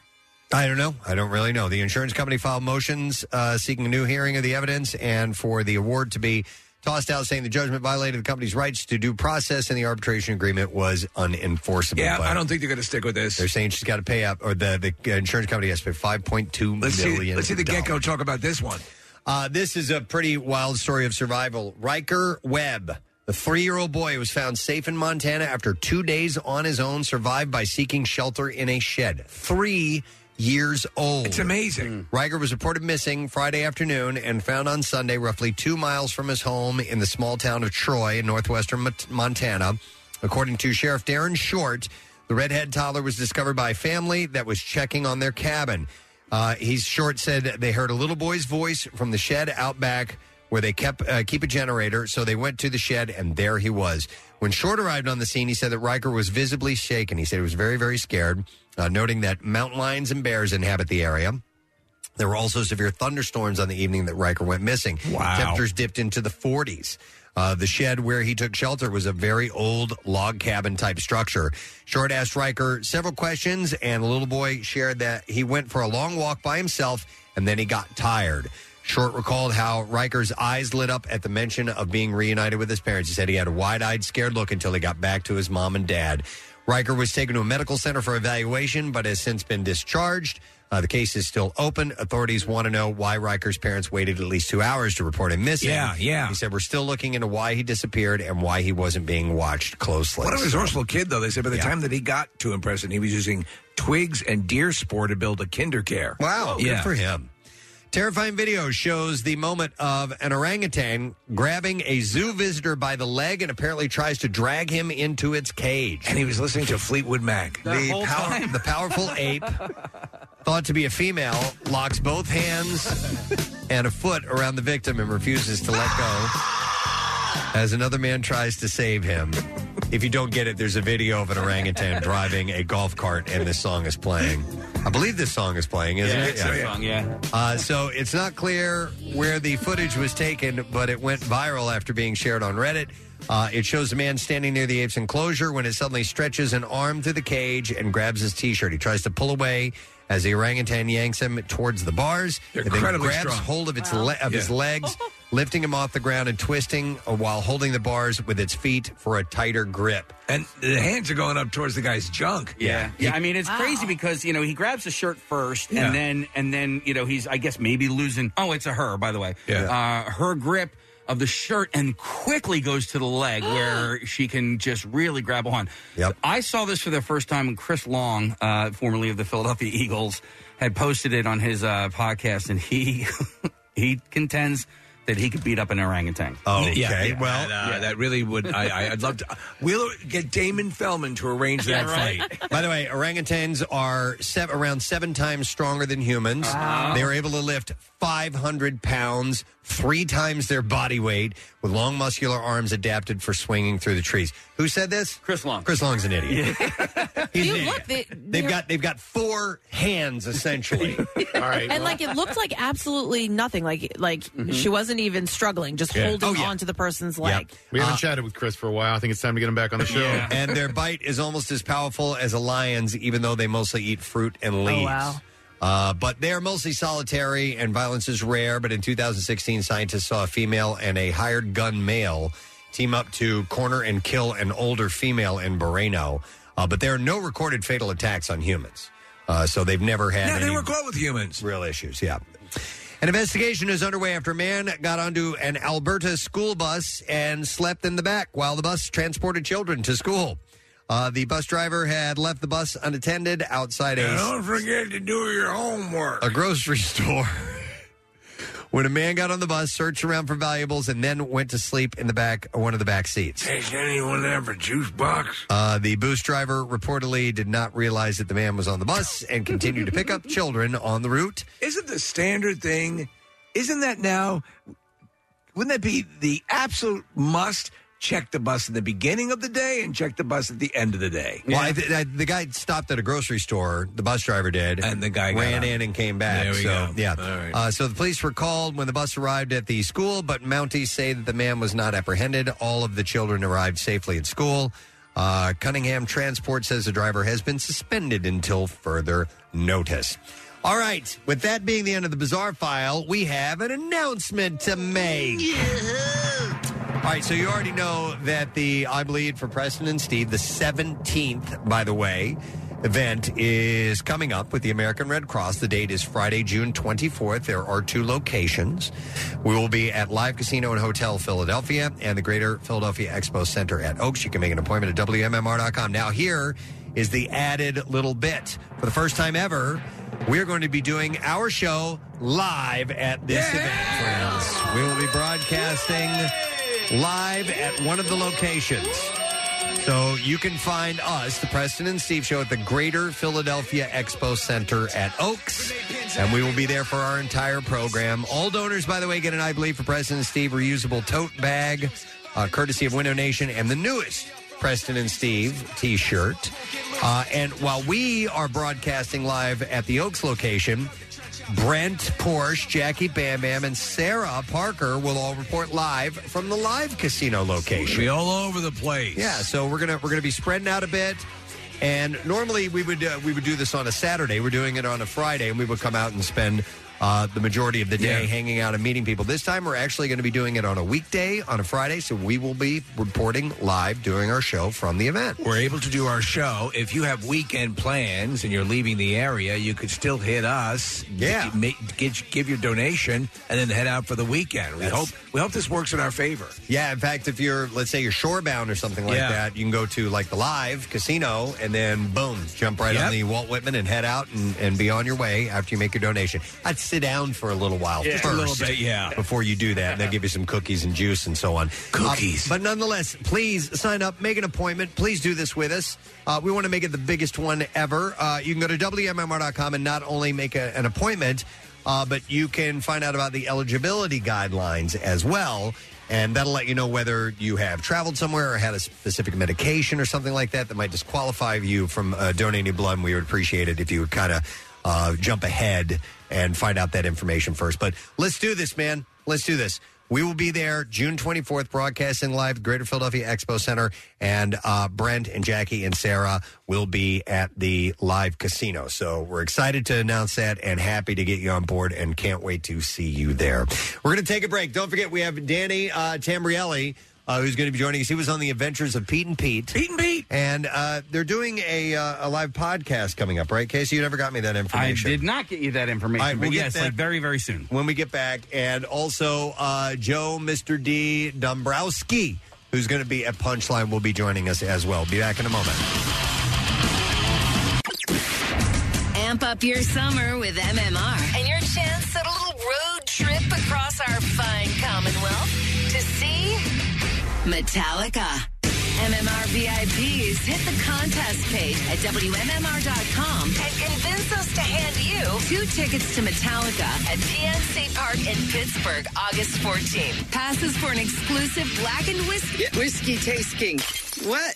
I don't know. I don't really know. The insurance company filed motions uh, seeking a new hearing of the evidence and for the award to be tossed out, saying the judgment violated the company's rights to due process and the arbitration agreement was unenforceable. yeah, But I don't think they're going to stick with this. They're saying she's got to pay up, or the, the insurance company has to pay five point two Let's see. million. Let's see the gecko talk about this one. Uh, this is a pretty wild story of survival. Ryker Webb, the three year old boy, was found safe in Montana after two days on his own, survived by seeking shelter in a shed. Three years old. It's amazing. Ryker was reported missing Friday afternoon and found on Sunday, roughly two miles from his home in the small town of Troy in northwestern Mont- Montana. According to Sheriff Darren Short, the redhead toddler was discovered by a family that was checking on their cabin. Uh, he's short said they heard a little boy's voice from the shed out back where they kept uh, keep a generator. So they went to the shed, and there he was. When Short arrived on the scene, he said that Ryker was visibly shaken. He said he was very, very scared, uh, noting that mountain lions and bears inhabit the area. There were also severe thunderstorms on the evening that Ryker went missing. Wow. Temperatures dipped into the 40s. Uh, the shed where he took shelter was a very old log cabin type structure. Short asked Ryker several questions, and the little boy shared that he went for a long walk by himself and then he got tired. Short recalled how Ryker's eyes lit up at the mention of being reunited with his parents. He said he had a wide eyed, scared look until he got back to his mom and dad. Ryker was taken to a medical center for evaluation, but has since been discharged. Uh, the case is still open. Authorities want to know why Ryker's parents waited at least two hours to report him missing. Yeah, yeah. He said, We're still looking into why he disappeared and why he wasn't being watched closely. What a resourceful kid, though. They said by the time that he got to Impression, he was using twigs and deer spore to build a kinder care. Wow, good yeah. for him. Terrifying video shows the moment of an orangutan grabbing a zoo visitor by the leg and apparently tries to drag him into its cage. And he was listening to Fleetwood Mac. The, power, the powerful ape, thought to be a female, locks both hands and a foot around the victim and refuses to let go as another man tries to save him. If you don't get it, there's a video of an orangutan driving a golf cart, and this song is playing. I believe this song is playing, isn't Yeah, it? it's a song, yeah. Uh, so it's not clear where the footage was taken, but it went viral after being shared on Reddit. Uh, it shows a man standing near the ape's enclosure when it suddenly stretches an arm through the cage and grabs his t-shirt. He tries to pull away as the orangutan yanks him towards the bars. They're and then incredibly grabs strong. hold of its Wow. le- of his Yeah. legs, [LAUGHS] lifting him off the ground and twisting uh, while holding the bars with its feet for a tighter grip. And the hands are going up towards the guy's junk. Yeah, yeah. I mean, it's crazy because you know he grabs the shirt first, Yeah. and then and then you know he's I guess maybe losing. Oh, it's a her, by the way. Yeah. Uh, her grip of the shirt and quickly goes to the leg [GASPS] where she can just really grab on. Yep. I saw this for the first time when Chris Long, uh, formerly of the Philadelphia Eagles, had posted it on his uh, podcast, and he [LAUGHS] he contends that he could beat up an orangutan. Oh, Yeah, yeah, and, uh, that really would. I, I, I'd love to. We'll get Damon Feldman to arrange that fight. By the way, orangutans are se- around seven times stronger than humans. They are able to lift 500 pounds, three times their body weight, with long, muscular arms adapted for swinging through the trees. Who said this? Chris Long. Chris Long's an idiot. [LAUGHS] He's an idiot. look, they, They've got they've got four hands essentially. [LAUGHS] All right, and like it looked like absolutely nothing. Like like Mhm. she wasn't even struggling, just Yeah. holding Oh, yeah. onto the person's leg. We haven't Uh, chatted with Chris for a while. I think it's time to get him back on the show. and their bite is almost as powerful as a lion's, even though they mostly eat fruit and leaves. wow. Uh, but they're mostly solitary, and violence is rare. But in 2016, scientists saw a female and a hired gun male team up to corner and kill an older female in Borneo. Uh, but there are no recorded fatal attacks on humans. Uh, so they've never had No, they any were caught with humans. real issues. Yeah. An investigation is underway after a man got onto an Alberta school bus and slept in the back while the bus transported children to school. Uh, the bus driver had left the bus unattended outside a, don't forget to do your homework. a grocery [LAUGHS] store. when a man got on the bus, searched around for valuables, and then went to sleep in the back one of the back seats. Has anyone ever juice box? Uh, the bus driver reportedly did not realize that the man was on the bus and continued to pick up children on the route. Isn't the standard thing? Isn't that now? Wouldn't that be the absolute must? Check the bus in the beginning of the day and check the bus at the end of the day. Well, I th- I, the guy stopped at a grocery store. The bus driver did, And the guy got ran out. in and came back. There we so go. yeah, All right. uh, so the police were called when the bus arrived at the school, but Mounties say that the man was not apprehended. All of the children arrived safely at school. Uh, Cunningham Transport says the driver has been suspended until further notice. All right, with that being the end of the bizarre file, we have an announcement to make. All right, so you already know that the I Bleed for Preston and Steve, the 17th, by the way, event is coming up with the American Red Cross. The date is Friday, June 24th. There are two locations. We will be at Live Casino and Hotel Philadelphia and the Greater Philadelphia Expo Center at Oaks. You can make an appointment at WMMR.com. Now, here is the added little bit. For the first time ever, we're going to be doing our show live at this event, friends. We will be broadcasting live at one of the locations. So you can find us, the Preston and Steve Show, at the Greater Philadelphia Expo Center at Oaks. And we will be there for our entire program. All donors, by the way, get an I Bleed for Preston and Steve reusable tote bag, uh, courtesy of Window Nation, and the newest Preston and Steve t shirt. Uh, and while we are broadcasting live at the Oaks location, Brent Porsche, Jackie Bam Bam, and Sarah Parker will all report live from the live casino location. Be all over the place. Yeah, so we're gonna we're gonna be spreading out a bit. And normally we would uh, we would do this on a Saturday. We're doing it on a Friday, and we would come out and spend uh, the majority of the day Yeah. hanging out and meeting people. This time we're actually going to be doing it on a weekday, on a Friday. So we will be reporting live, doing our show from the event. We're able to do our show. If you have weekend plans and you're leaving the area, you could still hit us. Yeah. G- ma- Give, your donation and then head out for the weekend. We That's- hope we hope this works in our favor. Yeah, in fact, if you're, let's say you're shorebound or something like Yeah. that, you can go to like the live casino and then boom, jump right on the Walt Whitman and head out and, and be on your way after you make your donation. I'd sit down for a little while Yeah. first. Just a little bit, yeah. Before you do that, and they'll give you some cookies and juice and so on. Cookies. Uh, but nonetheless, please sign up, make an appointment. Please do this with us. Uh, we want to make it the biggest one ever. Uh, you can go to WMMR.com and not only make a, an appointment, uh, but you can find out about the eligibility guidelines as well. And that'll let you know whether you have traveled somewhere or had a specific medication or something like that that might disqualify you from uh, donating blood. And we would appreciate it if you would kind of uh, jump ahead and find out that information first. But let's do this, man. Let's do this. We will be there June 24th, broadcasting live, Greater Philadelphia Expo Center. And uh, Brent and Jackie and Sarah will be at the live casino. So we're excited to announce that and happy to get you on board and can't wait to see you there. We're going to take a break. Don't forget, we have Danny uh, Tamberelli. Uh, who's going to be joining us? He was on the Adventures of Pete and Pete. Pete and Pete, and uh, they're doing a uh, a live podcast coming up, right? Casey, you never got me that information. I did not get you that information, All right, but we'll get yes, that- like very, very soon. when we get back. And also, uh, Joe, Mr. D. Dombrowski, who's going to be at Punchline, will be joining us as well. Be back in a moment. Amp up your summer with MMR and your chance at a little road trip across our fine Commonwealth to see Metallica. MMR VIPs hit the contest page at WMMR.com and convince us to hand you two tickets to Metallica at PNC Park in Pittsburgh, August 14th. Passes for an exclusive Blackened whiskey, whiskey tasting. What?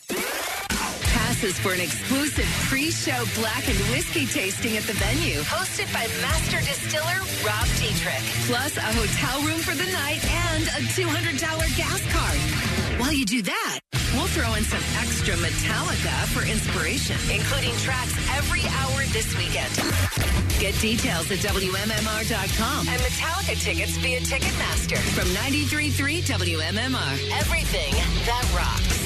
Passes for an exclusive pre-show Blackened whiskey tasting at the venue, hosted by master distiller Rob Dietrich. Plus a hotel room for the night and a $200 gas card. While you do that, we'll throw in some extra Metallica for inspiration, including tracks every hour this weekend. Get details at WMMR.com and Metallica tickets via Ticketmaster from 93.3 WMMR. Everything that rocks.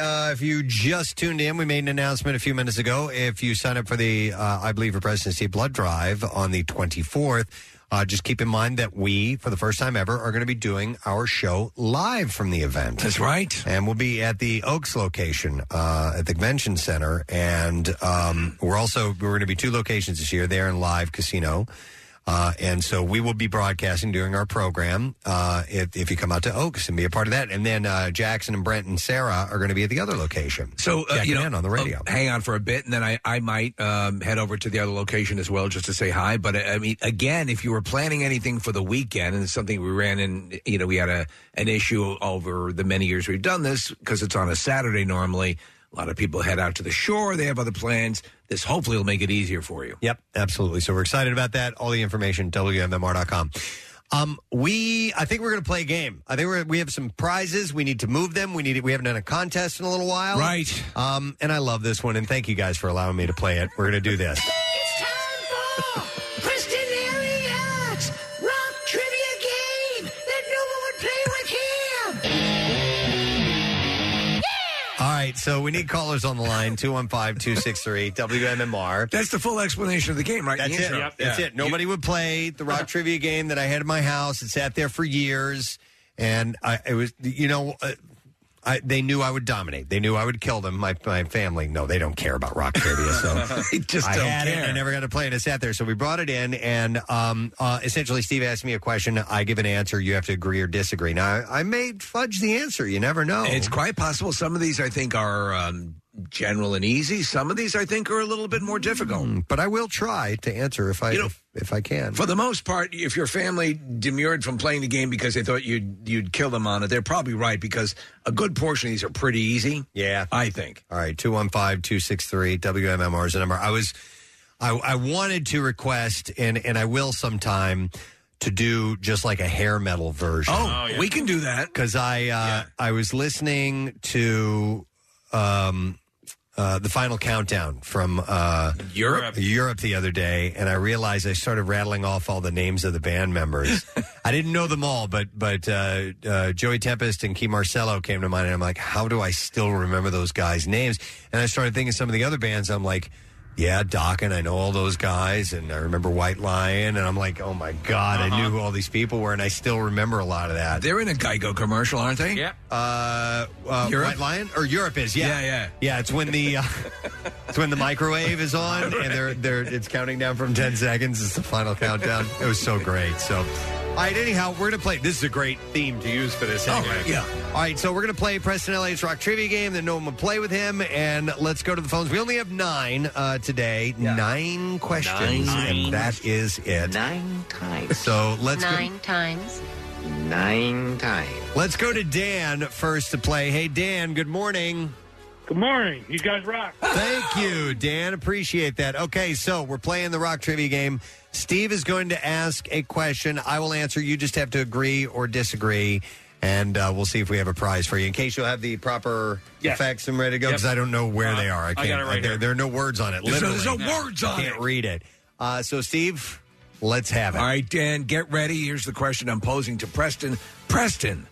Uh, if you just tuned in, we made an announcement a few minutes ago. If you sign up for the, uh, I believe, for Presidency Blood Drive on the 24th, uh, just keep in mind that we, for the first time ever, are going to be doing our show live from the event. That's right. And we'll be at the Oaks location uh, at the convention center. And um, we're also, we're going to be two locations this year there in Live Casino. Uh, and so we will be broadcasting during our program uh, if, if you come out to Oaks and be a part of that. And then uh, Jackson and Brent and Sarah are going to be at the other location. So uh, you know, on the radio. oh, hang on for a bit, and then I I might um, head over to the other location as well just to say hi. But uh, I mean, again, if you were planning anything for the weekend, and it's something we ran in, you know, we had a an issue over the many years we've done this because it's on a Saturday normally. A lot of people head out to the shore; they have other plans. This hopefully will make it easier for you. Yep, absolutely. So we're excited about that. All the information, WMMR.com. Um, we, I think we're going to play a game. I think we're, we have some prizes. We need to move them. We need, we haven't done a contest in a little while. Right. Um, and I love this one. And thank you guys for allowing me to play it. We're going to do this. So we need callers on the line 215 263 WMMR. That's the full explanation of the game, right? That's it. intro. That's Yeah. it. Nobody would play the rock trivia game that I had in my house. It sat there for years, and I it was you know. Uh, I, they knew I would dominate. They knew I would kill them. My my family, no, they don't care about rock trivia. So [LAUGHS] They just I don't had it. care. I never got to play it. It sat there. So we brought it in, and um, uh, essentially, Steve asked me a question. I give an answer. You have to agree or disagree. Now, I, I may fudge the answer. You never know. It's quite possible. Some of these I think are um, general and easy. Some of these I think are a little bit more difficult. Mm, but I will try to answer if I if, if I can. For the most part, if your family demurred from playing the game because they thought you'd you'd kill them on it, they're probably right because a good portion of these are pretty easy. Yeah, I think. All right, 215-263 WMMR is the number. I was I, I wanted to request and and I will sometime to do just like a hair metal version. Oh, we can do that cuz I uh I was listening to um uh, the final countdown from uh, Europe Europe the other day, and I realized I started rattling off all the names of the band members. [LAUGHS] I didn't know them all, but but uh, uh, Joey Tempest and Kee Marcello came to mind, and I'm like, how do I still remember those guys' names? And I started thinking some of the other bands. I'm like, yeah, Doc, and I know all those guys, and I remember White Lion, and I'm like, oh my god, I knew who all these people were, and I still remember a lot of that. They're in a Geico commercial, aren't they? Yeah. Uh, uh, Europe? White Lion or Europe is yeah Yeah, yeah. yeah. It's when the uh, [LAUGHS] it's when the microwave is on and they're they're it's counting down from ten seconds. It's the final countdown. It was so great. So All right, anyhow, we're going to play. This is a great theme to use for this. Anyway. yeah. All right, so we're going to play Preston Elliott's Rock Trivia Game. Then no one will play with him. And let's go to the phones. We only have nine uh, today. Nine questions. Nine. And that is it. Nine times. So let's go. Nine times. Nine times. Let's go to Dan first to play. Hey, Dan, good morning. Good morning. You guys rock. Thank you, Dan. Appreciate that. Okay, so we're playing the rock trivia game. Steve is going to ask a question. I will answer. You just have to agree or disagree, and uh, we'll see if we have a prize for you. In case you'll have the proper Yes. effects and ready to go, Yep. because I don't know where Uh, they are. I I can't. got it right there, here. there are no words on it. There's no- Literally, there's no words on it. I can't it. read it. Uh, so, Steve, let's have it. All right, Dan, get ready. Here's the question I'm posing to Preston. Preston,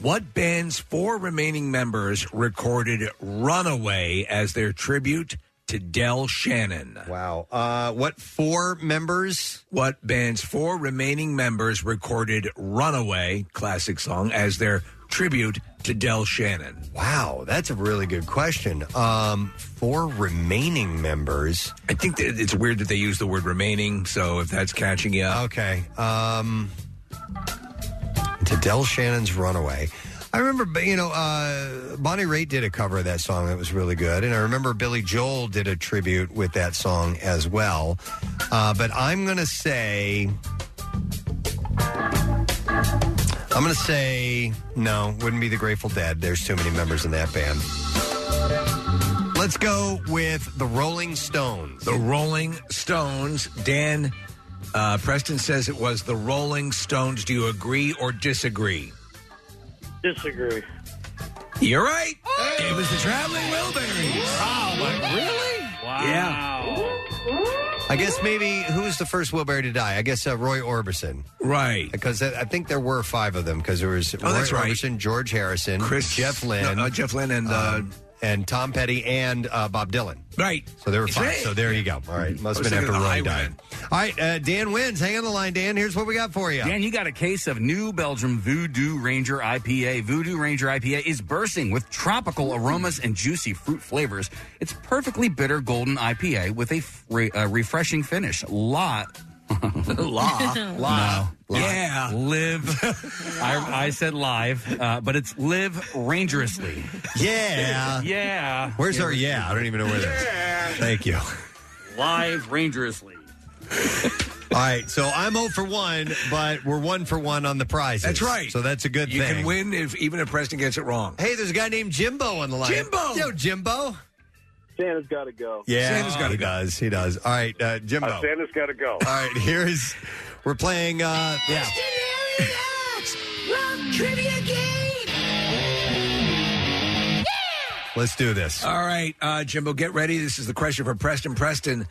what band's four remaining members recorded Runaway as their tribute to Del Shannon? Wow. Uh, what four members? What band's four remaining members recorded Runaway, classic song, as their tribute to Del Shannon? Wow, that's a really good question. Um, four remaining members. I think that it's weird that they use the word remaining, so if that's catching you up. Okay. Um, to Del Shannon's Runaway. I remember, you know, uh, Bonnie Raitt did a cover of that song that was really good. And I remember Billy Joel did a tribute with that song as well. Uh, but I'm going to say. I'm going to say no, wouldn't be the Grateful Dead. There's too many members in that band. Let's go with the Rolling Stones. The Rolling Stones. Dan uh, Preston says it was the Rolling Stones. Do you agree or disagree? Disagree. You're right. It was the Traveling Wilburys. Oh, my, really? Wow. Yeah. I guess maybe who was the first Wilbury to die? I guess uh, Roy Orbison. Right. Because I I think there were five of them because there was Oh, Roy that's right. Orbison, George Harrison, Chris- Jeff Lynne, no, uh, Jeff Lynne and, uh, um, and Tom Petty and uh, Bob Dylan. Right. So there were five. So there you go. All right. Must have been after thinking of the Roy died. All right. Uh, Dan wins. Hang on the line, Dan. Here's what we got for you. Dan, you got a case of New Belgium Voodoo Ranger IPA. Voodoo Ranger IPA is bursting with tropical aromas and juicy fruit flavors. It's perfectly bitter golden IPA with a re- uh, refreshing finish. Lot. [LAUGHS] [LAUGHS] Law. Law. Yeah. Live. [LAUGHS] I, I said live, uh, but it's live rangerously. Yeah. yeah. Where's our yeah? I don't even know where that is. Thank you. Live rangerously. All right. So I'm 0 for 1, but we're 1 for 1 on the prizes. That's right. So that's a good You thing. You can win if even if Preston gets it wrong. Hey, there's a guy named Jimbo on the line. Jimbo! Yo, Jimbo. Santa's got to go. Yeah, Santa's gotta he does. He does. All right, uh, Jimbo. Uh, Santa's got to go. All right, here's we're playing. Uh, yeah, Trivia game. let's do this. All right, uh, Jimbo, get ready. This is the question for Preston. Preston,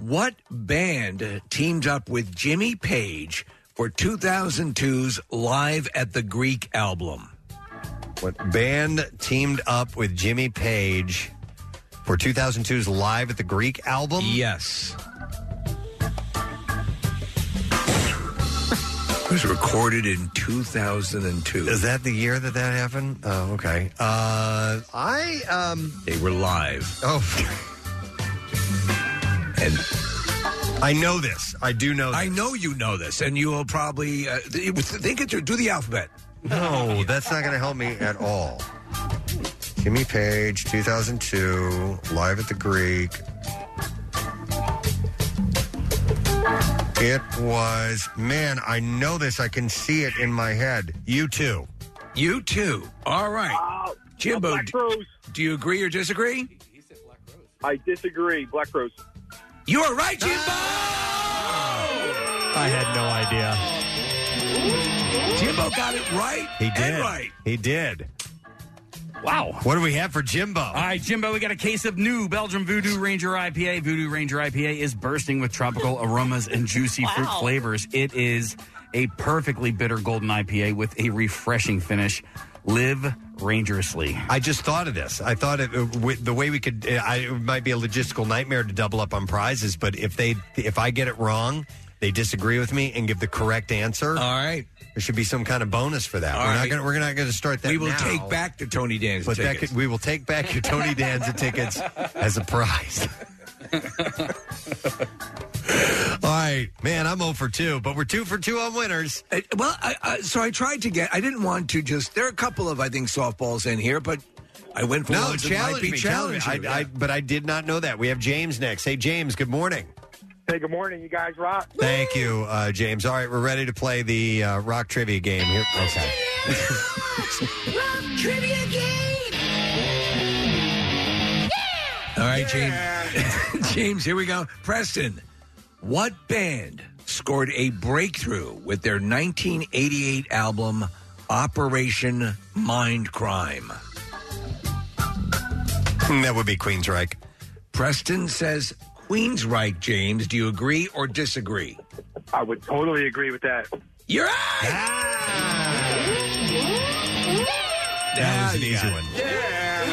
what band teamed up with Jimmy Page for 2002's Live at the Greek album? What band teamed up with Jimmy Page for 2002's Live at the Greek album? Yes. It was recorded in 2002. Is that the year that that happened? Oh, okay. Uh, I um, They were live. oh, [LAUGHS] And I know this. I do know. This. I know you know this, and you will probably uh, th- think it through. Do the alphabet. No, that's not going to help me at all. Jimmy Page, 2002, live at the Greek. It was, man, I know this. I can see it in my head. U2. You too. All right. Uh, Jimbo, Black d- Rose. do you agree or disagree? I disagree. Black Crowes. You are right, Jimbo. I had no idea. Jimbo got it right. He did. And right. He did. Wow. What do we have for Jimbo? All right, Jimbo, we got a case of new Belgium Voodoo Ranger IPA. Voodoo Ranger IPA is bursting with tropical aromas and juicy fruit Wow. flavors. It is a perfectly bitter golden IPA with a refreshing finish. Live rangerously. I just thought of this. I thought it, uh, with the way we could. Uh, I, it might be a logistical nightmare to double up on prizes, but if they, if I get it wrong, they disagree with me and give the correct answer. All right. There should be some kind of bonus for that. All we're right. not going. We're not going to start that. We will now. take back the Tony Danza But that tickets. could, we will take back your Tony Danza tickets as a prize. [LAUGHS] All right, man, I'm 0 for 2, but we're 2 for 2 on winners. Uh, well, I, I, so I tried to get. I didn't want to just. There are a couple of I think softballs in here, but I went for No, ones that might challenge be me, challenge me. challenging. I, I, but I did not know that. We have James next. Hey, James, good morning. Hey, good morning. You guys rock. Thank you, uh, James. All right, we're ready to play the uh, rock trivia game here. Okay. Trivia game. All right, James. [LAUGHS] James, here we go. Preston, what band scored a breakthrough with their 1988 album Operation Mind Crime? That would be Queensryche. Preston says Queensryche, James. Do you agree or disagree? I would totally agree with that. You're right. Ah. That was an easy one.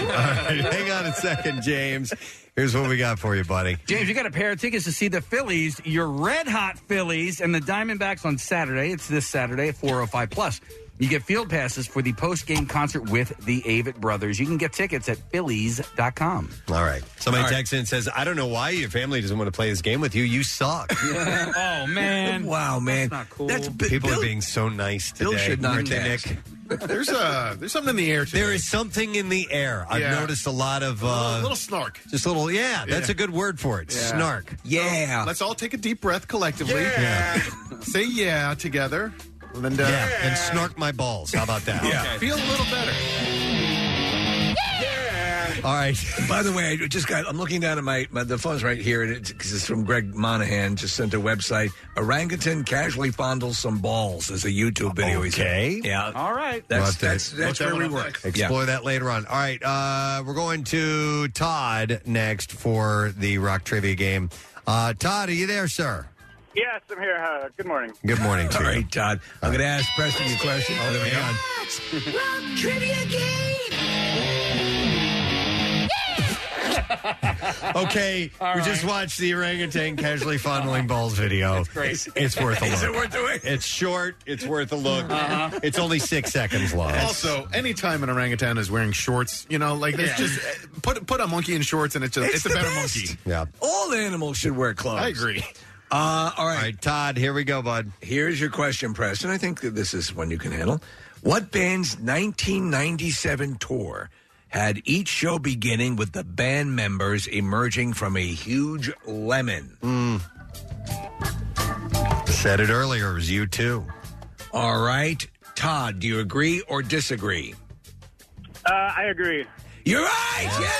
All right, [LAUGHS] hang on a second, James. Here's what we got for you, buddy. James, you got a pair of tickets to see the Phillies, your red hot Phillies, and the Diamondbacks on Saturday. It's this Saturday at 405 plus. You get field passes for the post game concert with the Avett Brothers. You can get tickets at Phillies.com. All right. Somebody All right. texts in and says, I don't know why your family doesn't want to play this game with you. You suck. [LAUGHS] oh, man. [LAUGHS] Wow, man. That's not cool. That's People are being so nice today. Bill should not Aren't they, text. Nick? [LAUGHS] There's uh there's something in the air today. There is something in the air. I've Yeah. noticed a lot of uh, a little, little snark. just a little. Yeah, that's a good word for it. Yeah. Snark. Yeah. Let's all take a deep breath collectively. Yeah. Say yeah together. And, uh, yeah, and snark my balls. How about that? [LAUGHS] Yeah. Feel a little better. Yeah. All right. [LAUGHS] By the way, I just got. I'm looking down at my, my the phone's right here, and it's, 'cause it's from Greg Monahan. Just sent a website. Orangutan casually fondles some balls. As a YouTube video. he said. Okay. Yeah. All right. We'll That's have to that's, that's look that where we up work. next. Explore Yeah. that later on. All right, uh, we're going to Todd next for the rock trivia game. Uh, Todd, are you there, sir? Yes, I'm here. Uh, good morning. Good morning to All you. right, Todd. I'm going to ask Preston your question. Oh, there we go. Rock trivia game. [LAUGHS] Okay, we just watched the orangutan casually fondling balls [LAUGHS] video. It's great. It's worth a look. [LAUGHS] Is it worth doing? It's short. It's worth a look. It's only six seconds long. Also, anytime an orangutan is wearing shorts, you know, like it's just put put a monkey in shorts and it's a, it's, a the better best. monkey. Yeah. All animals should wear clothes. I agree. Uh, all All right. right, Todd. Here we go, bud. Here's your question, Preston. I think that this is one you can handle. What band's 1997 tour had each show beginning with the band members emerging from a huge lemon? Said it earlier. It was U2. All right. Todd, do you agree or disagree? Uh, I agree. You're right. Yeah.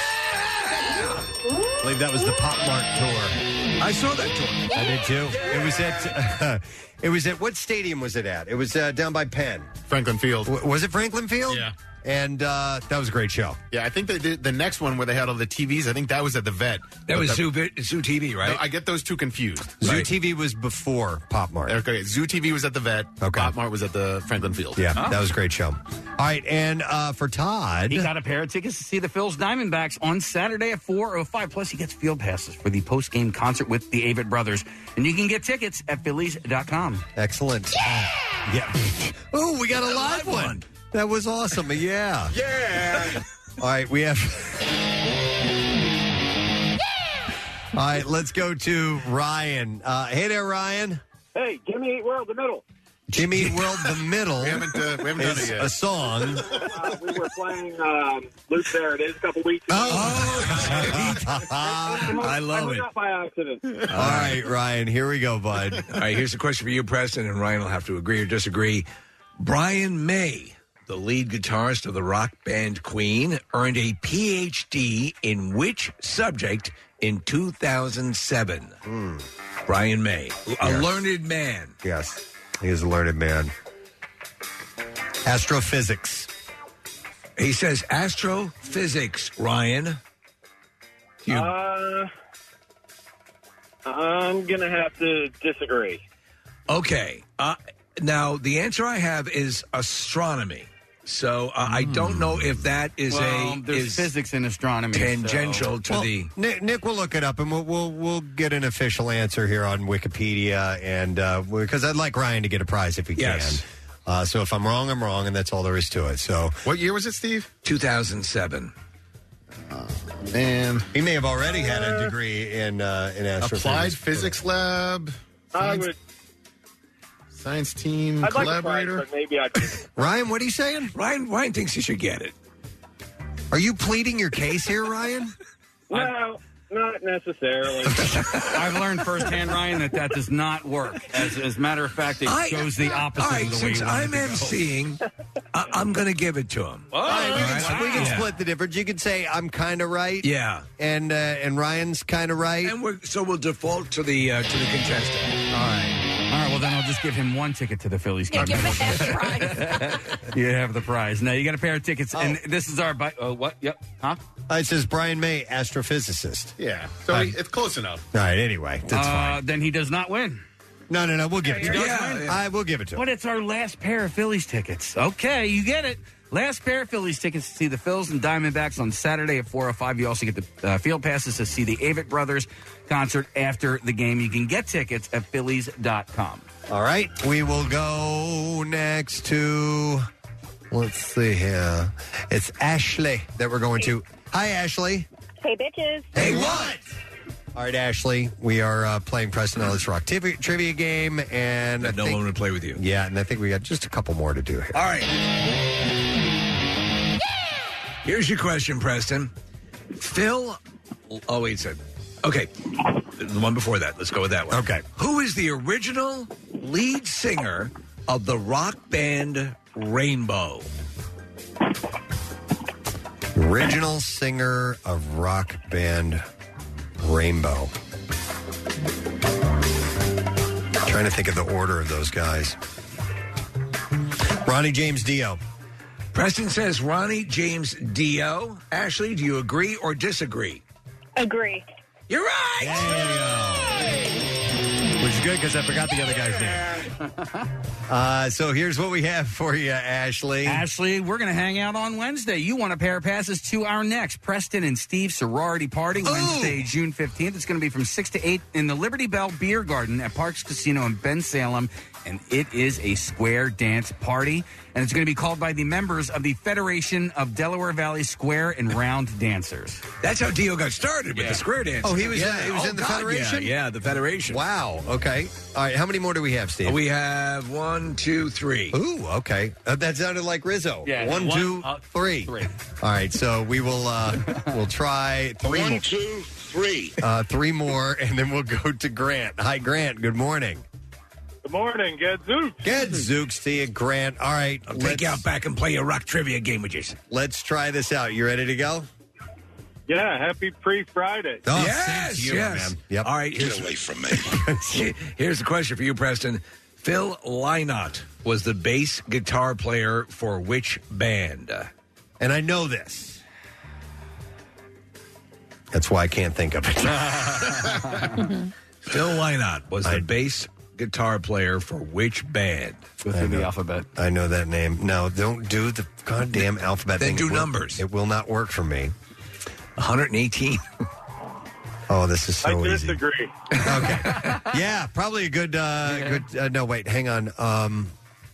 I believe that was the Pop Mart tour. I saw that tour. I did too. It was at. [LAUGHS] it was at what stadium was it at? It was uh, down by Penn. Franklin Field. W- was it Franklin Field? Yeah. And uh, that was a great show. Yeah, I think they did the next one where they had all the TVs. I think that was at the vet. That was the, Zoo, Zoo TV, right? No, I get those two confused. Zoo Right. TV was before Pop Mart. Okay, Zoo TV was at the vet. Okay. Pop Mart was at the Franklin Field. Yeah, that was a great show. All right, and uh, for Todd, He got a pair of tickets to see the Phil's Diamondbacks on Saturday at 4.05. Plus, he gets field passes for the post-game concert with the Avett Brothers. And you can get tickets at Phillies.com. excellent. Yeah. yeah. Oh, we got a live one. That was awesome. Yeah. [LAUGHS] Yeah. All right, we have. [LAUGHS] All right, let's go to Ryan. Uh, hey there, Ryan. Hey, Jimmy me eight world the middle. Jimmy Eat World the Middle [LAUGHS] we haven't uh, we haven't done is it yet. a song. Uh, we were playing um, Luke There It Is a couple weeks ago. I love hung it. up by accident. All right, Ryan, here we go, bud. All right, here's a question for you, Preston, and Ryan will have to agree or disagree. Brian May, the lead guitarist of the rock band Queen, earned a PhD in which subject in 2007? Brian May, a Yes. learned man. Yes, he is a learned man. Astrophysics. He says astrophysics, Ryan. You, Uh, I'm gonna have to disagree. okay. Uh, now, the answer I have is astronomy. So uh, I don't know if that is well, a there's is physics in astronomy. tangential so- to Well, the. Nick, Nick will look it up, and we'll we'll, we'll get an official answer here on Wikipedia, and because I'd like Ryan to get a prize if he Yes. can. Uh, so if I'm wrong, I'm wrong, and that's all there is to it. So What year was it, Steve? 2007. Man, he may have already had a degree in uh, in astrophysics. Applied Physics Lab. I would. Science team I'd like to try, collaborator. but maybe I. [LAUGHS] Ryan, what are you saying? Ryan Ryan thinks you should get it. Are you pleading your case here, Ryan? No, not necessarily. [LAUGHS] I've learned firsthand, Ryan, that that does not work. As, as a matter of fact, it I- goes the opposite All right, of the way since you want I'm it to go. emceeing, I- I'm going to give it to him. All right, we can, All right. we can Yeah. split the difference. You can say I'm kind of right. Yeah. and uh, and Ryan's kind of right. And we're, so we'll default to the uh, to the contestant. All right. Just give him one ticket to the Phillies game. give him half the prize. [LAUGHS] you have the prize. Now, you got a pair of tickets, and this is our. Bi- uh, what? Yep. Huh? Uh, it says Brian May, astrophysicist. Yeah, so Uh, it's close enough. All right. Anyway, that's Uh, fine. Then he does not win. No, no, no. We'll give it to him. does win. I will give it to him. But it's our last pair of Phillies tickets. Okay, you get it. Last pair of Phillies tickets to see the Phils and Diamondbacks on Saturday at 4.05. You also get the uh, field passes to see the Avett Brothers concert after the game. You can get tickets at phillies.com. All right. We will go next to. Let's see here. It's Ashley that we're going to. Hi, Ashley. Hey, bitches. Hey, what? All right, Ashley. We are uh, playing Preston Elliott's Rock trivia, trivia game, and I no think- one would play with you. Yeah, and I think we got just a couple more to do here. All right. Here's your question, Preston. Phil. Oh, wait a second. Okay. The one before that. Let's go with that one. Okay. Who is the original lead singer of the rock band Rainbow? Original singer of rock band Rainbow. Trying to think of the order of those guys. Ronnie James Dio. Preston says Ronnie James Dio. Ashley, do you agree or disagree? Agree. You're right. Which is good because I forgot the other guy's name. [LAUGHS] Uh, so here's what we have for you, Ashley. Ashley, we're going to hang out on Wednesday. You want a pair of passes to our next Preston and Steve sorority party Wednesday, June 15th. It's going to be from 6 to 8 in the Liberty Bell Beer Garden at Parx Casino in Bensalem. And it is a square dance party. And it's going to be called by the members of the Federation of Delaware Valley Square and Round Dancers. That's how Dio got started with the square dance. Oh, he was yeah, in, he was oh, in the God, Federation? Yeah, yeah, the Federation. Wow. Okay. All right. How many more do we have, Steve? We have one, two, three. Ooh, okay. Uh, that sounded like Rizzo. Yeah, One, one, two, uh, three. three. All right. So we will uh, we'll try three One, more. two. Uh, three more, and then we'll go to Grant. Hi, Grant. Good morning. Good morning, Gadzooks. Good Zooks to you, Grant. All right. I'll take you out back and play a rock trivia game with you. Let's try this out. You ready to go? Yeah, happy pre Friday. Oh, yes, you, yes. man. Yep. All right, Get here's, away from me. [LAUGHS] here's the question for you, Preston. Phil Lynott was the bass guitar player for which band? And I know this. That's why I can't think of it. [LAUGHS] Phil Lynott was the bass guitar player for which band? Go through the alphabet. I know that name. No, don't do the goddamn alphabet Then thing. do It will- numbers. It will not work for me. 118. Oh, this is so I easy. disagree. Yeah, probably a good. Uh, Good. Uh, no, wait. Hang on. Um,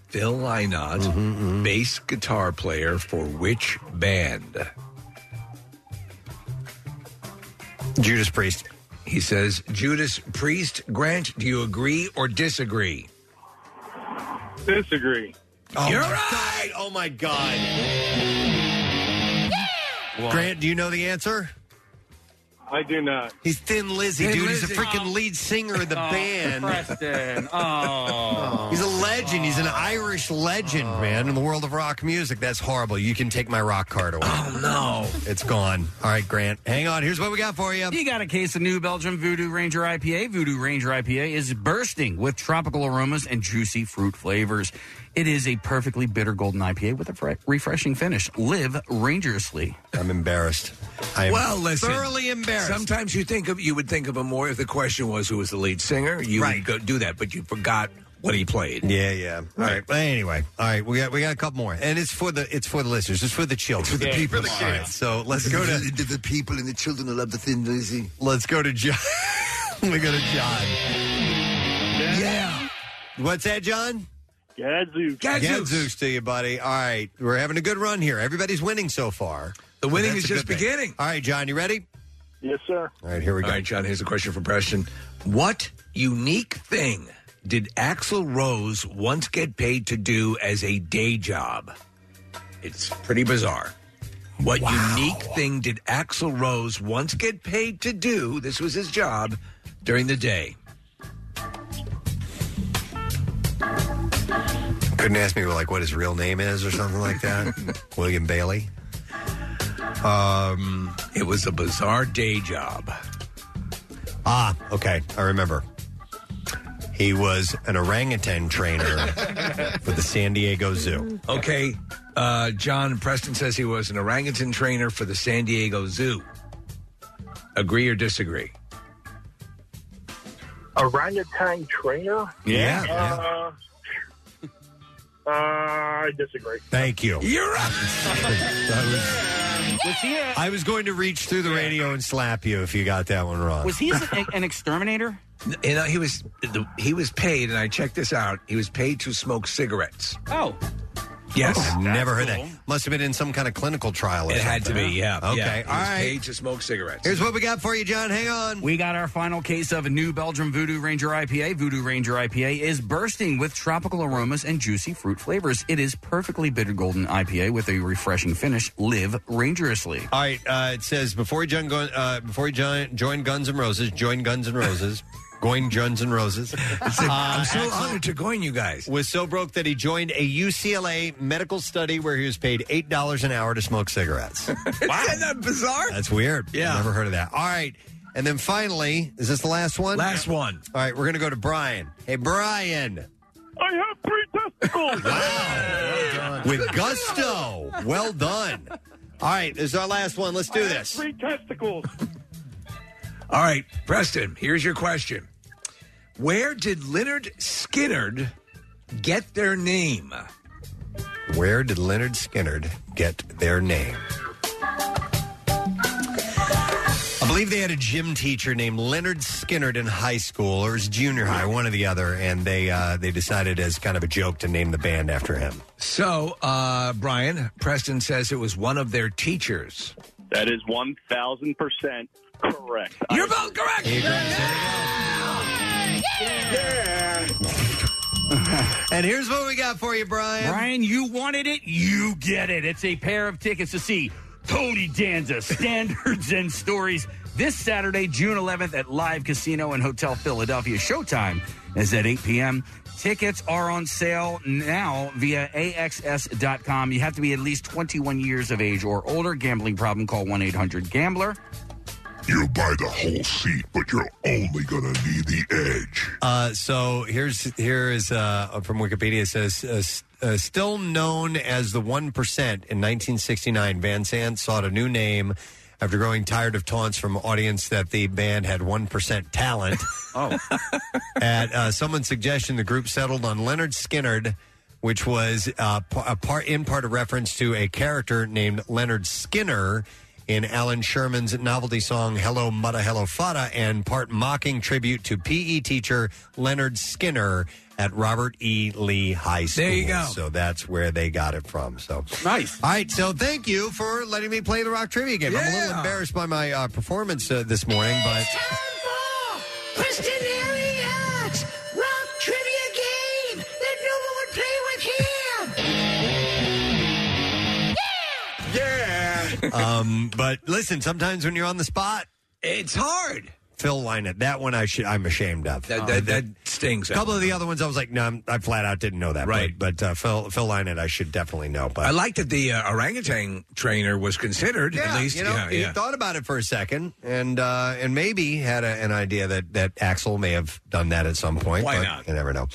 Phil Lynott, Mm-hmm, bass guitar player for which band? Judas Priest. He says Judas Priest. Grant, do you agree or disagree? Disagree. Oh, You're right. God. Oh my God. Grant, do you know the answer? I do not. He's Thin Lizzy, Thin dude. He's Lizzy. a freaking oh. lead singer of the oh, band. Preston. [LAUGHS] Oh. He's a legend. He's an oh. Irish legend, man, in the world of rock music. That's horrible. You can take my rock card away. Oh no. It's gone. All right, Grant. Hang on. Here's what we got for you. You got a case of New Belgium Voodoo Ranger IPA. Voodoo Ranger IPA is bursting with tropical aromas and juicy fruit flavors. It is a perfectly bitter golden IPA with a fre- refreshing finish. Live rangerously. I'm embarrassed. I am Well, listen. thoroughly embarrassed. Sometimes you think of you would think of him more if the question was who was the lead singer. You Right. would go do that, but you forgot what he played. Yeah, yeah. All right. But anyway, all right. We got we got a couple more, and it's for the it's for the listeners. It's for the children. for the people. All right, so let's go to the, the people and the children who love the Thin Lizzy. let's go to John. [LAUGHS] we go to John. Yeah. What's that, John? Gadzooks. Gadzooks. Gadzooks to you, buddy. All right, we're having a good run here. Everybody's winning so far. The winning is just good thing. beginning. All right, John, you ready? Yes, sir. All right, here we go. All right, John, here's a question for Preston. What unique thing did Axl Rose once get paid to do as a day job? It's pretty bizarre. What unique thing did Axl Rose once get paid to do? This was his job during the day. Couldn't ask me like what his real name is or something like that. [LAUGHS] William Bailey. Um, it was a bizarre day job. Ah, okay, I remember. He was an orangutan trainer [LAUGHS] for the San Diego Zoo. Okay, uh, John Preston says he was an orangutan trainer for the San Diego Zoo. Agree or disagree? Orangutan trainer? Yeah, Uh, uh, I disagree. Thank you. You're up. [LAUGHS] Was he a, I was going to reach through the radio and slap you if you got that one wrong. was he an, an exterminator? [LAUGHS] You know, he was he was paid, and I checked this out. He was paid to smoke cigarettes. Oh. Yes, I've never heard that. Must have been in some kind of clinical trial. Or It had to something. be, yeah. Okay, yeah. He all was right. paid to smoke cigarettes. Here's what we got for you, John. Hang on. We got our final case of a new Belgium Voodoo Ranger IPA. Voodoo Ranger IPA is bursting with tropical aromas and juicy fruit flavors. It is perfectly bitter golden IPA with a refreshing finish. Live rangerously. All right. Uh, it says before he joined, Gun- uh, before he joined, joined Guns N' Roses, joined Guns N' Roses, going Guns and Roses. [LAUGHS] I'm so Axl honored to join you guys. Was so broke that he joined a UCLA medical study where he was paid eight dollars an hour to smoke cigarettes. wow, [LAUGHS] isn't that bizarre? That's weird. Yeah. never heard of that. All right. And then finally, is this the last one? Last one. All right, we're going to go to Brian. Hey, Brian. I have three testicles. wow. With gusto. Well done. All right, this is our last one. Let's do this. Three testicles. All right, Preston, here's your question. Where did Lynyrd Skynyrd get their name? Where did Lynyrd Skynyrd get their name? I believe they had a gym teacher named Leonard Skinnard in high school, or it was junior high, one or the other, and they uh, they decided as kind of a joke to name the band after him. So, uh, Brian, Preston says it was one of their teachers. That is 1,000% correct. You're both correct. And here's what we got for you, Brian. Brian, you wanted it, you get it. It's a pair of tickets to see Tony Danza, [LAUGHS] Standards and Stories this Saturday, June 11th at Live Casino and Hotel Philadelphia. Showtime is at 8 p.m. Tickets are on sale now via AXS.com. You have to be at least 21 years of age or older. Gambling problem, call 1 800 Gambler. You'll buy the whole seat, but you're only gonna need the edge. Uh, so here's here is uh, from Wikipedia. It says uh, s- uh, still known as the one percent in 1969, Van Zant sought a new name after growing tired of taunts from audience that the band had one percent talent. [LAUGHS] oh, [LAUGHS] at uh, someone's suggestion, the group settled on Lynyrd Skynyrd. Which was uh, p- a part in part a reference to a character named Leonard Skinner in Allan Sherman's novelty song "Hello Muddah Hello Faddah and part mocking tribute to PE teacher Leonard Skinner at Robert E. Lee High School. There you go. So that's where they got it from. So nice. All right. So thank you for letting me play the rock trivia game. I'm a little Yeah. embarrassed by my uh, performance uh, this morning, but. Preston Elliott! Um, but listen, sometimes when you're on the spot, it's hard. Phil Lynott, that one I should, I'm ashamed of. That, that, that stings. a couple of the other ones, I was like, no, I'm, I flat out didn't know that. Right. But, but uh, Phil, Phil Lynott, I should definitely know. But I like that the uh, orangutan trainer was considered yeah, at least. you know, yeah, he yeah. thought about it for a second, and uh, and maybe had a, an idea that that Axl may have done that at some point. Why but not? You never know.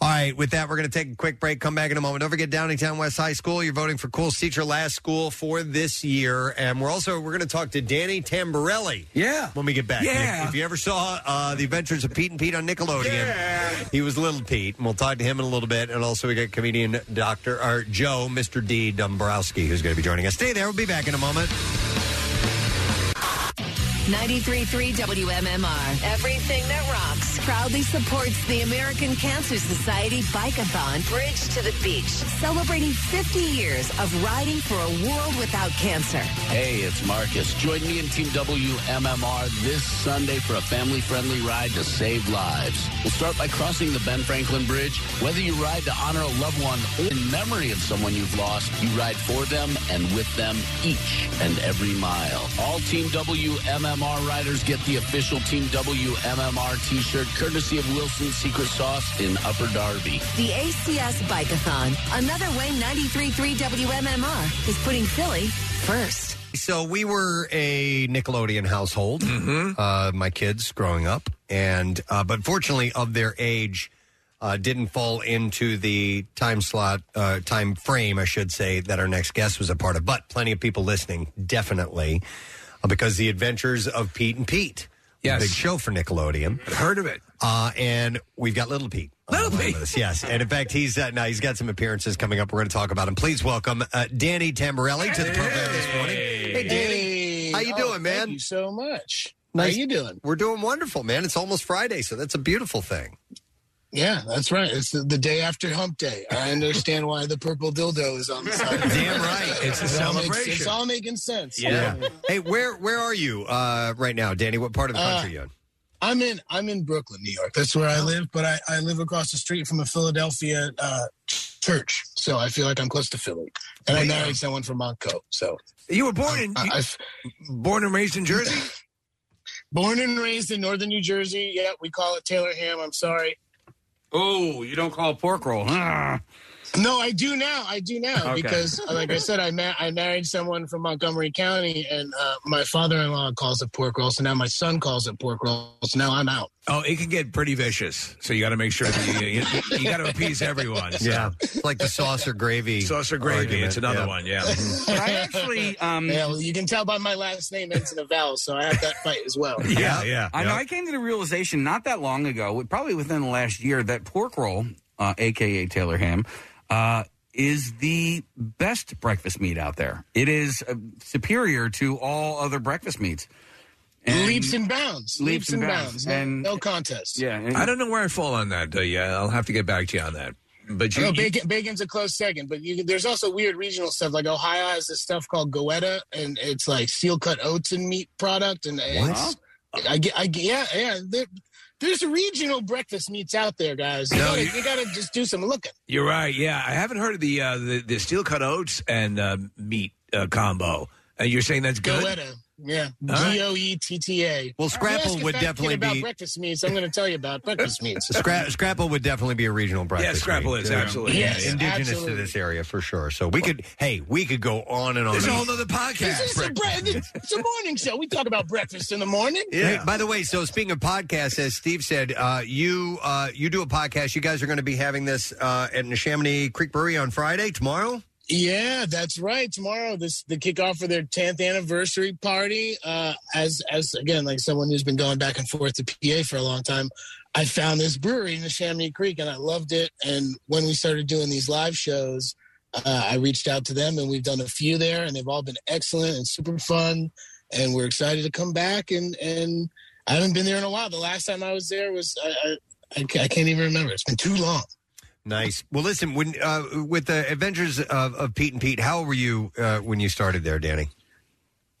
All right, with that, we're going to take a quick break. Come back in a moment. Don't forget Downingtown West High School. You're voting for Coolest Teacher Last School for this year, and we're also we're going to talk to Danny Tamberelli. Yeah, when we get back. Yeah. If, if you ever saw uh, the Adventures of Pete and Pete on Nickelodeon, he was Little Pete, and we'll talk to him in a little bit. And also, we got comedian Doctor or Joe, Mr. D. Dombrowski, who's going to be joining us. Stay there. We'll be back in a moment. 93.3 WMMR. Everything that rocks. Proudly supports the American Cancer Society Bikeathon Bridge to the Beach, celebrating 50 years of riding for a world without cancer. Hey, it's Marcus. Join me and Team WMMR this Sunday for a family friendly ride to save lives. We'll start by crossing the Ben Franklin Bridge. Whether you ride to honor a loved one or in memory of someone you've lost, you ride for them and with them each and every mile. All Team WMMR riders get the official Team WMMR t shirt courtesy of Wilson's Secret Sauce in Upper Darby. The ACS Bikeathon, another way 93.3 WMMR is putting Philly first. So we were a Nickelodeon household. Mm-hmm. Uh, my kids growing up, and uh, but fortunately, of their age, uh, didn't fall into the time slot, uh, time frame, I should say, that our next guest was a part of. But plenty of people listening, definitely, uh, because the Adventures of Pete and Pete, Yes. big show for Nickelodeon. Heard of it? Uh, and we've got Little Pete. Little Pete, yes, and in fact, he's uh, now he's got some appearances coming up. We're going to talk about him. Please welcome uh, Danny Tamberelli to the program this morning. Hey, Danny, how you Oh, doing, man? Thank you so much. Nice. How you doing? We're doing wonderful, man. It's almost Friday, so that's a beautiful thing. Yeah, that's right. It's the, the day after Hump Day. I understand why the purple dildo is on the side. Damn right. It's a It all makes- celebration. it's all making sense. Yeah. hey, where where are you uh, right now, Danny? What part of the country Uh, are you in? I'm in I'm in Brooklyn, New York. That's where I live, but I, I live across the street from a Philadelphia uh, church, so I feel like I'm close to Philly. And I married someone from Montco, so You were born in I, born and raised in Jersey. [LAUGHS] born and raised in northern New Jersey. Yeah, we call it Taylor Ham. I'm sorry. Oh, you don't call it pork roll. Ah. No, I do now. I do now Okay. because, uh, like I said, I ma- I married someone from Montgomery County, and uh, my father-in-law calls it pork roll. So now my son calls it pork roll. So now I'm out. Oh, it can get pretty vicious. So you got to make sure that you, you, you got to appease everyone. So. Yeah, it's like the saucer gravy. Saucer gravy. argument. It's another Yeah. one. Yeah. But I actually, [LAUGHS] um, yeah, well, you can tell by my last name ends in a vowel, so I have that fight as well. [LAUGHS] Yeah, yeah. I know. I came to the realization not that long ago, probably within the last year, that pork roll, uh, aka Taylor ham, uh, is the best breakfast meat out there. It is uh, superior to all other breakfast meats. And- leaps and bounds. Leaps, and bounds. No, And- no contest. Yeah, I don't know where I fall on that. Uh, yeah, I'll have to get back to you on that. But you, no, you- bacon, bacon's a close second, but you, there's also weird regional stuff. Like Ohio has this stuff called goetta, and it's like steel cut oats and meat product. And it's, I get, I get, yeah, yeah. There, there's regional breakfast meats out there, guys. You, No, gotta, you- you gotta just do some looking. You're right. Yeah, I haven't heard of the uh, the, the steel cut oats and uh, meat uh, combo. And you're saying that's good? Yeah, All right. G O E T T A. Well, Scrapple would fat kid definitely about be- breakfast meats. I'm going to tell you about breakfast meats. [LAUGHS] Scra- Scrapple would definitely be a regional breakfast. Yeah, Scrapple meat. is, absolutely. Yes, indigenous absolutely. to this area for sure. So we could, hey, we could go on and on. There's a about- whole other podcast. This is a, bre- it's a morning show. We talk about breakfast in the morning. Hey, by the way, so speaking of podcasts, as Steve said, uh, you uh, you do a podcast. You guys are going to be having this uh, at Neshaminy Creek Brewery on Friday tomorrow. Yeah, that's right. Tomorrow, this the kickoff for their 10th anniversary party. Uh, as as again, like someone who's been going back and forth to PA for a long time, I found this brewery in the Neshaminy Creek and I loved it. And when we started doing these live shows, uh, I reached out to them and we've done a few there, and they've all been excellent and super fun. And we're excited to come back. And and I haven't been there in a while. The last time I was there was I I, I I can't even remember. It's been too long. Nice. Well, listen, when uh, with the Adventures of, of Pete and Pete, how were you uh, when you started there, Danny?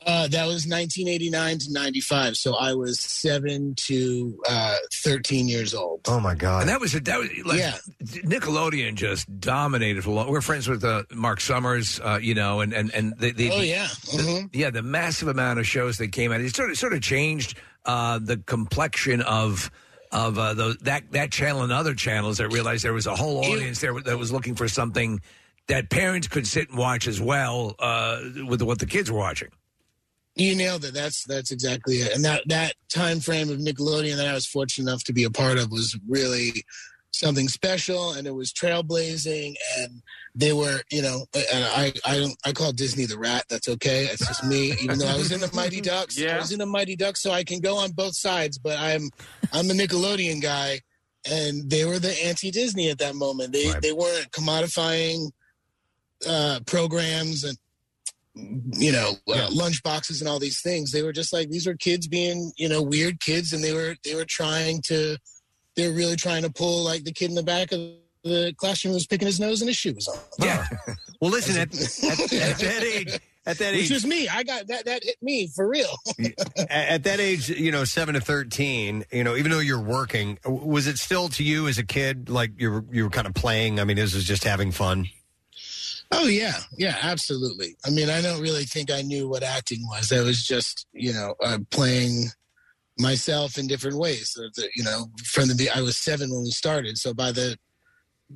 Uh, that was 1989 to 95. So I was seven to uh, 13 years old. Oh my God! And that was that was like Yeah. Nickelodeon just dominated for a long. We're friends with uh, Mark Summers, uh, you know, and and and the, the Oh, yeah. the- yeah, the massive amount of shows that came out. It sort of sort of changed uh, the complexion of of uh, those, that that channel and other channels that realized there was a whole audience there that was looking for something that parents could sit and watch as well uh, with what the kids were watching. You nailed it. That's that's exactly it. And that that time frame of Nickelodeon that I was fortunate enough to be a part of was really something special, and it was trailblazing. And they were, you know, and I I don't I call Disney the rat. That's okay. It's just me. Even though I was in the Mighty [LAUGHS] Ducks, yeah. I was in the Mighty Ducks, so I can go on both sides. But I'm I'm a Nickelodeon guy, and they were the anti Disney at that moment. They they weren't commodifying uh, programs and you know uh, lunch boxes and all these things they were just like these were kids being you know weird kids and they were they were trying to they're really trying to pull like the kid in the back of the classroom was picking his nose and his shoe was on. Yeah. [LAUGHS] well, listen, at, at, at that [LAUGHS] age, at that Which age, was me. I got that. That hit me for real. [LAUGHS] at, at that age, you know, seven to thirteen, you know, even though you're working, was it still to you as a kid like you were you were kind of playing? I mean, this was just having fun. Oh yeah, yeah, absolutely. I mean, I don't really think I knew what acting was. That was just you know uh, playing myself in different ways. So the- You know, from the I was seven when we started, so by the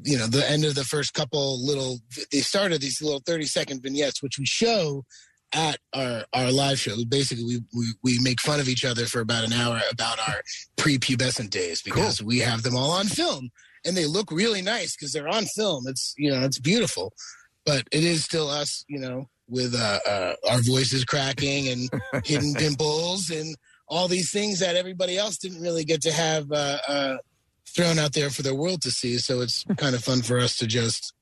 you know the end of the first couple little they started these little 30 second vignettes which we show at our our live show. Basically we we, we make fun of each other for about an hour about our prepubescent days because we have them all on film and they look really nice because they're on film. It's you know it's beautiful. But it is still us you know with uh, uh our voices cracking and hidden [LAUGHS] pimples and all these things that everybody else didn't really get to have uh, uh thrown out there for the world to see. So it's kind of fun for us to just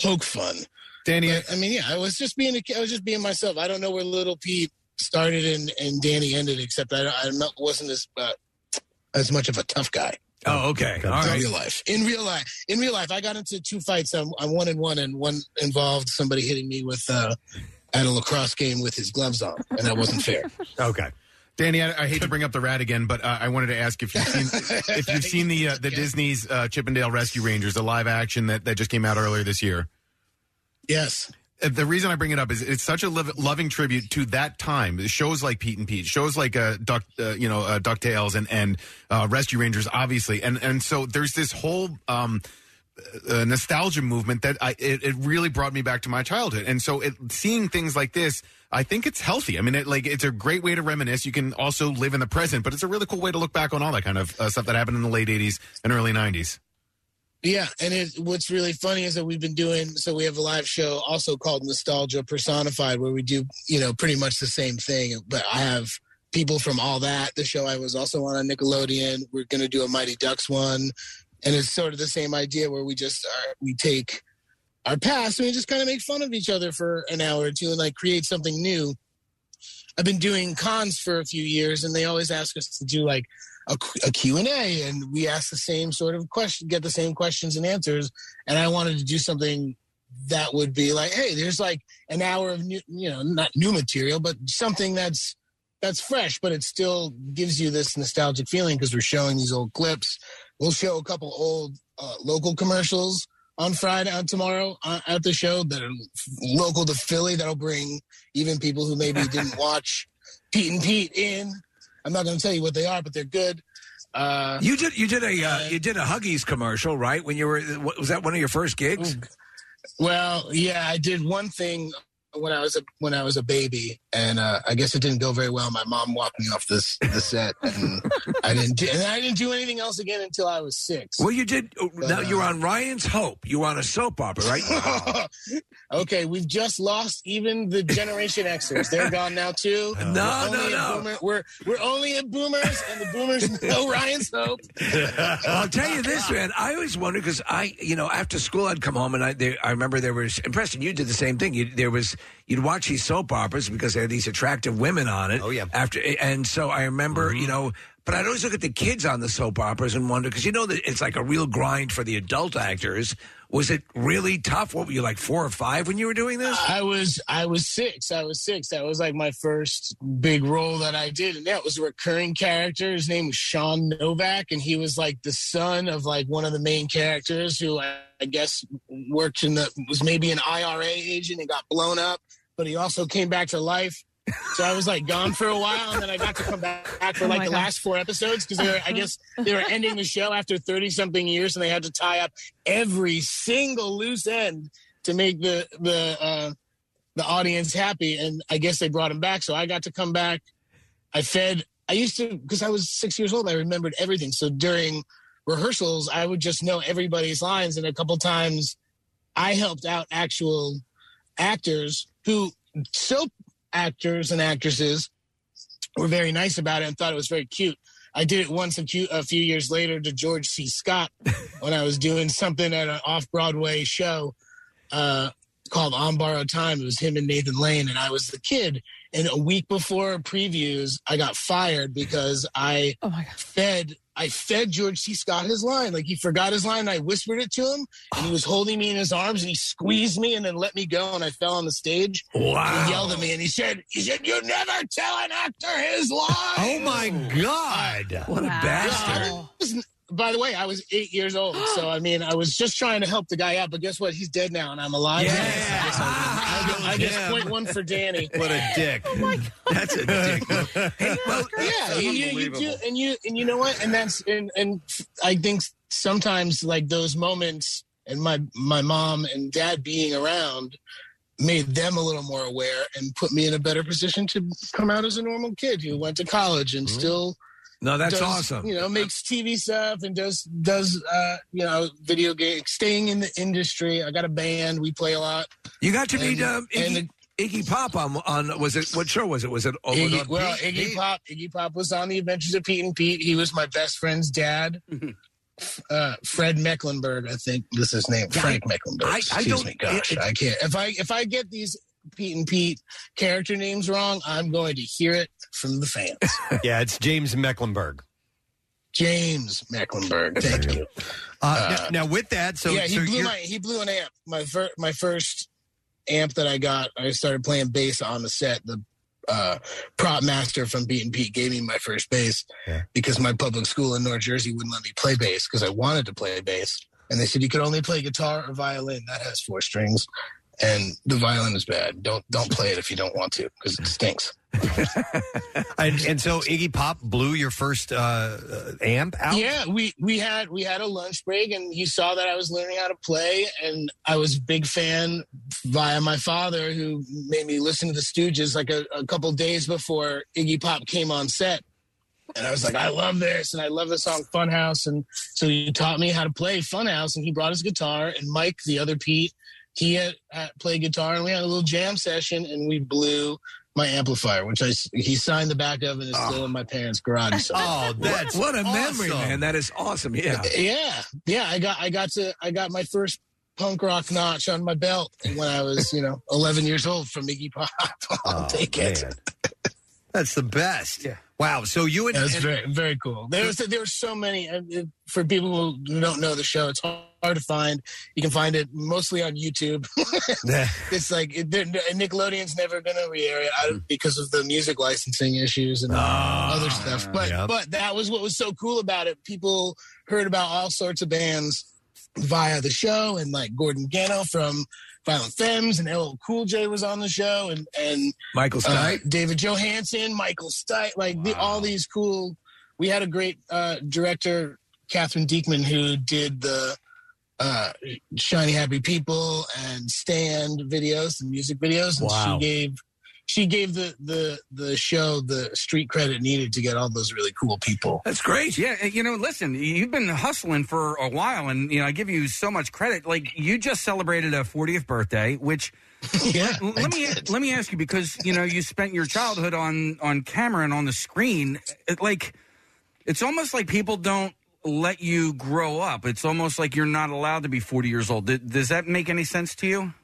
poke fun. Danny, I mean, yeah, I was just being a, I was just being myself. I don't know where Little Pete started and, and Danny ended, except I, I wasn't as uh, as much of a tough guy. Oh, okay. All in right. real life, in real life, in real life, I got into two fights. I'm, I'm one and one, and one involved somebody hitting me with uh, at a lacrosse game with his gloves on, and that wasn't fair. [LAUGHS] Okay. Danny, I, I hate to bring up the rat again, but uh, I wanted to ask if you've seen [LAUGHS] if you've seen the uh, the Disney's uh, Chip 'n Dale Rescue Rangers, the live action that, that just came out earlier this year. Yes. Uh, The reason I bring it up is it's such a liv- loving tribute to that time. Shows like Pete and Pete, shows like uh, Duck, uh, you know, uh, Ducktales and and uh, Rescue Rangers, obviously, and and so there's this whole. Um, nostalgia movement that I it, it really brought me back to my childhood, and so it, seeing things like this, I think it's healthy. I mean, it, like it's a great way to reminisce. You can also live in the present, but it's a really cool way to look back on all that kind of uh, stuff that happened in the late '80s and early '90s. Yeah, and it, what's really funny is that we've been doing so we have a live show also called Nostalgia Personified where we do you know pretty much the same thing, but I have people from all that. The show I was also on on Nickelodeon. We're going to do a Mighty Ducks one, and it's sort of the same idea where we just are, we take our past and we just kind of make fun of each other for an hour or two and like create something new. I've been doing cons for a few years, and they always ask us to do like a, a Q&A, and we ask the same sort of question, get the same questions and answers. And I wanted to do something that would be like, hey, there's like an hour of new, you know, not new material, but something that's that's fresh, but it still gives you this nostalgic feeling because we're showing these old clips. We'll show a couple old uh, local commercials on Friday, on tomorrow uh, at the show that are local to Philly. That'll bring even people who maybe [LAUGHS] didn't watch Pete and Pete in. I'm not going to tell you what they are, but they're good. Uh, You did you did a uh, you did a Huggies commercial, right? When you were was that one of your first gigs? Well, yeah, I did one thing when I was a when I was a baby, and uh, I guess it didn't go very well. My mom walked me off this the set, and I didn't do, and I didn't do anything else again until I was six. Well, you did. But, now uh, you're on Ryan's Hope. You're on a soap opera, right? [LAUGHS] okay, we've just lost even the Generation Xers. They're gone now too. [LAUGHS] No, We're no, no. Boomer, we're we're only at boomers, and the boomers [LAUGHS] know Ryan's Hope. I'll tell you this, man. I always wondered because I, you know, after school I'd come home and I, there, I remember there was. And Preston, you did the same thing. You, there was you'd watch these soap operas because they had these attractive women on it. Oh yeah. After and so I remember, mm-hmm. you know. But I'd always look at the kids on the soap operas and wonder because you know that it's like a real grind for the adult actors. Was it really tough? What were you like four or five when you were doing this? I was I was six. I was six. That was like my first big role that I did, and that was a recurring character. His name was Sean Novak, and he was like the son of like one of the main characters who I, I guess worked in the was maybe an IRA agent and got blown up, but he also came back to life. So I was like gone for a while, and then I got to come back [LAUGHS] for Oh like my the God. last four episodes because they were, I guess, they were ending the show after thirty something years, and they had to tie up every single loose end to make the the uh, the audience happy. And I guess they brought him back, so I got to come back. I fed. I used to because I was six years old. I remembered everything. So during rehearsals, I would just know everybody's lines, and a couple times I helped out actual actors who soap actors and actresses were very nice about it and thought it was very cute. I did it once a few, a few years later to George C. Scott [LAUGHS] when I was doing something at an off Broadway show. Uh, called On Borrowed Time. It was him and Nathan Lane, and I was the kid. And a week before previews, I got fired because I oh fed I fed George C. Scott his line. Like he forgot his line. And I whispered it to him, and he was holding me in his arms, and he squeezed me, and then let me go, and I fell on the stage. Wow. He yelled at me, and he said, "He said you never tell an actor his line." Oh my God! What a bastard! Listen, By the way, I was eight years old, so I mean, I was just trying to help the guy out. But guess what? He's dead now, and I'm alive. Yeah. I guess, I, guess- I guess point one for Danny. [LAUGHS] What a dick! That's a dick. Hey, well, yeah, you, you, you do, and you and you know what? And that's and and I think sometimes like those moments and my my mom and dad being around made them a little more aware and put me in a better position to come out as a normal kid who went to college and mm-hmm. still No, that's does, awesome. You know, makes TV stuff and does does uh, you know video game, staying in the industry. I got a band. We play a lot. You got to meet And- um, and Iggy, Iggy Pop on on was it what show was it? Was it oh, Iggy, on well, Pete? Iggy Pop. Iggy Pop was on the Adventures of Pete and Pete. He was my best friend's dad. Uh, Fred Mecklenburg, I think this is his name. Yeah, Frank I- Mecklenburg. I- I Excuse me. Gosh, it- I can't. If I if I get these Pete and Pete character names wrong, I'm going to hear it from the fans. [LAUGHS] yeah, it's James Mecklenburg. James Mecklenburg. Thank you. Uh, now, now with that, so yeah, he so blew you're- my he blew an amp. My fir- my first amp that I got, I started playing bass on the set. The uh, prop master from Pete and Pete gave me my first bass because my public school in North Jersey wouldn't let me play bass because I wanted to play bass, and they said you could only play guitar or violin. That has four strings, and the violin is bad. Don't don't play it if you don't want to because it stinks. [LAUGHS] and, and so Iggy Pop blew your first uh, uh, amp out. Yeah, we we had we had a lunch break, and he saw that I was learning how to play, and I was a big fan via my father, who made me listen to the Stooges like a, a couple days before Iggy Pop came on set. And I was like, I love this, and I love the song Funhouse, and so he taught me how to play Funhouse, and he brought his guitar, and Mike, the other Pete, he had, had played guitar, and we had a little jam session, and we blew my amplifier, which I s- he signed the back of, and is still in my parents' garage. So. Oh, [LAUGHS] that's what a memory, man! That is awesome. Yeah, yeah, yeah. I got I got to I got my first punk rock notch on my belt when I was you know [LAUGHS] 11 years old from Iggy Pop. [LAUGHS] I'll oh, take it. That's the best. Yeah. Wow. So you and, Yeah, it's and- very very cool. There was there were so many. and For people who don't know the show, it's hard to find. You can find it mostly on YouTube. [LAUGHS] it's like Nickelodeon's never going to re-air it. I- because of the music licensing issues and Ah, other stuff. But yep. but that was what was so cool about it. People heard about all sorts of bands via the show, and like Gordon Gano from Violent Femmes, and LL Cool J was on the show, and and Michael uh, Stipe. David Johansen, Michael Stipe, like the, all these cool. We had a great uh, director, Katherine Dieckmann, who did the uh, Shiny Happy People and Stand videos, the music videos, and Wow. she gave she gave the the the show the street credit needed to get all those really cool people. That's great. Yeah, you know, listen, you've been hustling for a while, and you know, I give you so much credit. Like you just celebrated a 40th birthday, which [LAUGHS] yeah, let, let me let me ask you because you know you spent your childhood on on camera and on the screen. It, like it's almost like people don't let you grow up. It's almost like you're not allowed to be 40 years old. Does that make any sense to you?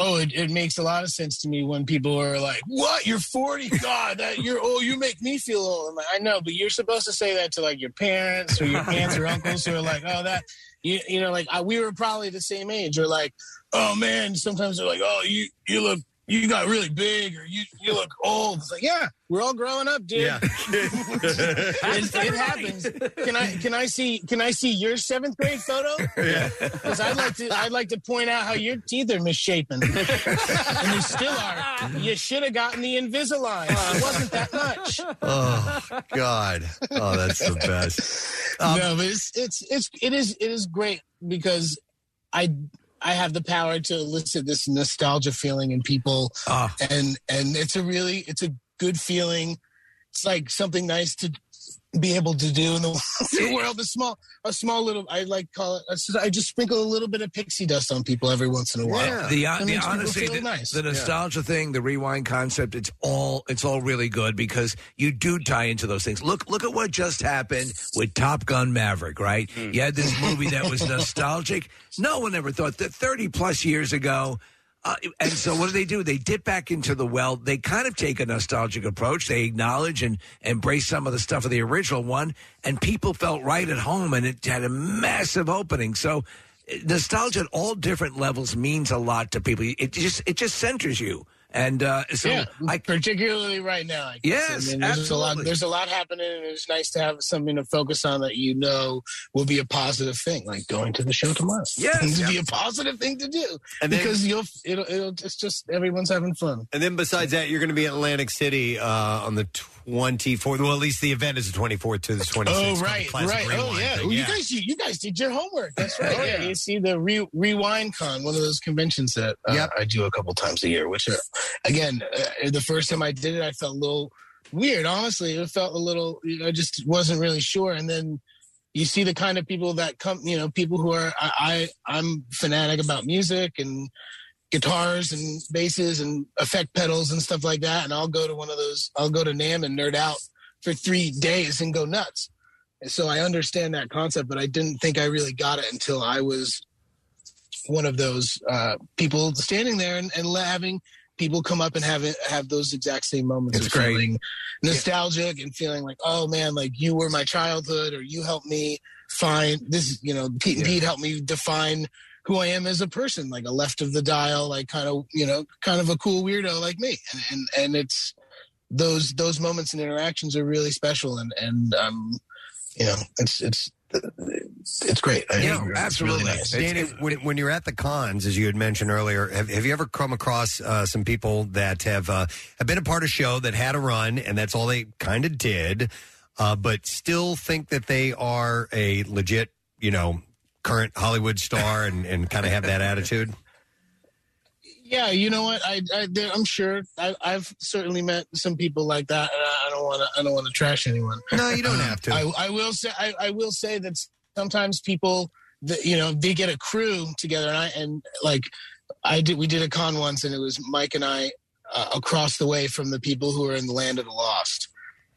Oh, it, it makes a lot of sense to me when people are like, "What? You're 40? [LAUGHS] God, that you're oh, you make me feel old." I'm like, I know, but you're supposed to say that to like your parents or your aunts or uncles who are like, "Oh, that you you know, like I, we were probably the same age." Or like, "Oh man," sometimes they're like, "Oh, you you look." You got really big, or you you look old. It's like, yeah, we're all growing up, dude. Yeah. [LAUGHS] it, it happens. Can I can I see can I see your seventh grade photo? Yeah. Because I'd like to I'd like to point out how your teeth are misshapen, and they still are. You should have gotten the Invisalign. It wasn't that much. oh God. Oh, that's the best. Um, no, but it's it's it's it is it is great because I I have the power to elicit this nostalgia feeling in people, Ah. and and it's a really it's a good feeling. It's like something nice to be able to do in the, [LAUGHS] the world. A small a small little I like call it. I just sprinkle a little bit of pixie dust on people every once in a while. The, uh, It the makes honesty, the, nice. the nostalgia thing, the rewind concept, it's all it's all really good because you do tie into those things. Look look at what just happened with Top Gun Maverick, right? Hmm. You had this [LAUGHS] movie that was nostalgic. No one ever thought that 30 plus years ago Uh, and so what do they do? They dip back into the well. They kind of take a nostalgic approach. They acknowledge and embrace some of the stuff of the original one, and people felt right at home, and it had a massive opening. So uh, nostalgia at all different levels means a lot to people. It just it just centers you. And uh, so yeah, I particularly right now. I guess. Yes, I mean, there's a lot. There's a lot happening, and it's nice to have something to focus on that you know will be a positive thing, like going to the show tomorrow. Yes. to be a positive thing to do, And then- because you'll it'll, it'll it's just everyone's having fun. And then besides that, you're going to be at Atlantic City uh, on the 24th. Well, at least the event is the 24th to the 26th. Oh right, right. Oh yeah. Well, you guys, you, you guys did your homework. That's [LAUGHS] right. Oh, yeah. yeah. You see the Re- Rewind Con, one of those conventions that uh, I do a couple times a year. Which, are, again, uh, the first time I did it, I felt a little weird. Honestly, it felt a little. You know, just wasn't really sure. And then you see the kind of people that come. You know, people who are. I, I I'm fanatic about music and guitars and basses and effect pedals and stuff like that. And I'll go to one of those. I'll go to NAMM and nerd out for three days and go nuts. And so I understand that concept, but I didn't think I really got it until I was one of those uh, people standing there and, and having people come up and have it, have those exact same moments It's of great. feeling nostalgic and feeling like, oh man, like you were my childhood or you helped me find this, you know, Pete and Pete helped me define who I am as a person, like a left of the dial, like kind of, you know, kind of a cool weirdo like me. And, and, and it's those, those moments and interactions are really special. And, and, um, you know, it's, it's, it's great. I- it's really nice. Danny, when, when you're at the cons, as you had mentioned earlier, have, have you ever come across uh, some people that have uh, have been a part of a show that had a run and that's all they kind of did, uh, but still think that they are a legit, you know, current Hollywood star and, and kind of have that [LAUGHS] attitude? Yeah, you know what? I, I I'm sure I, I've certainly met some people like that. And I don't want to. I don't want to trash anyone. No, you don't have to. [LAUGHS] I, I will say. I, I will say that sometimes people, that you know, they get a crew together, and I and like I did. We did a con once, and it was Mike and I uh, across the way from the people who are in the land of the lost,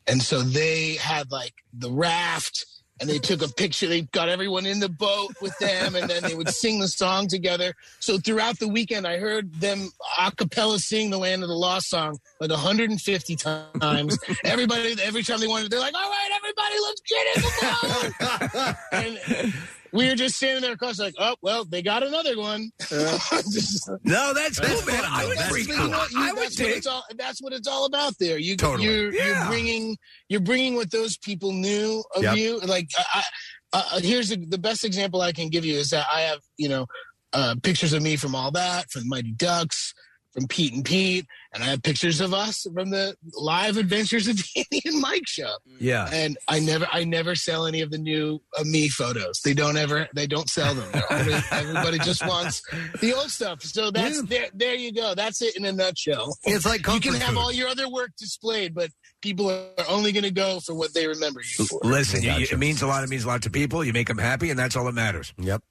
and so they had like the raft. And they took a picture. They got everyone in the boat with them, and then they would sing the song together. So throughout the weekend, I heard them a cappella sing the "Land of the Lost" song like 150 times. everybody, every time they wanted, they're like, "All right, everybody, let's get in the boat." [LAUGHS] and we were just standing there across, like, "Oh, well, they got another one." [LAUGHS] no, that's cool, man. I would That's, freak you know, you- I would that's what take- it's all. That's what it's all about. There, you, Totally. you're, Yeah. you're bringing, you're bringing what those people knew of Yep. you. Like, I, I, uh, here's the, the best example I can give you is that I have, you know, uh, pictures of me from all that, from Mighty Ducks, from Pete and Pete, and I have pictures of us from the live adventures of [LAUGHS] Danny and Mike show. Yeah. And I never, I never sell any of the new uh, me photos. They don't ever, they don't sell them. They're only- [LAUGHS] everybody just wants the old stuff. So that's there. There you go. That's it in a nutshell. It's like you can have food. all your other work displayed, but people are only going to go for what they remember you for. Listen, you- it means a lot. It means a lot to people. You make them happy, and that's all that matters. Yep.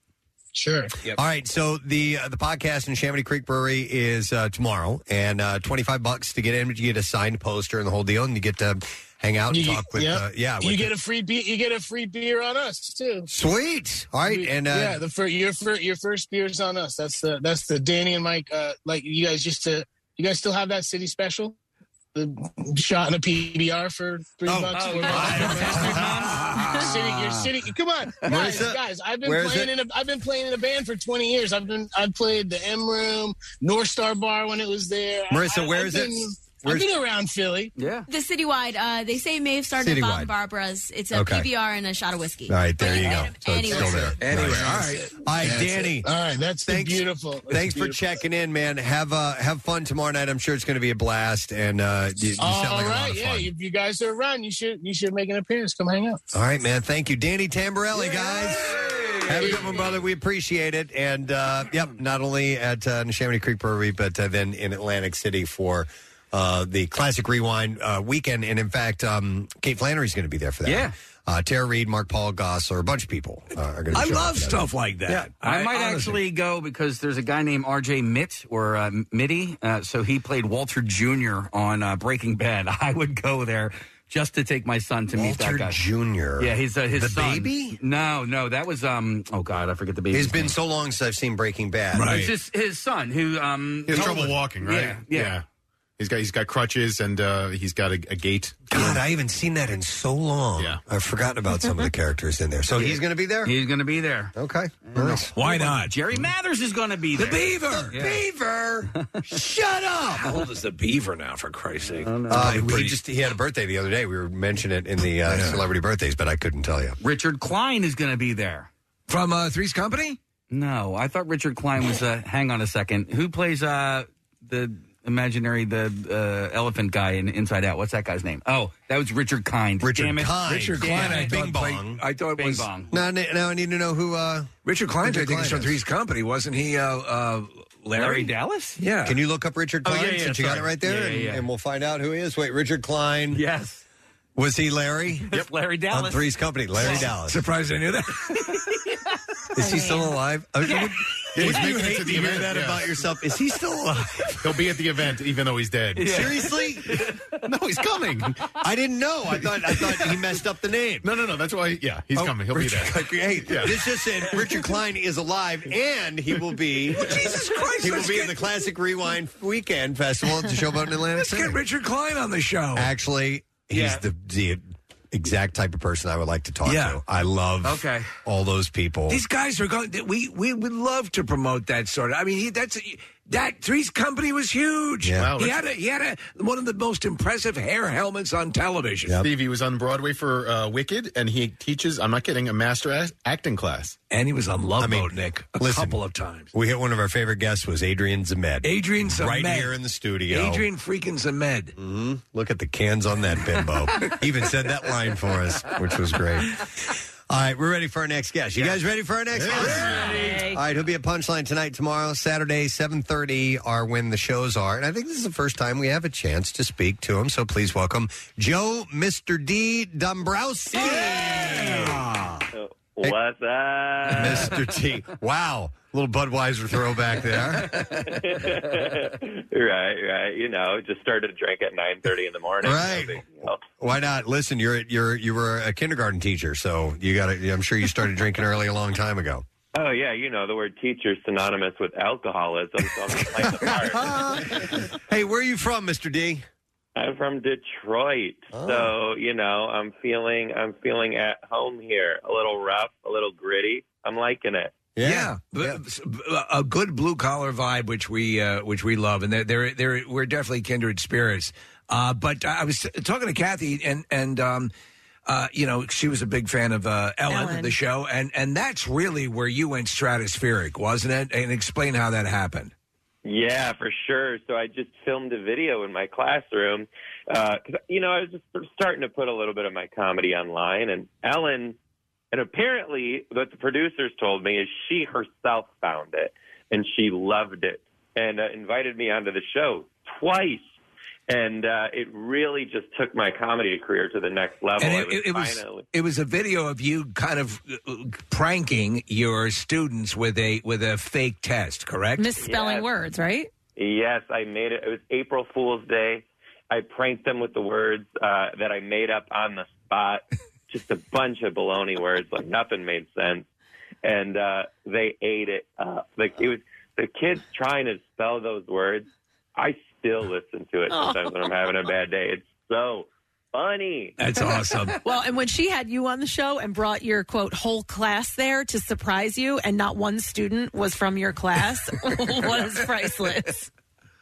Sure. All right, so the uh, the podcast in Neshaminy Creek Brewery is uh, tomorrow, and uh, twenty five bucks to get in. but You get a signed poster and the whole deal, and you get to hang out and You- talk with. yeah. Uh, yeah, you with get a free beer. You get a free beer on us too. Sweet. All right, and uh, yeah, the fir- your fir- your first beer's on us. That's the that's the Danny and Mike. Uh, like you guys used to. You guys still have that city special? The shot in a PBR for three Oh, bucks. oh, four [LAUGHS] bucks. City, you're city. Ah. Come on, guys, guys. I've been Where playing in a. I've been playing in a band for 20 years. I've been. I've played the M Room, North Star Bar when it was there. Marissa, I, where I've is it? Been- Where's- I've been around Philly. Yeah. The citywide, uh, they say may have started at Bob Citywide. and Barbara's. It's a Okay. PBR and a shot of whiskey. All right, there you go. So it's still there. Anyway, all right. All right, That's Danny. it. All right, that's the Thanks- beautiful. that's Thanks for beautiful. checking in, man. Have uh, have fun tomorrow night. I'm sure it's going to be a blast, and uh, you, you sound All like a lot right, of yeah. fun. If you guys are around, you should you should make an appearance. Come hang out. All right, man. Thank you, Danny Tamberelli, guys. Have a good one, brother. We appreciate it. And uh, yep, not only at uh, Neshaminy Creek Brewery, but uh, then in Atlantic City for uh, the Classic Rewind uh, weekend. And in fact, um, Kate Flannery's going to be there for that. Yeah. Uh, Tara Reid, Mark Paul Gosselaar, a bunch of people uh, are going to. I love stuff like that. Yeah, I, might honestly- actually go because there's a guy named R.J. Mitt or uh, Mitty. Uh, so he played Walter Jr. on uh, Breaking Bad. [LAUGHS] I would go there just to take my son to meet that Walter guy. Jr.. Yeah, he's uh, his The son. baby? No, no, that was um. Oh God, I forget the baby. It's been so long since I've seen Breaking Bad. It's just his son who um. He has trouble us- walking, right? Yeah, yeah. He's got he's got crutches and uh, he's got a, a gait. God, I haven't seen that in so long. Yeah. I've forgotten about some of the characters in there. So he's going to be there? He's going to be there. Okay. Nice. Why not? Jerry Mathers is going to be The there. Beaver. Yeah. Beaver. Shut up. How old is the Beaver now? For Christ's sake. Uh, he just he had a birthday the other day. We were mentioning it in the uh, celebrity birthdays, but I couldn't tell you. Richard Kline is going to be there from uh, Three's Company. No, I thought Richard Kline was. Uh, hang on a second. Who plays uh, the imaginary the uh, elephant guy in Inside Out? What's that guy's name? Oh, that was Richard Kind. Richard Damn it. Kind. Richard Damn Kline. I it. thought Bing played- Bong. I thought it Bing was Bong. Now, now I need to know who. Uh, Richard Kline. I think is from Three's Company, wasn't he? Uh, uh, Larry? Larry Dallas? Yeah. Can you look up Richard Oh, Kline yeah, yeah, since you got sorry. it right there, Yeah, and, yeah, yeah. and we'll find out who he is. Wait, Richard Kline. Yes. Was he Larry? [LAUGHS] Yep. Larry Dallas. On Three's Company, Larry Dallas. Surprised I knew that. [LAUGHS] Is he still alive? I mean, Yeah, would- he's you making it hate to to the hear event, that yeah. about yourself? Is he still alive? [LAUGHS] He'll be at the event even though he's dead. Seriously? No, he's coming. I didn't know. I thought I thought he messed up the name. No, no, no. That's why. Yeah, he's Oh, coming. He'll Richard be there. Kline- Hey, Yeah. this just said Richard Kline is alive, and he will be. [LAUGHS] Jesus Christ, He will let's be get- at the Classic Rewind Weekend Festival at the Showboat in Atlantic Let's City. get Richard Kline on the show. Actually, he's Yeah. the, the exact type of person I would like to talk Yeah. to. I love Okay. all those people. These guys are going. We we would love to promote that sort of. I mean, he, that's that Three's Company was huge. Yeah. Wow, he had a, he had a, one of the most impressive hair helmets on television. Yep. Steve, he was on Broadway for uh, Wicked, and he teaches. I'm not kidding. A master a- acting class. And he was on Love I mean, Boat, Nick, a listen, couple of times. we hit one of our favorite guests was Adrian Zmed. Adrian Zmed. right here in the studio. Adrian freaking Zmed. hmm Look at the cans on that bimbo. [LAUGHS] he Even said that line for us, which was great. All right, we're ready for our next guest. You guys ready for our next guest? All right, he'll be at Punchline tonight, tomorrow, Saturday, 7.30 are when the shows are. And I think this is the first time we have a chance to speak to him. So please welcome Joe Mr. D. Dombrowski. What's up? Mr. T. Wow. Little Budweiser throwback there. [LAUGHS] right, right. You know, just started to drink at nine thirty in the morning. Right. No big deal. Why not? Listen, you're you're you were a kindergarten teacher, so you got to I'm sure you started drinking early a long time ago. Oh yeah, you know the word teacher is synonymous with alcoholism, so I'm playing the [LAUGHS] part. Hey, where are you from, Mr. D? I'm from Detroit, Oh. so you know I'm feeling I'm feeling at home here. A little rough, a little gritty. I'm liking it. Yeah, a good blue collar vibe, which we uh, which we love, and they're, they're, they're we're definitely kindred spirits. Uh, but I was talking to Kathy, and and um, uh, you know she was a big fan of uh, Ellen, Ellen. the show, and and that's really where you went stratospheric, wasn't it? And explain how that happened. Yeah, for sure. So I just filmed a video in my classroom because you know I was just starting to put a little bit of my comedy online, and Ellen, and apparently what the producers told me is she herself found it and she loved it and uh, invited me onto the show twice. And uh, it really just took my comedy career to the next level. And it, it, it was finally- it was a video of you kind of uh, pranking your students with a with a fake test, correct? Misspelling Yes. words, right? Yes, I made it. It was April Fool's Day. I pranked them with the words uh, that I made up on the spot. [LAUGHS] Just a bunch of baloney words, like nothing made sense, and uh, they ate it up. Like it was the kids trying to spell those words. I still listen to it sometimes when I'm having a bad day. It's so funny. That's awesome. [LAUGHS] Well, and when she had you on the show and brought your quote whole class there to surprise you, and not one student was from your class, [LAUGHS] was priceless.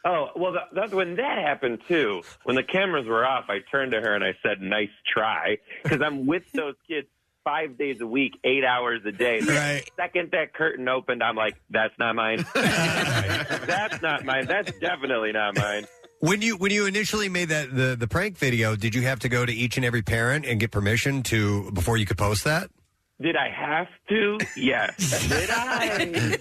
Oh well, that, that's when that happened too. When the cameras were off, I turned to her and I said, "Nice try," because I'm with those kids five days a week, eight hours a day. The Right. second that curtain opened, I'm like, "That's not mine. [LAUGHS] that's not mine. That's definitely not mine." When you when you initially made that the the prank video, did you have to go to each and every parent and get permission to before you could post that? Did I have to? Yes. Did I?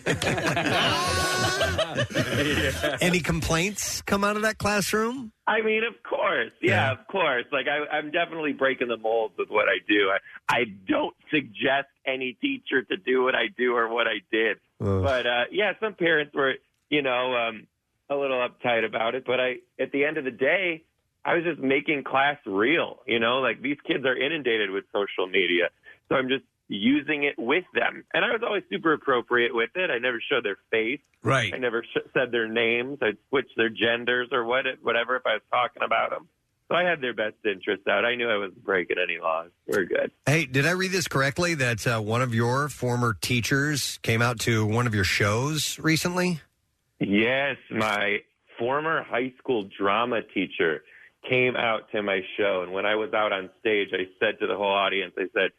[LAUGHS] Any complaints come out of that classroom? I mean, of course. Yeah, of course. Like, I, I'm definitely breaking the mold with what I do. I, I don't suggest any teacher to do what I do or what I did. Ugh. But, uh, yeah, some parents were, you know, um, a little uptight about it. But I, at the end of the day, I was just making class real. You know, like these kids are inundated with social media, so I'm just using it with them. And I was always super appropriate with it. I never showed their face. Right. I never sh- said their names. I'd switch their genders or what, whatever if I was talking about them. So I had their best interests out. I knew I wasn't breaking any laws. We're good. Hey, did I read this correctly that uh, one of your former teachers came out to one of your shows recently? Yes, my former high school drama teacher came out to my show. And when I was out on stage, I said to the whole audience, I said,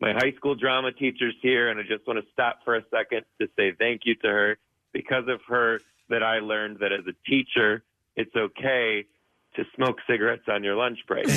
my high school drama teacher's here, and I just want to stop for a second to say thank you to her. Because of her, that I learned that as a teacher, it's okay to smoke cigarettes on your lunch break. [LAUGHS] [LAUGHS]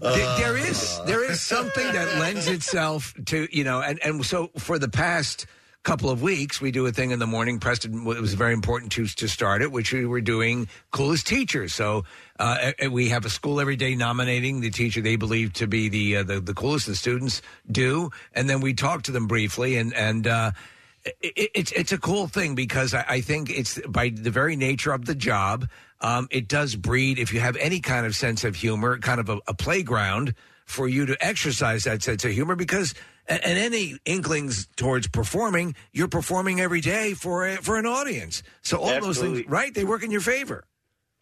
There- there is there is something that lends itself to you know, and and so for the past couple of weeks we do a thing in the morning. Preston it was very important to to start it, which we were doing coolest teachers. So uh, we have a school every day nominating the teacher they believe to be the uh, the, the coolest. The students do, and then we talk to them briefly and and. Uh, it, it's it's a cool thing because I, I think it's by the very nature of the job, um, it does breed. If you have any kind of sense of humor, kind of a, a playground for you to exercise that sense of humor, because and, and any inklings towards performing, you're performing every day for a, for an audience. So all those Absolutely. things, right? They work in your favor.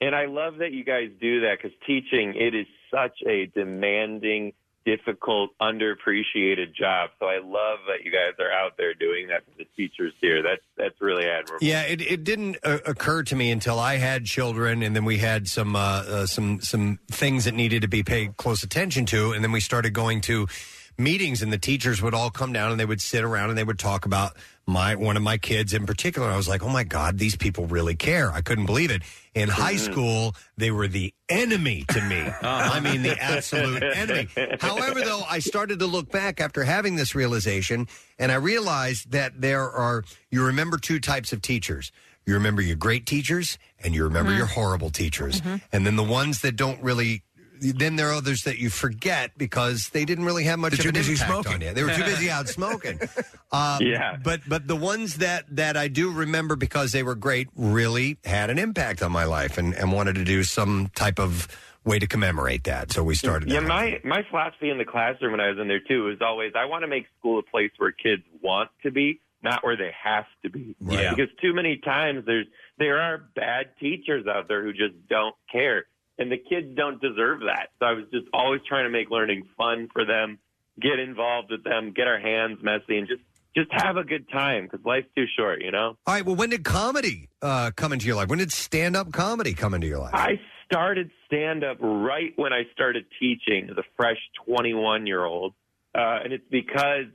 And I love that you guys do that because teaching it is such a demanding, difficult, underappreciated job. So I love that you guys are out there doing that for the teachers here. That's that's really admirable. Yeah, it, it didn't uh, occur to me until I had children, and then we had some uh, uh, some some things that needed to be paid close attention to, and then we started going to meetings, and the teachers would all come down and they would sit around and they would talk about my one of my kids in particular. I was like, oh my god, these people really care. I couldn't believe it. In high mm-hmm. school, they were the enemy to me. [LAUGHS] Uh-huh. I mean, the absolute enemy. However, though, I started to look back after having this realization, and I realized that there are, you remember two types of teachers. You remember your great teachers, and you remember your mm-hmm. horrible teachers. Mm-hmm. And then the ones that don't really, then there are others that you forget because they didn't really have much They're of too an busy impact smoking. on you. They were too [LAUGHS] busy out smoking. [LAUGHS] Um, Yeah. But but the ones that that I do remember because they were great really had an impact on my life and, and wanted to do some type of way to commemorate that. So we started. Yeah, that. my my philosophy in the classroom when I was in there too was always I want to make school a place where kids want to be, not where they have to be. Yeah. Because too many times there's there are bad teachers out there who just don't care, and the kids don't deserve that. So I was just always trying to make learning fun for them, get involved with them, get our hands messy, and just just have a good time because life's too short, you know. All right. Well, when did comedy uh, come into your life? When did stand up comedy come into your life? I started stand up right when I started teaching the fresh 21 year old. Uh, and it's because,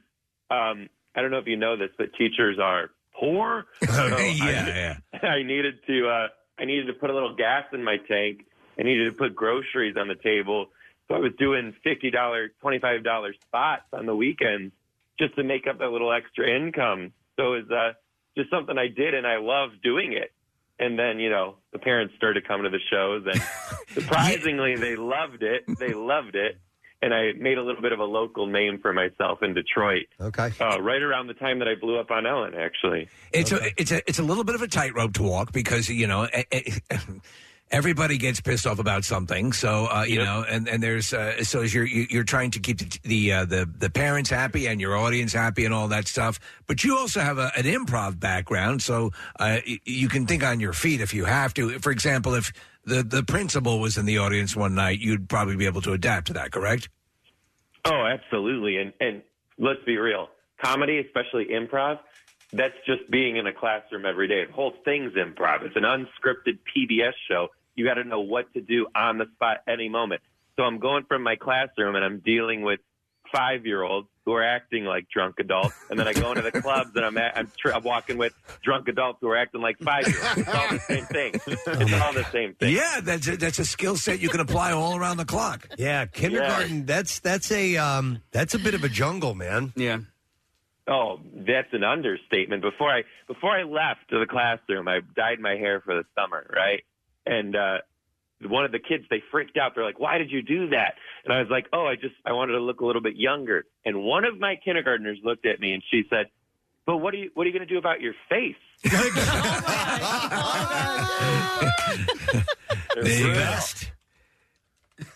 um, I don't know if you know this, but teachers are poor. [LAUGHS] So yeah, I, [LAUGHS] I needed to, uh, I needed to put a little gas in my tank. I needed to put groceries on the table. So I was doing $50, $25 spots on the weekends just to make up that little extra income. So it was, uh, just something I did and I loved doing it. And then, you know, the parents started coming to the shows and [LAUGHS] surprisingly they loved it. They loved it. And I made a little bit of a local name for myself in Detroit. Okay. Uh, right around the time that I blew up on Ellen, actually. It's a it's a it's a little bit of a tightrope to walk because you know eh, eh, [LAUGHS] everybody gets pissed off about something. So uh, you know, and and there's uh, so as you're you- you're trying to keep the the, uh, the the parents happy and your audience happy and all that stuff. But you also have a, an improv background, so uh, y- you can think on your feet if you have to. For example, if the the principal was in the audience one night, you'd probably be able to adapt to that. Correct? Oh, absolutely. And and let's be real. Comedy, especially improv, that's just being in a classroom every day. The whole thing's improv. It's an unscripted PBS show. You got to know what to do on the spot any moment. So I'm going from my classroom and I'm dealing with five year olds who are acting like drunk adults, and then I go into the clubs and I'm at, I'm, tr- I'm walking with drunk adults who are acting like five year olds. It's all the same thing. It's all the same thing. Yeah, that's a, that's a skill set you can apply all around the clock. Yeah, kindergarten. That's that's a um, that's a bit of a jungle, man. Yeah. Oh, that's an understatement. Before I before I left to the classroom, I dyed my hair for the summer, right? And uh one of the kids they freaked out. They're like, "Why did you do that?" And I was like, "Oh, I just I wanted to look a little bit younger." And one of my kindergartners looked at me and she said, but what are you what are you going to do about your face? [LAUGHS] [LAUGHS] the best.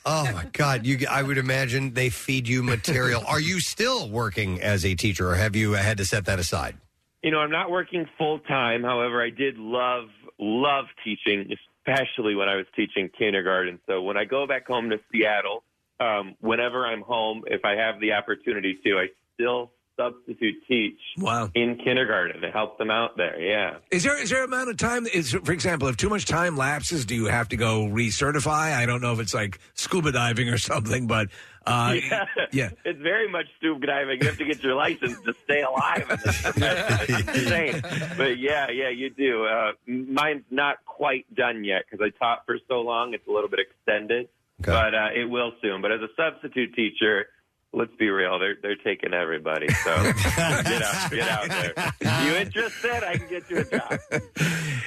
Oh my God! You, I would imagine they feed you material. Are you still working as a teacher, or have you had to set that aside? You know, I'm not working full time. However, I did love love teaching, especially when I was teaching kindergarten. So when I go back home to Seattle, um, whenever I'm home, if I have the opportunity to, I still substitute teach wow. in kindergarten to help them out there. Yeah. Is there is there amount of time? Is for example, if too much time lapses, do you have to go recertify? I don't know if it's like scuba diving or something, but uh, [LAUGHS] yeah. yeah. It's very much scuba diving. You have to get your license to stay alive. It's [LAUGHS] insane. But yeah, yeah, you do. Uh, mine's not quite done yet because I taught for so long. It's a little bit extended, but uh, it will soon. But as a substitute teacher, let's be real, they're they're taking everybody. So [LAUGHS] get out, get out there. You interested? I can get you a job.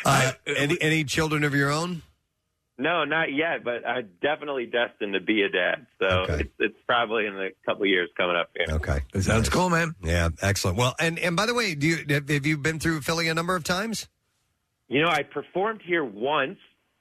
Uh, any any children of your own? No, not yet, but I'm definitely destined to be a dad. So it's, it's probably in a couple years coming up here. Okay, sounds cool, man. Yeah, excellent. Well, and and by the way, do you have have you been through Philly a number of times? You know, I performed here once.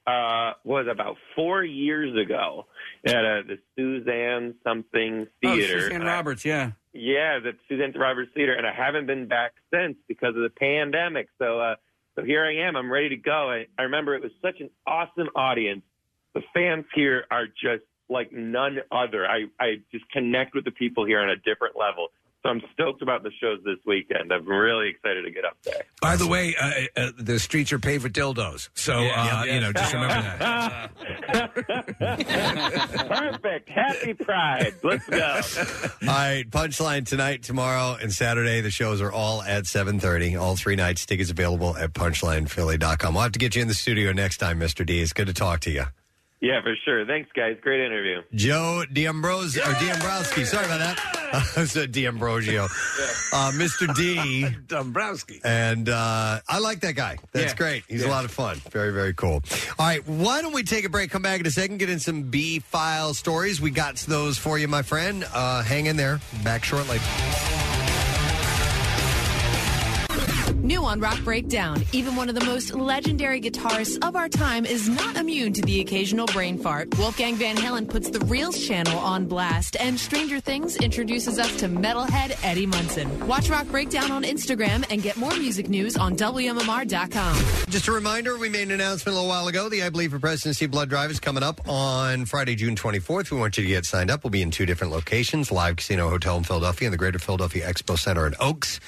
Uh, was about four years ago at uh, the Suzanne something theater. Oh, Suzanne Uh, Roberts, yeah. yeah, the Suzanne Roberts Theater, and I haven't been back since because of the pandemic. So, uh, so here I am. I'm ready to go. I, I remember it was such an awesome audience. The fans here are just like none other. I, I just connect with the people here on a different level. So I'm stoked about the shows this weekend. I'm really excited to get up there. By the way, uh, uh, the streets are paved with dildos, so uh, you know just remember that. [LAUGHS] Perfect. Happy Pride. Let's go. [LAUGHS] All right, Punchline tonight, tomorrow, and Saturday. The shows are all at 7.30. All three nights. Tickets available at punchlinephilly.com. We'll have to get you in the studio next time, Mr. D. It's good to talk to you. Yeah, for sure. Thanks, guys. Great interview. Joe D'Ambrosio, or D'Ambrowski. Sorry about that. [LAUGHS] I said D'Ambrosio. Uh, Mr. D. [LAUGHS] Dombrowski. And uh, I like that guy. That's Yeah. great. He's a lot of fun. Very, very cool. All right, why don't we take a break, come back in a second, get in some B file stories. We got those for you, my friend. Uh, hang in there. Back shortly. New on Rock Breakdown, even one of the most legendary guitarists of our time is not immune to the occasional brain fart. Wolfgang Van Halen puts the Reels channel on blast, and Stranger Things introduces us to metalhead Eddie Munson. Watch Rock Breakdown on Instagram and get more music news on WMMR.com. Just a reminder, we made an announcement a little while ago. The I Bleed for Preston and Steve Blood Drive is coming up on Friday, June 24th. We want you to get signed up. We'll be in two different locations Live Casino Hotel in Philadelphia and the Greater Philadelphia Expo Center in Oaks.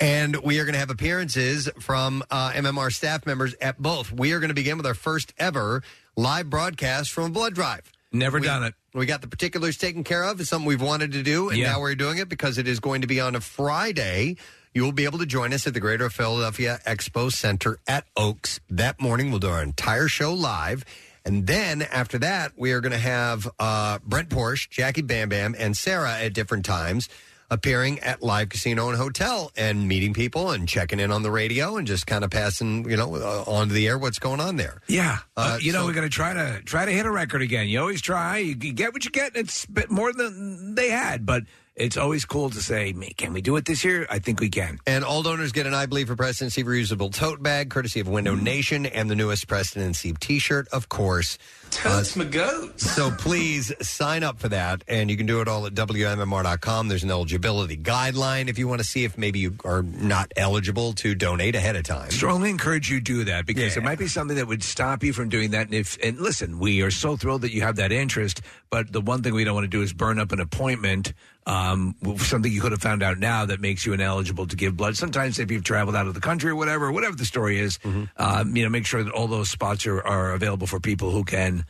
And we are going to have appearances from uh, MMR staff members at both. We are going to begin with our first ever live broadcast from a blood drive. Never done it. We got the particulars taken care of. It's something we've wanted to do, and Yeah. now we're doing it because it is going to be on a Friday. You will be able to join us at the Greater Philadelphia Expo Center at Oaks that morning. We'll do our entire show live. And then after that, we are going to have uh, Brent Porsche, Jackie Bam Bam, and Sarah at different times appearing at Live Casino and Hotel and meeting people and checking in on the radio and just kind of passing, you know, uh, onto the air what's going on there. Yeah, uh, Uh, you know so- we're going to try to try to hit a record again. You always try. You, you get what you get. It's a bit more than they had, but it's always cool to say, "Man, "Can we do it this year?" I think we can. And all donors get an I Bleed for Presidency reusable tote bag, courtesy of Window Nation, and the newest Presidency t shirt, of course. Totes uh, my goats. So please sign up for that, and you can do it all at WMMR.com. There's an eligibility guideline if you want to see if maybe you are not eligible to donate ahead of time. Strongly encourage you do that because it might be something that would stop you from doing that. And if and listen, we are so thrilled that you have that interest, but the one thing we don't want to do is burn up an appointment. Um, something you could have found out now that makes you ineligible to give blood. Sometimes, if you've traveled out of the country or whatever, whatever the story is, um, you know, make sure that all those spots are, are available for people who can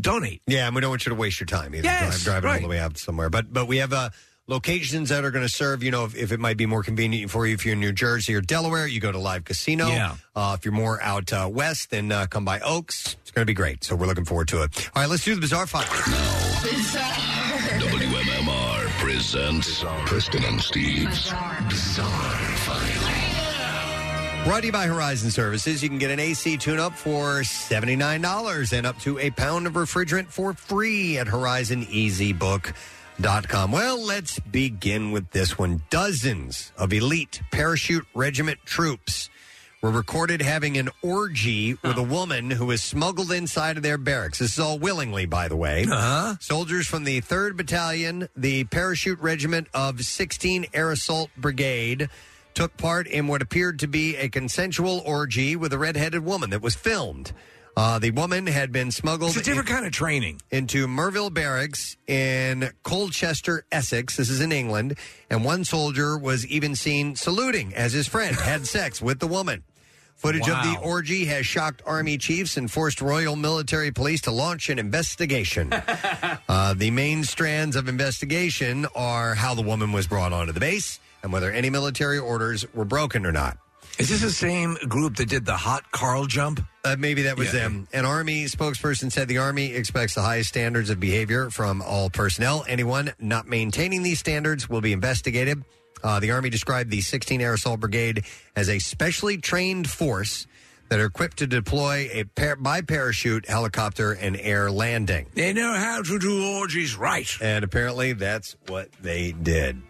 donate. Yeah, and we don't want you to waste your time either. Yes, drive, driving all the way out somewhere. But but we have uh, locations that are going to serve. You know, if, if it might be more convenient for you, if you're in New Jersey or Delaware, you go to Live Casino. Yeah. Uh, if you're more out uh, west, then uh, come by Oaks. It's going to be great. So we're looking forward to it. All right, let's do the bizarre file. WMMR presents Preston and Steve's Bizarre File. Brought to you by Horizon Services. You can get an AC tune up for $79 and up to a pound of refrigerant for free at Horizon Easy Book. Dot com. Well, let's begin with this one. Dozens of elite parachute regiment troops were recorded having an orgy with a woman who was smuggled inside of their barracks. This is all willingly, by the way. Uh-huh. Soldiers from the 3rd Battalion, the Parachute Regiment of 16 Air Assault Brigade, took part in what appeared to be a consensual orgy with a redheaded woman that was filmed. Uh, the woman had been smuggled It's a different kind of training. into Merville Barracks in Colchester, Essex. This is in England. And one soldier was even seen saluting as his friend had sex with the woman. Footage of the orgy has shocked Army chiefs and forced Royal Military Police to launch an investigation. [LAUGHS] uh, the main strands of investigation are how the woman was brought onto the base and whether any military orders were broken or not. Is this the same group that did the hot Carl jump? Uh, maybe that was them. An Army spokesperson said the Army expects the highest standards of behavior from all personnel. Anyone not maintaining these standards will be investigated. Uh, the Army described the 16 Air Assault Brigade as a specially trained force that are equipped to deploy a par- by parachute, helicopter, and air landing. They know how to do orgies right. And apparently that's what they did.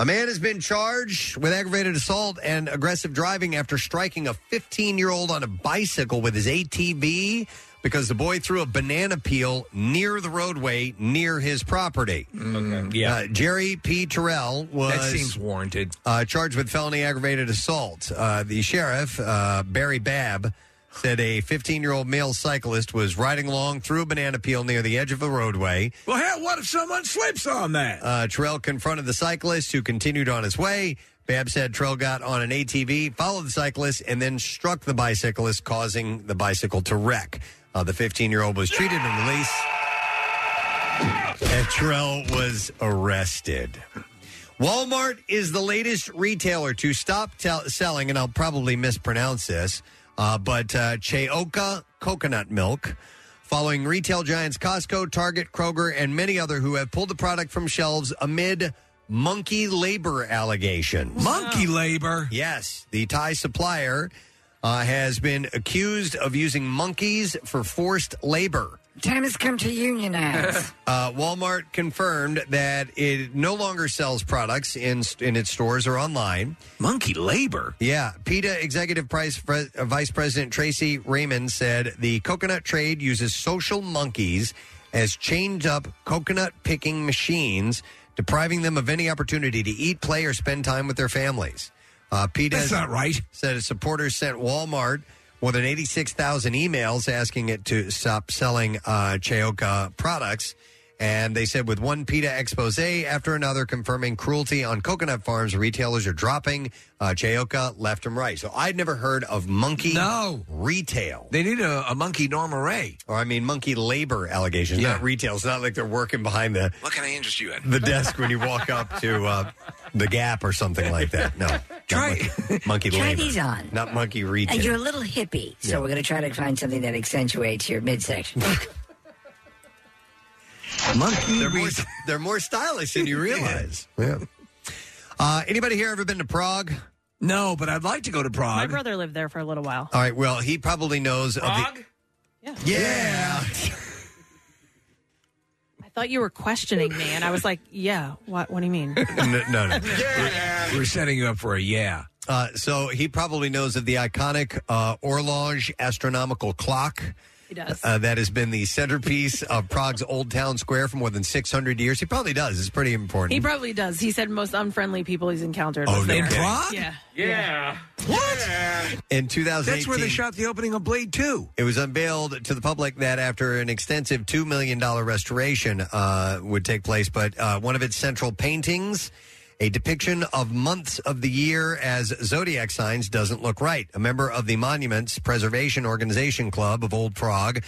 A man has been charged with aggravated assault and aggressive driving after striking a 15 year old on a bicycle with his ATV because the boy threw a banana peel near the roadway near his property. yeah. Uh, Jerry P. Terrell was. That seems warranted. Uh, charged with felony aggravated assault. Uh, the sheriff, uh, Barry Babb, said a 15 year old male cyclist was riding along through a banana peel near the edge of the roadway. Well, hell, what if someone slips on that? Uh, Terrell confronted the cyclist who continued on his way. Babb said Terrell got on an ATV, followed the cyclist, and then struck the bicyclist, causing the bicycle to wreck. Uh, the 15 year old was treated and released. And Terrell was arrested. Walmart is the latest retailer to stop selling, and I'll probably mispronounce this, uh, but uh, Chaokoh coconut milk, following retail giants Costco, Target, Kroger, and many other who have pulled the product from shelves amid monkey labor allegations. Monkey labor? Yes. The Thai supplier uh, has been accused of using monkeys for forced labor. Time has come to unionize. [LAUGHS] Uh, Walmart confirmed that it no longer sells products in in its stores or online. Monkey labor. Yeah, PETA Executive Price, Pre- uh, Vice President Tracy Reiman said the coconut trade uses social monkeys as chained up coconut picking machines, depriving them of any opportunity to eat, play, or spend time with their families. Uh, PETA That's not right. Said its supporters sent Walmart more than 86,000 emails asking it to stop selling uh, Chaokoh products. And they said with one PETA expose after another confirming cruelty on coconut farms, retailers are dropping uh, Chaokoh left and right. So I'd never heard of monkey No. retail. They need a, a monkey Norma Rae. Or I mean monkey labor allegations, Yeah. not retail. It's not like they're working behind the, What can I interest you in? the desk when you walk up to uh, the Gap or something like that. No. Try- monkey, monkey Try labor. these on. Not monkey retail. And you're a little hippie, so Yeah. we're going to try to find something that accentuates your midsection. [LAUGHS] Monkey. They're more, [LAUGHS] they're more stylish than you [LAUGHS] realize. yeah. Uh, anybody here ever been to Prague? No, but I'd like to go to Prague. My Prague. brother lived there for a little while. All right. Well, he probably knows of the. Yeah. Yeah. [LAUGHS] I thought you were questioning me, and I was like, "Yeah, what? What do you mean?" no, no, no. We're setting you up for a yeah. Uh, so he probably knows of the iconic uh, Orloj astronomical clock. He does. Uh, that has been the centerpiece of Prague's Old Town Square for more than 600 years. He probably does. It's pretty important. He probably does. He said most unfriendly people he's encountered. Oh, was no there. kidding. Prague? Yeah. Yeah. What? In 2018, That's where they shot the opening of Blade 2. It was unveiled to the public that after an extensive $2 million restoration uh, would take place, but uh, one of its central paintings, a depiction of months of the year as zodiac signs, doesn't look right. A member of the Monuments Preservation Organization Club of Old Prague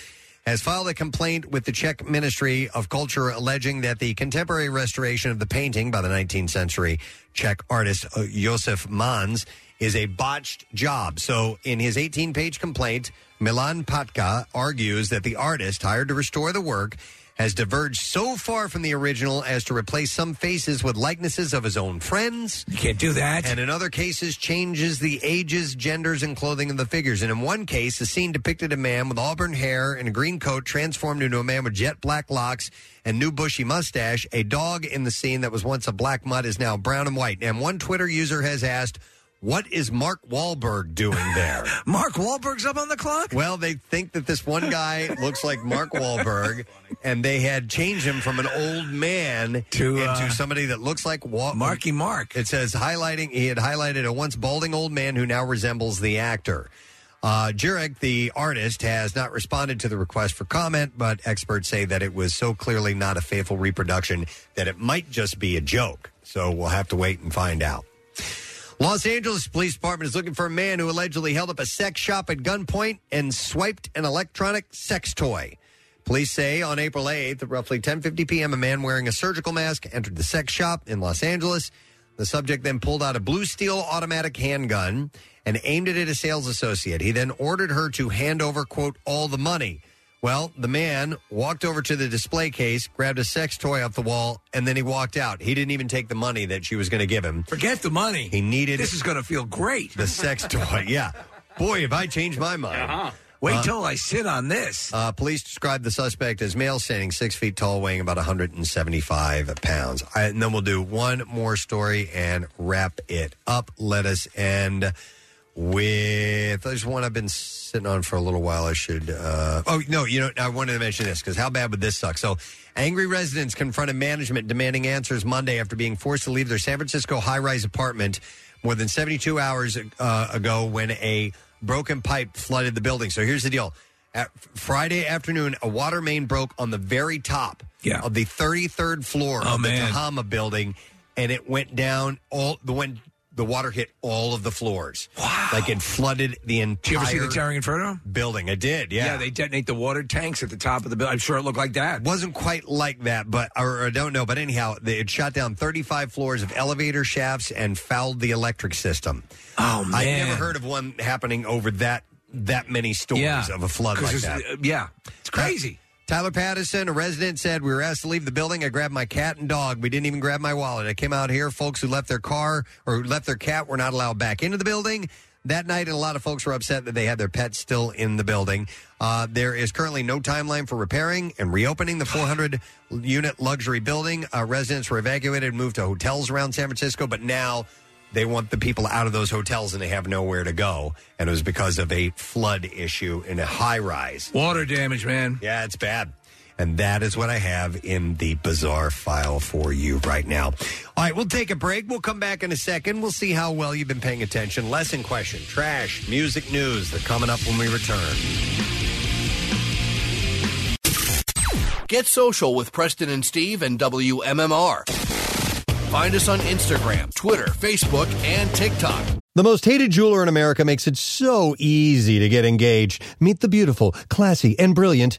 has filed a complaint with the Czech Ministry of Culture alleging that the contemporary restoration of the painting by the 19th century Czech artist uh, Josef Mánes is a botched job. So, in his 18 page complaint, Milan Patka argues that the artist hired to restore the work has diverged so far from the original as to replace some faces with likenesses of his own friends. You can't do that. And in other cases, changes the ages, genders, and clothing of the figures. And in one case, the scene depicted a man with auburn hair and a green coat transformed into a man with jet black locks and new bushy mustache. A dog in the scene that was once a black mutt is now brown and white. And one Twitter user has asked, what is Mark Wahlberg doing there? [LAUGHS] Mark Wahlberg's up on the clock? Well, they think that this one guy looks like Mark Wahlberg, and they had changed him from an old man To, uh, into somebody that looks like Wa- Marky Mark. It says highlighting, he had highlighted a once balding old man who now resembles the actor. Uh, Jurek, the artist, has not responded to the request for comment, but experts say that it was so clearly not a faithful reproduction that it might just be a joke. So we'll have to wait and find out. Los Angeles Police Department is looking for a man who allegedly held up a sex shop at gunpoint and swiped an electronic sex toy. Police say on April 8th at roughly 10:50 p.m. a man wearing a surgical mask entered the sex shop in Los Angeles. The subject then pulled out a blue steel automatic handgun and aimed it at a sales associate. He then ordered her to hand over quote all the money. Well, the man walked over to the display case, grabbed a sex toy off the wall, and then he walked out. He didn't even take the money that she was going to give him. Forget the money. He needed This is going to feel great. the sex [LAUGHS] toy. Yeah. Boy, have I changed my mind. Uh-huh. Wait Uh, till I sit on this. Uh, police described the suspect as male, standing six feet tall, weighing about 175 pounds. I, and then we'll do one more story and wrap it up. Let us end with there's one I've been sitting on for a little while. I should. Uh, oh no, you know I wanted to mention this because how bad would this suck? So, angry residents confronted management demanding answers Monday after being forced to leave their San Francisco high-rise apartment more than 72 hours uh, ago when a broken pipe flooded the building. So here's the deal. At Friday afternoon, a water main broke on the very top of the 33rd floor Oh, of the man. Tehama building, and it went down all the went the water hit all of the floors. Wow! Like it flooded the entire. Did you ever see the Towering Inferno? building? I did. Yeah. Yeah, they detonate the water tanks at the top of the building. I'm sure it looked like that. wasn't quite like that, but or, I don't know. But anyhow, they, it shot down 35 floors of elevator shafts and fouled the electric system. Oh man, I never heard of one happening over that that many stories of a flood 'Cause like it's- that. uh, yeah, it's crazy. Tyler Patterson, a resident, said we were asked to leave the building. I grabbed my cat and dog. We didn't even grab my wallet. I came out here. Folks who left their car or left their cat were not allowed back into the building. That night, and a lot of folks were upset that they had their pets still in the building. Uh, there is currently no timeline for repairing and reopening the 400 unit luxury building. Uh, residents were evacuated moved to hotels around San Francisco, but now they want the people out of those hotels and they have nowhere to go. And it was because of a flood issue in a high rise. Water damage, man. Yeah, it's bad. And that is what I have in the bizarre file for you right now. All right, we'll take a break. We'll come back in a second. We'll see how well you've been paying attention. Lesson question, trash, music news. They're coming up when we return. Get social with Preston and Steve and WMMR. Find us on Instagram, Twitter, Facebook, and TikTok. The most hated jeweler in America makes it so easy to get engaged. Meet the beautiful, classy, and brilliant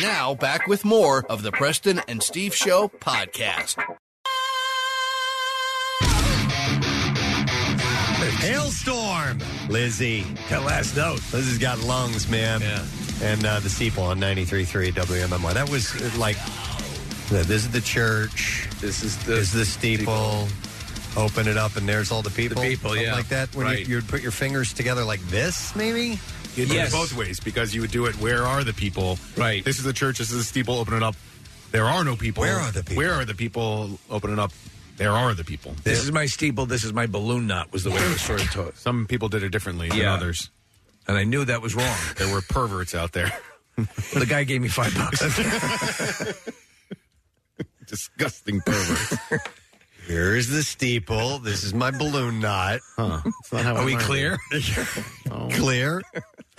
Now, back with more of the Preston and Steve Show podcast. Halestorm, Lzzy. That last note. Lzzy's got lungs, man. Yeah. And uh, the steeple on 93.3 WMMR. That was uh, like, uh, this is the church. This is the, this is the steeple. Open it up, and there's all the people. people, Something yeah. Like that. When Right. you, you'd put your fingers together like this, maybe? You do Yes. it both ways because you would do it. Where are the people? Right. This is the church. This is the steeple. Open it up. There are no people. Where are the people? Where are the people? Open it up. There are the people. This is my steeple. This is my balloon knot. Was the way it was sort of taught. Some people did it differently than Yeah. others. And I knew that was wrong. There were perverts out there. [LAUGHS] the guy gave me five bucks. [LAUGHS] Disgusting perverts. Here's the steeple. This is my balloon knot. Huh. That's not how Are we clear? [LAUGHS] Clear?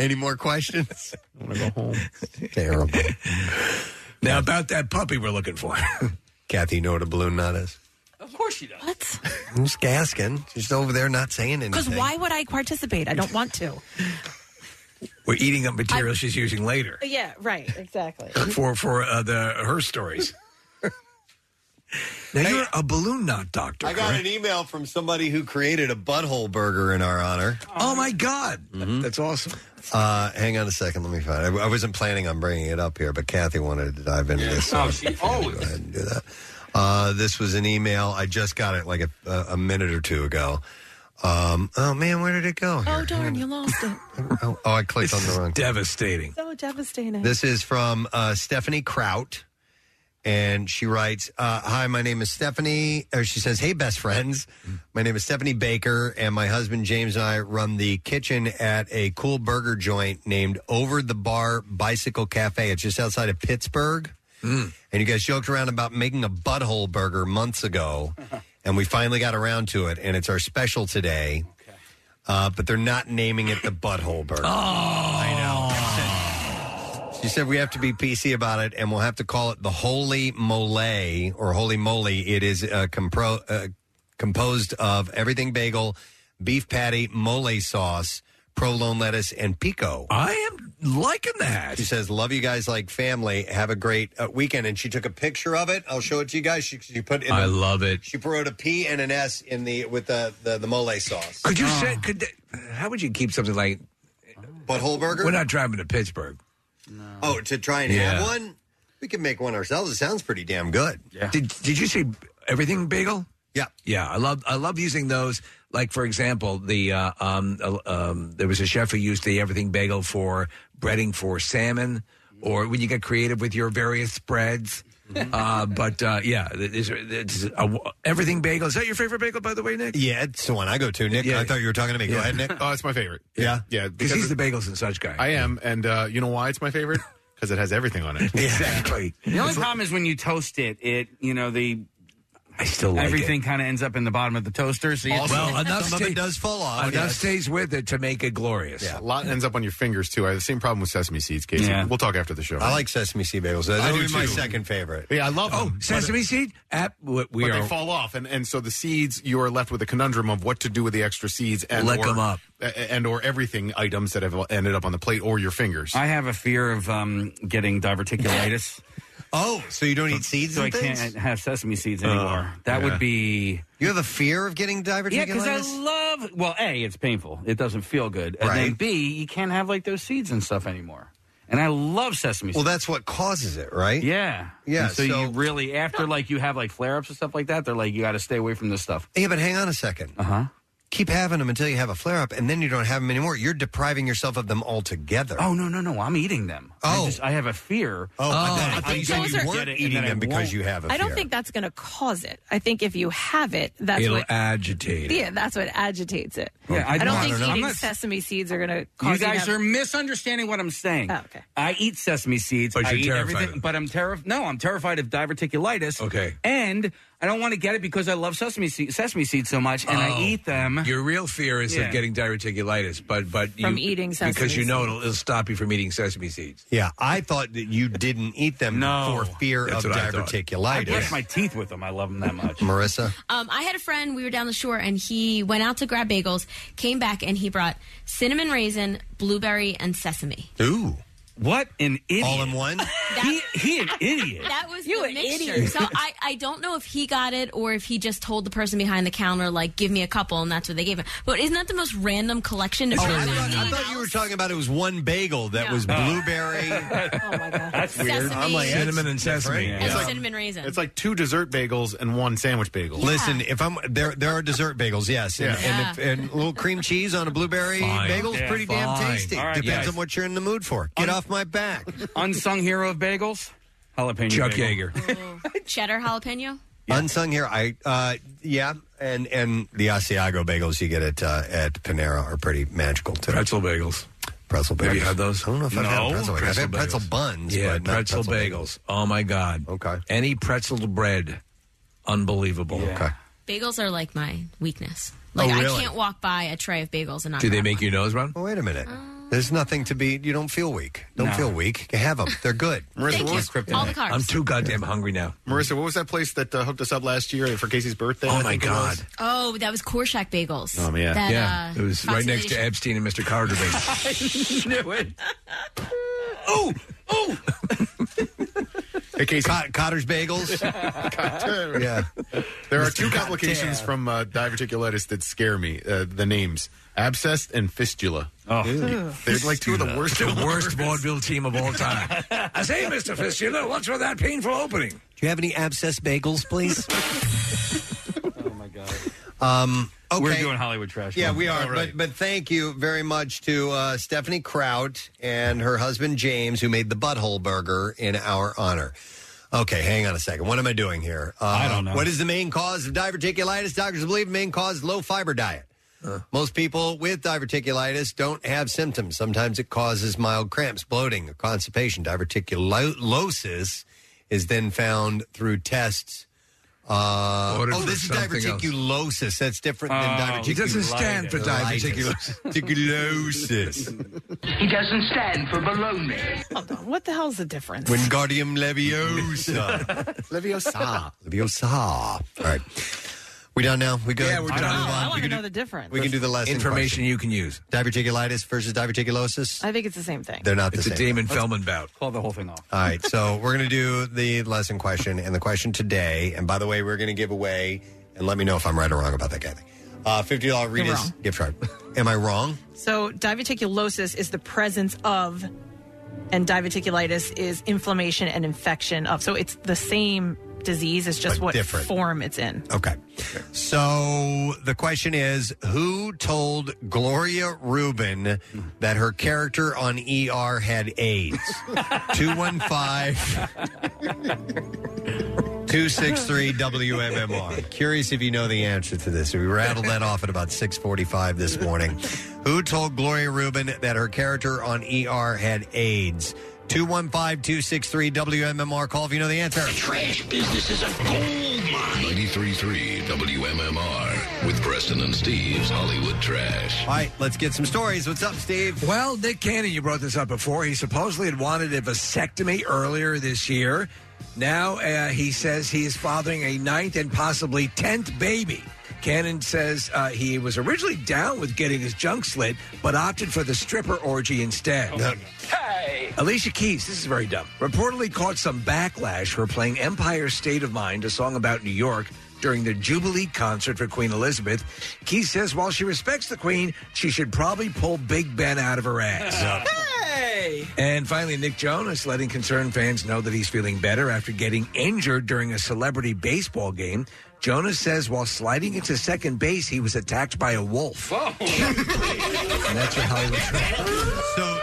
Any more questions? I want to go home. [LAUGHS] Terrible. Now about that puppy we're looking for. [LAUGHS] Kathy, you know what a balloon knot is? Of course she does. What? I'm just asking. She's over there not saying anything. Because why would I participate? I don't want to. We're eating up material she's using later Yeah, right. Exactly. [LAUGHS] for for uh, the her stories. now you're a balloon knot doctor. I got correct? an email from somebody who created a butthole burger in our honor. Oh my god, that's awesome. Uh, hang on a second, let me find. it. I, I wasn't planning on bringing it up here, but Kathy wanted to dive into this. so Oh, so she go ahead and do that. Uh, this was an email. I just got it like a, a, a minute or two ago. Um, oh man, where did it go? Oh darn, you lost it. Oh, [LAUGHS] oh, I clicked on the wrong. Devastating. So devastating. This is from uh, Stephanie Kraut. And she writes, uh, Hi, my name is Stephanie. Or she says, Hey, best friends. My name is Stephanie Baker, and my husband James and I run the kitchen at a cool burger joint named Over the Bar Bicycle Cafe. It's just outside of Pittsburgh. And you guys joked around about making a butthole burger months ago, [LAUGHS] and we finally got around to it, and it's our special today. Uh, but they're not naming it the butthole burger. Oh, I know. She said we have to be PC about it, and we'll have to call it the Holy Mole or Holy Moly. It is uh, compro- uh, composed of everything bagel, beef patty, mole sauce, provolone lettuce, and pico. I am liking that. She says, "Love you guys like family. Have a great uh, weekend." And she took a picture of it. I'll show it to you guys. She, she put in I love it. She wrote a P and an S in the with the the, the mole sauce. Could you say? Could they- how would you keep something like butthole burger? We're not driving to Pittsburgh. Oh, to try and Yeah. have one, we can make one ourselves. It sounds pretty damn good. Did Did you say everything bagel? Yeah, yeah. I love I love using those. Like for example, the uh, um, uh, um, there was a chef who used the everything bagel for breading for salmon, or when you get creative with your various spreads. Uh, but uh, yeah, there's, there's a, everything bagel. Is that your favorite bagel, by the way, Nick? Yeah, it's the one I go to. Nick, I thought you were talking to me. Go Yeah. ahead, Nick. [LAUGHS] Oh, it's my favorite. Yeah? yeah. Because he's the bagels and such guy. I am, and uh, you know why it's my favorite? Because it has everything on it. [LAUGHS] Exactly. The only problem is when you toast it, it you know the I still like it. everything kind of ends up in the bottom of the toaster. So you have well, enough some of it does fall off. Enough yes. stays with it to make it glorious. Yeah, a lot ends up on your fingers too. I have the same problem with sesame seeds, Casey. Yeah. We'll talk after the show. I like sesame seed bagels. That I would be my too. second favorite. Yeah, I love Oh, them. but- sesame seed? At, we but are they fall off, and, and so the seeds you are left with a conundrum of what to do with the extra seeds and Lick or, 'em up. a- and or everything items that have ended up on the plate or your fingers. I have a fear of um, getting diverticulitis, Oh, so you don't eat seeds so I and things? can't have sesame seeds anymore. that yeah. would be You have a fear of getting diverticulitis? yeah, because I love. Well, a it's painful. It doesn't feel good, and then Right. b you can't have like those seeds and stuff anymore. And I love sesame seeds. well, seeds. that's what causes it, right? yeah, Yeah, And so, so- you really after like you have like flare ups and stuff like that, they're like you got to stay away from this stuff. Yeah, but hang on a second. Uh huh. Keep having them until you have a flare up, and then you don't have them anymore. You're depriving yourself of them altogether. Oh no no no! I'm eating them. Oh. I, just, I have a fear. Oh, I thought, I I thought you said you weren't Get it, and eating them because won't. you have a I don't think that's going to cause it. I think if you have it, that's It'll what. agitate it. Yeah, that's what agitates it. Yeah, I I don't don't- think don't know. eating I'm not- sesame seeds are going to You cause to guys have- are misunderstanding what I'm saying. Oh, okay. I eat sesame seeds. But I you're eat terrified everything, of them. but I'm terrified. No, I'm terrified of diverticulitis. Okay. and I don't want to get it because I love sesame seed, sesame seeds so much, and I Oh. eat them. Your real fear is Yeah. of getting diverticulitis, but but you, From eating sesame because you know it'll, it'll stop you from eating sesame seeds. Yeah, I thought that you didn't eat them No. for fear That's of what I thought. I diverticulitis. brush my teeth with them. I love them that much. Marissa? Um, I had a friend. We were down the shore, and he went out to grab bagels. Came back, and he brought cinnamon raisin, blueberry, and sesame. Ooh. What an idiot! All in one? [LAUGHS] he, he an [LAUGHS] idiot. That was You an mixture. idiot. So I, I don't know if he got it or if he just told the person behind the counter like give me a couple and that's what they gave him. But isn't that the most random collection? Oh, of I thought, I thought you were talking about it was one bagel that No. was oh. blueberry. [LAUGHS] Oh my god. That's weird. Sesame I'm like, Cinnamon and sesame. different. and Yeah. cinnamon raisin. it's like two dessert bagels and one sandwich bagel. Listen, if I'm there, there are dessert bagels, yes, and, Yeah. and, if, and a little cream cheese on a blueberry Fine. bagel is Yeah, pretty damn tasty. All right, Depends guys. on what you're in the mood for. Get off my back. Unsung hero of bagels, jalapeno. Chuck bagel. Yeager. [LAUGHS] cheddar jalapeno. Unsung here, I uh, yeah, and and the Asiago bagels you get at uh, at Panera are pretty magical too. Pretzel bagels. Pretzel bagels. Have you had those? I don't know if I've had No. pretzel. bagels. I've had pretzel bagels. buns, Yeah, but not pretzel, bagels. Oh my god. Okay. Any pretzel bread, unbelievable. Yeah. Okay. Bagels are like my weakness. Like Oh, I really? can't walk by a tray of bagels and not. Do they grab make one. your nose run? Oh, wait a minute. There's nothing to be. You don't feel weak. Don't No. feel weak. Have them. They're good. Marissa, what was All the carbs. I'm too goddamn hungry now. Marissa, what was that place that uh, hooked us up last year for Casey's birthday? Oh, my God. Oh, that was Korshak Bagels. Oh, yeah. That, yeah, uh, it was right next to approximation- Epstein and Mr. Carter. Bagels. [LAUGHS] I knew it. [LAUGHS] oh, oh. [LAUGHS] Hey, Casey. Cotter's Bagels. Cotter. Yeah. There are Mr. two complications from uh, diverticulitis that scare me. Uh, the names abscess and fistula. Oh. They're like two of the worst. [LAUGHS] the worst vaudeville team of all time. [LAUGHS] I say, Mr. Fistula, what's with that painful opening? Do you have any abscess bagels, please? [LAUGHS] Oh my god. Um, okay. We're doing Hollywood trash. Yeah, Come we are. All right. But but thank you very much to uh, Stephanie Kraut and her husband James, who made the butthole burger in our honor. Okay, hang on a second. What am I doing here? Uh, I don't know. What is the main cause of diverticulitis? Doctors believe the main cause is low fiber diet. Most people with diverticulitis don't have symptoms. Sometimes it causes mild cramps, bloating, or constipation. Diverticulosis is then found through tests. Uh, Ordered oh, for this is something else. diverticulosis. That's different than Oh, diverticulitis. It doesn't stand for diverticulosis. [LAUGHS] Diverticulosis. He doesn't stand for baloney. Hold on. What the hell's the difference? Wingardium Leviosa. [LAUGHS] Leviosa. Leviosa. All right. We done now? We good? Yeah, we're We done. can move I want to know the difference. we can do the lesson Information question. you can use. Diverticulitis versus diverticulosis. I think it's the same thing. They're not the same. It's a same. Damon Feldman bout. Call the whole thing off. All right, so we're going to do the lesson question and the question today. And by the way, we're going to give away, and let me know if I'm right or wrong about that, Kathy. Uh, $50 You're Rita's wrong. gift card. Am I wrong? So, diverticulosis is the presence of, and diverticulitis is inflammation and infection of. So, it's the same disease. It's just But what different. form it's in. Okay. So the question is who told Gloria Reuben that her character on ER had AIDS? [LAUGHS] 215 263 WMMR. Curious if you know the answer to this. We rattled that off at about 645 this morning. Who told Gloria Reuben that her character on ER had AIDS? 215 263 WMMR. Call if you know the answer. Trash business is a gold mine. 93.3 WMMR with Preston and Steve's Hollywood Trash. All right, let's get some stories. What's up, Steve? Well, Nick Cannon, you brought this up before. He supposedly had wanted a vasectomy earlier this year. Now uh, he says he is fathering a ninth and possibly tenth baby. Cannon says uh, he was originally down with getting his junk slit, but opted for the stripper orgy instead. Hey! Alicia Keys, this is very dumb, reportedly caught some backlash for playing Empire State of Mind, a song about New York, during the Jubilee concert for Queen Elizabeth. Keys says while she respects the Queen, she should probably pull Big Ben out of her ass. [LAUGHS] Hey! And finally, Nick Jonas letting concerned fans know that he's feeling better after getting injured during a celebrity baseball game. Jonas says while sliding into second base, he was attacked by a wolf. [LAUGHS] and that's your Hollywood trash. So,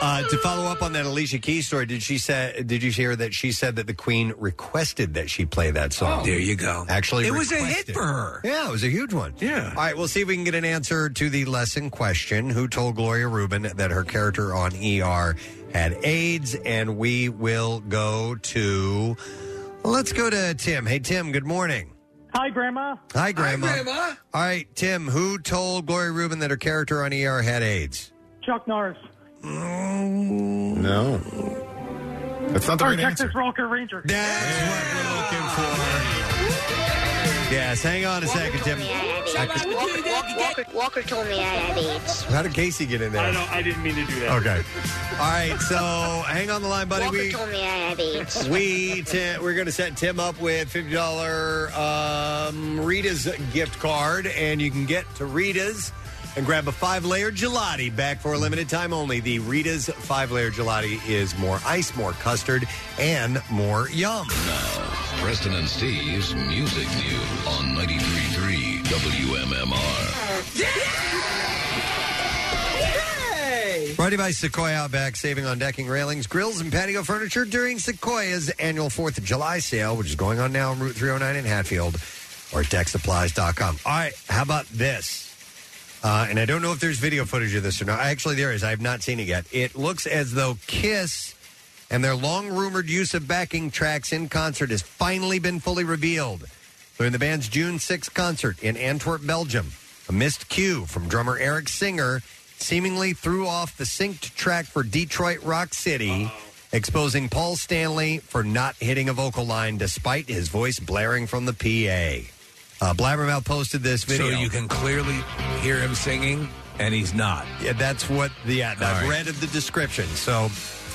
[LAUGHS] uh, to follow up on that Alicia Keys story, did she say? Did you hear that she said that the Queen requested that she play that song? There you go. Actually, It was a hit requested. for her. Yeah, it was a huge one. Yeah. All right, we'll see if we can get an answer to the lesson question. Who told Gloria Reuben that her character on ER had AIDS? And we will go to. Let's go to Tim. Hey, Tim. Good morning. Hi, Grandma. Hi, Grandma. Grandma. All right, Tim. Who told Gloria Reuben that her character on ER had AIDS? Chuck Norris. No. That's not the Or right Texas answer. Rocker Ranger. That's what we're looking for. Yes, hang on a second, Tim. Walker, Walker, Walker told me I had AIDS. How did Casey get in there? I don't. I didn't mean to do that. Okay. All right, so hang on the line, buddy. Walker We told me I had AIDS. we Tim, we're going to set Tim up with fifty dollar um, Rita's gift card, and you can get to Rita's and grab a five layer gelati back for a limited time only. The Rita's five layer gelati is more ice, more custard, and more yum. Now, Preston and Steve's Music News on 93.3 WMMR. Brought to you by Sequoia Outback, saving on decking, railings, grills, and patio furniture during Sequoia's annual 4th of July sale, which is going on now on Route 309 in Hatfield or at techsupplies.com. All right, how about this? Uh, and I don't know if there's video footage of this or not. Actually, there is. I have not seen it yet. It looks as though Kiss and their long rumored use of backing tracks in concert has finally been fully revealed. During the band's June 6th concert in Antwerp, Belgium, a missed cue from drummer Eric Singer seemingly threw off the synced track for Detroit Rock City, exposing Paul Stanley for not hitting a vocal line despite his voice blaring from the PA. Uh, Blabbermouth posted this video. So you can clearly hear him singing, and he's not. Yeah, that's what the yeah, I've right. read of the description. So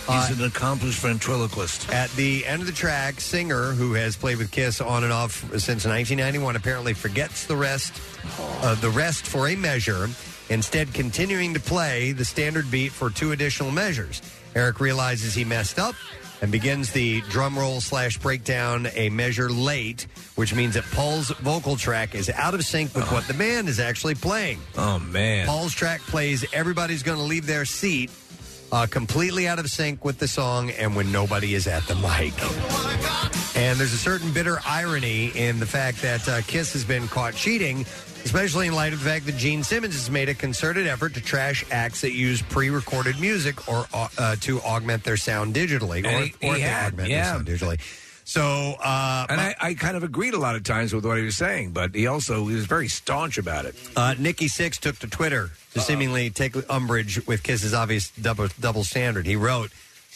uh, He's an accomplished ventriloquist. At the end of the track, singer who has played with Kiss on and off since 1991 apparently forgets the rest, uh, the rest for a measure, instead continuing to play the standard beat for two additional measures. Eric realizes he messed up and begins the drum roll slash breakdown a measure late, which means that Paul's vocal track is out of sync with what the band is actually playing. Oh man! Paul's track plays "Everybody's Going to Leave Their Seat." Uh, completely out of sync with the song and when nobody is at the mic. And there's a certain bitter irony in the fact that uh, Kiss has been caught cheating, especially in light of the fact that Gene Simmons has made a concerted effort to trash acts that use pre-recorded music or uh, to augment their sound digitally, And or, he- or he they had, augment yeah. their sound digitally. So, uh, and I, I kind of agreed a lot of times with what he was saying, but he also he was very staunch about it. Uh, Nikki Sixx took to Twitter to seemingly take umbrage with Kiss's obvious double, double standard. He wrote,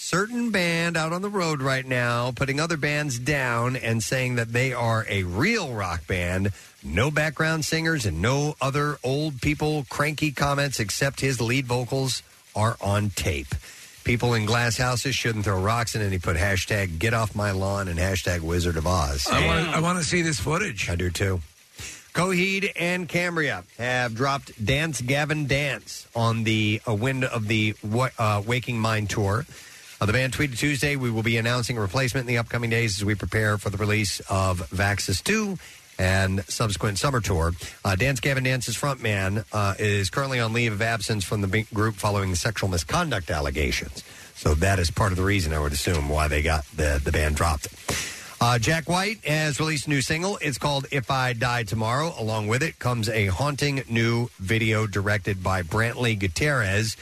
"Certain band out on the road right now, putting other bands down and saying that they are a real rock band. No background singers and no other old people cranky comments except his lead vocals are on tape." People in glass houses shouldn't throw rocks in, and he put hashtag get off my lawn and hashtag Wizard of Oz. I want I want to see this footage. I do too. Coheed and Cambria have dropped Dance Gavin Dance on the uh, wind of the Wa- uh, Waking Mind tour. Uh, the band tweeted Tuesday, we will be announcing a replacement in the upcoming days as we prepare for the release of Vaxis 2 and subsequent summer tour. Uh, Dance Gavin Dance's frontman uh, is currently on leave of absence from the group following sexual misconduct allegations. So that is part of the reason, I would assume, why they got the, the band dropped. Uh, Jack White has released a new single. It's called If I Die Tomorrow. Along with it comes a haunting new video directed by Brantley Gutierrez,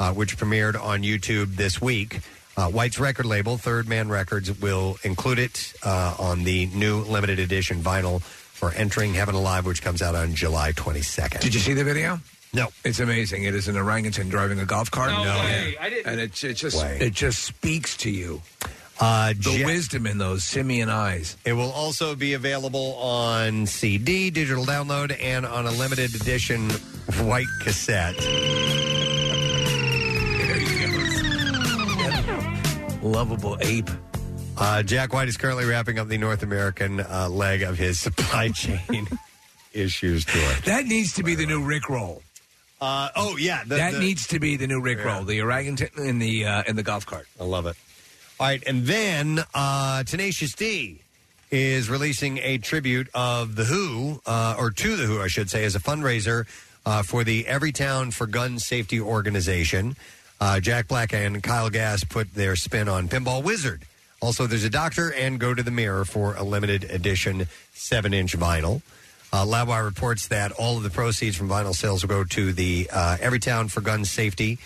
uh, which premiered on YouTube this week. Uh, White's record label, Third Man Records, will include it uh, on the new limited edition vinyl for Entering Heaven Alive, which comes out on July 22nd. Did you see the video? No, it's amazing. It is an orangutan driving a golf cart. No way. I didn't. And it, it just Way. it just speaks to you. Uh, the wisdom in those simian eyes. It will also be available on CD, digital download, and on a limited edition white cassette. Lovable ape. Uh, Jack White is currently wrapping up the North American uh, leg of his [LAUGHS] supply chain issues tour. That needs to be the new Rick roll. Uh, oh yeah, the- that the- needs to be the new Rick roll. The orangutan in the uh, in the golf cart. I love it. All right, and then uh, Tenacious D is releasing a tribute of the Who, uh, or to the Who, I should say, as a fundraiser uh, for the Everytown for Gun Safety Organization. Uh, Jack Black and Kyle Gass put their spin on Pinball Wizard. Also, there's a doctor and Go to the Mirror for a limited edition seven inch vinyl. Uh, reports that all of the proceeds from vinyl sales will go to the uh, Everytown for Gun Safety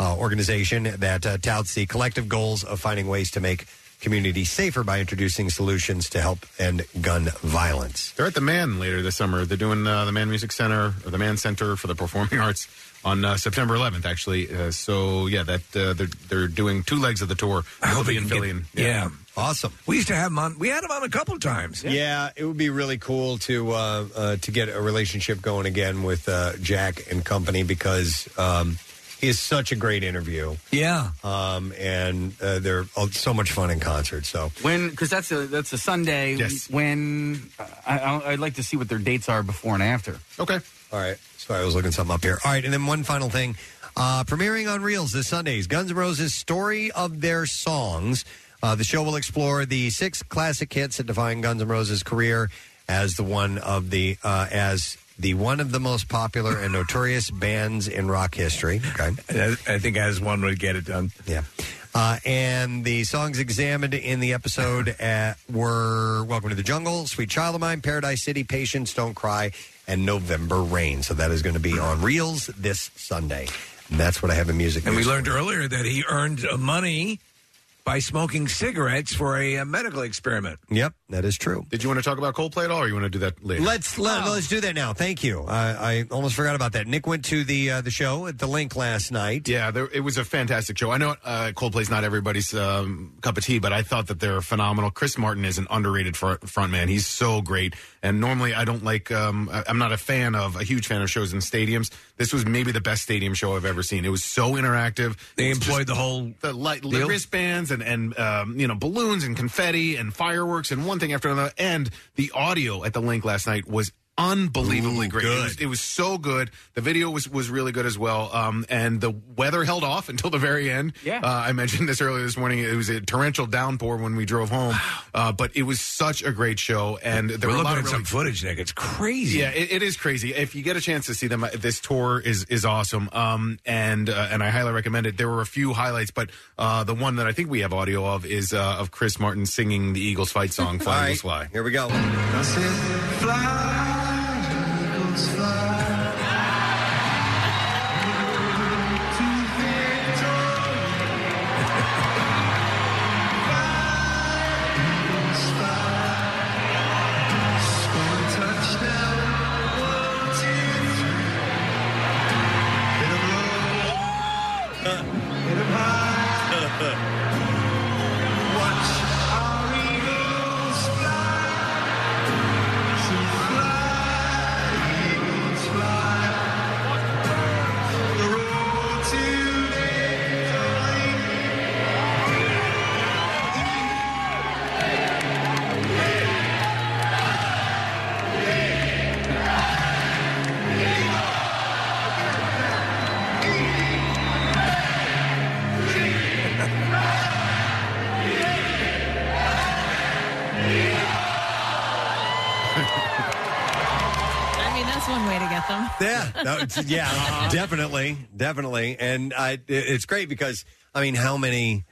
uh, organization that uh, touts the collective goals of finding ways to make communities safer by introducing solutions to help end gun violence. They're at the Mann later this summer. They're doing uh, the Mann Music Center or the Mann Center for the Performing [LAUGHS] Arts on uh, September 11th, actually. Uh, so yeah, that uh, they're they're doing two legs of the tour. They'll be in Philly. and- Yeah. awesome. We used to have him on. We had him on a couple of times. Yeah. it would be really cool to uh, uh, to get a relationship going again with uh, Jack and company because um, he is such a great interview. Yeah, um, and uh, they're oh, so much fun in concert. So When because that's a that's a Sunday. Yes. When I, I, I'd like to see what their dates are before and after. Okay. All right. Sorry, I was looking something up here. All right, and then one final thing. Uh, premiering on Reelz this Sunday is Guns N' Roses' Story of Their Songs. Uh, the show will explore the six classic hits that define Guns N' Roses' career as the one of the uh, as the one of the most popular and notorious bands in rock history. Okay, I, I think as one would get it done. Yeah. Uh, and the songs examined in the episode uh, were Welcome to the Jungle, Sweet Child of Mine, Paradise City, Patience, Don't Cry, and November Rain. So that is going to be on Reelz this Sunday. And that's what I have in music. And we news. learned earlier that he earned uh, money by smoking cigarettes for a, uh medical experiment. Yep, that is true. Did you want to talk about Coldplay at all, or you want to do that later? Let's let, let's do that now. Thank you. I, I almost forgot about that. Nick went to the uh, the show at the Linc last night. Yeah, there, it was a fantastic show. I know uh, Coldplay's not everybody's um, cup of tea, but I thought that they're phenomenal. Chris Martin is an underrated front, front man. He's so great. And normally, I don't like. Um, I- I'm not a fan of a huge fan of shows in stadiums. This was maybe the best stadium show I've ever seen. It was so interactive. They It's employed the whole the light, the deal? wristbands and and um, you know balloons and confetti and fireworks and one thing after another. And the audio at the Linc last night was unbelievably Ooh, great. It was, it was so good. The video was was really good as well. Um, and the weather held off [LAUGHS] until the very end. Yeah. Uh, I mentioned this earlier this morning. It was a torrential downpour when we drove home, uh, but it was such a great show. And there We're were a looking lot at of some footage, Nick. It's crazy. yeah, it, it is crazy. If you get a chance to see them, uh, this tour is is awesome. Um, and uh, and I highly recommend it. There were a few highlights, but uh, the one that I think we have audio of is uh, of Chris Martin singing the Eagles fight song [LAUGHS] "Fly Eagles right, Fly." Here we go. I Yeah, definitely, definitely, and I, it- it's great because I mean, how many,